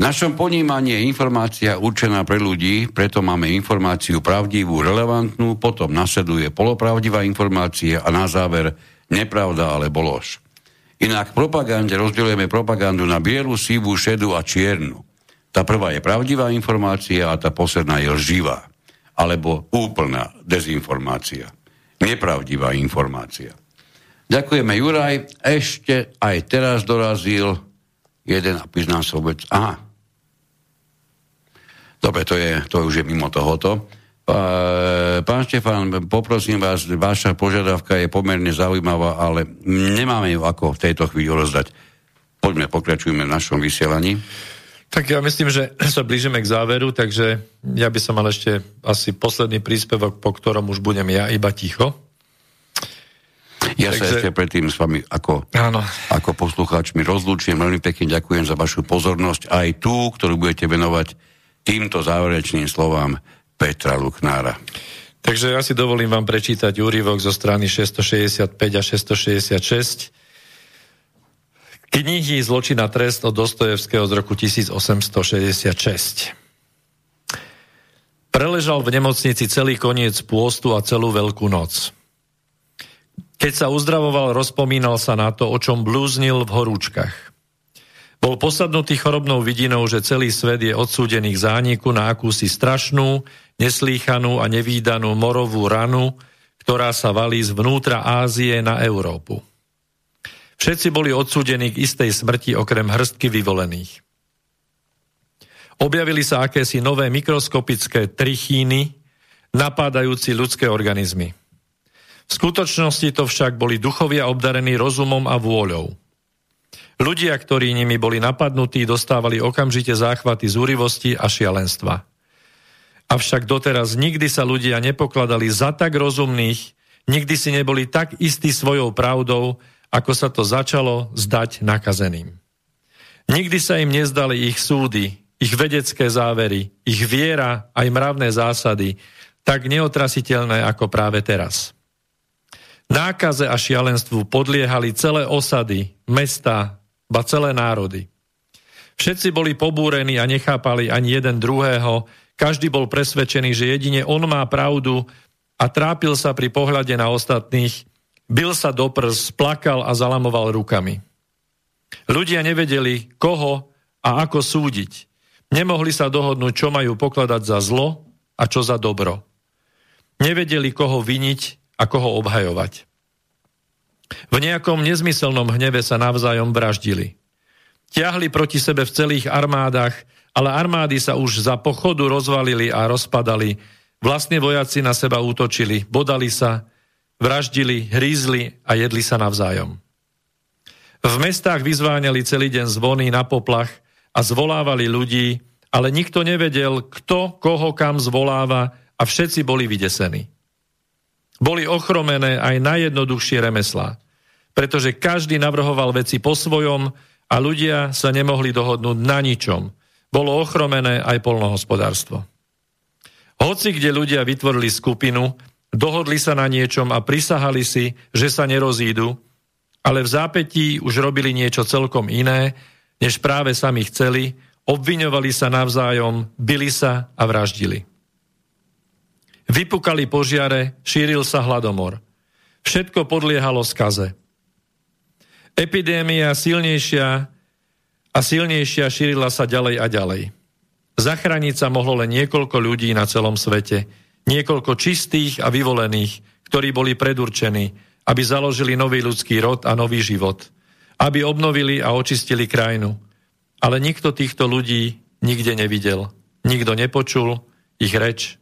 [SPEAKER 2] našom ponímaní je informácia určená pre ľudí, preto máme informáciu pravdivú, relevantnú, potom nasleduje polopravdivá informácia a na záver nepravda alebo lož. Inak v propagande rozdeľujeme propagandu na bielu, sivú, šedú a čiernu. Tá prvá je pravdivá informácia a tá posledná je lživá. Alebo úplná dezinformácia. Nepravdivá informácia. Ďakujeme, Juraj. Ešte aj teraz dorazil jeden a sa vôbec... Aha. Dobre, to, je, to už je mimo tohoto. Pán Štefán, poprosím vás, vaša požiadavka je pomerne zaujímavá, ale nemáme ju ako v tejto chvíli rozdať. Poďme, pokračujeme v našom vysielaní.
[SPEAKER 1] Tak ja myslím, že sa blížime k záveru, takže ja by som mal ešte asi posledný príspevok, po ktorom už budem ja iba ticho.
[SPEAKER 2] Ja Takže... sa ešte predtým s vami ako, Áno. ako poslucháč mi rozlúčim. Veľmi pekne ďakujem za vašu pozornosť, aj tú, ktorú budete venovať týmto záverečným slovám Petra Luknára.
[SPEAKER 1] Takže ja si dovolím vám prečítať úryvok zo strany 665 a 666 knihy Zločin a trest od Dostojevského z roku 1866. Preležal v nemocnici celý koniec pôstu a celú veľkú noc. Keď sa uzdravoval, rozpomínal sa na to, o čom blúznil v horúčkach. Bol posadnutý chorobnou vidinou, že celý svet je odsúdený k zániku na akúsi strašnú, neslýchanú a nevýdanú morovú ranu, ktorá sa valí zvnútra Ázie na Európu. Všetci boli odsúdení k istej smrti okrem hrstky vyvolených. Objavili sa akési nové mikroskopické trichíny, napádajúci ľudské organizmy. V skutočnosti to však boli duchovia obdarení rozumom a vôľou. Ľudia, ktorí nimi boli napadnutí, dostávali okamžite záchvaty zúrivosti a šialenstva. Avšak doteraz nikdy sa ľudia nepokladali za tak rozumných, nikdy si neboli tak istí svojou pravdou, ako sa to začalo zdať nakazeným. Nikdy sa im nezdali ich súdy, ich vedecké závery, ich viera aj mravné zásady tak neotrasiteľné ako práve teraz. Nákaze a šialenstvu podliehali celé osady, mesta, ba celé národy. Všetci boli pobúrení a nechápali ani jeden druhého, každý bol presvedčený, že jedine on má pravdu a trápil sa pri pohľade na ostatných, bil sa do prs, plakal a zalamoval rukami. Ľudia nevedeli, koho a ako súdiť. Nemohli sa dohodnúť, čo majú pokladať za zlo a čo za dobro. Nevedeli, koho viniť a koho obhajovať. V nejakom nezmyselnom hneve sa navzájom vraždili. Tiahli proti sebe v celých armádach, ale armády sa už za pochodu rozvalili a rozpadali. Vlastne vojaci na seba útočili, bodali sa, vraždili, hrízli a jedli sa navzájom. V mestách vyzváňali celý deň zvony na poplach a zvolávali ľudí, ale nikto nevedel, kto koho kam zvoláva a všetci boli vydesení. Boli ochromené aj najjednoduchšie remeslá, pretože každý navrhoval veci po svojom a ľudia sa nemohli dohodnúť na ničom. Bolo ochromené aj polnohospodárstvo. Hoci kde ľudia vytvorili skupinu, dohodli sa na niečom a prisahali si, že sa nerozídu, ale v zápetí už robili niečo celkom iné, než práve sami chceli, obviňovali sa navzájom, bili sa a vraždili. Vypukali požiare, šíril sa hladomor. Všetko podliehalo skaze. Epidémia silnejšia a silnejšia šírila sa ďalej a ďalej. Zachrániť sa mohlo len niekoľko ľudí na celom svete, niekoľko čistých a vyvolených, ktorí boli predurčení, aby založili nový ľudský rod a nový život, aby obnovili a očistili krajinu. Ale nikto týchto ľudí nikde nevidel, nikto nepočul ich reč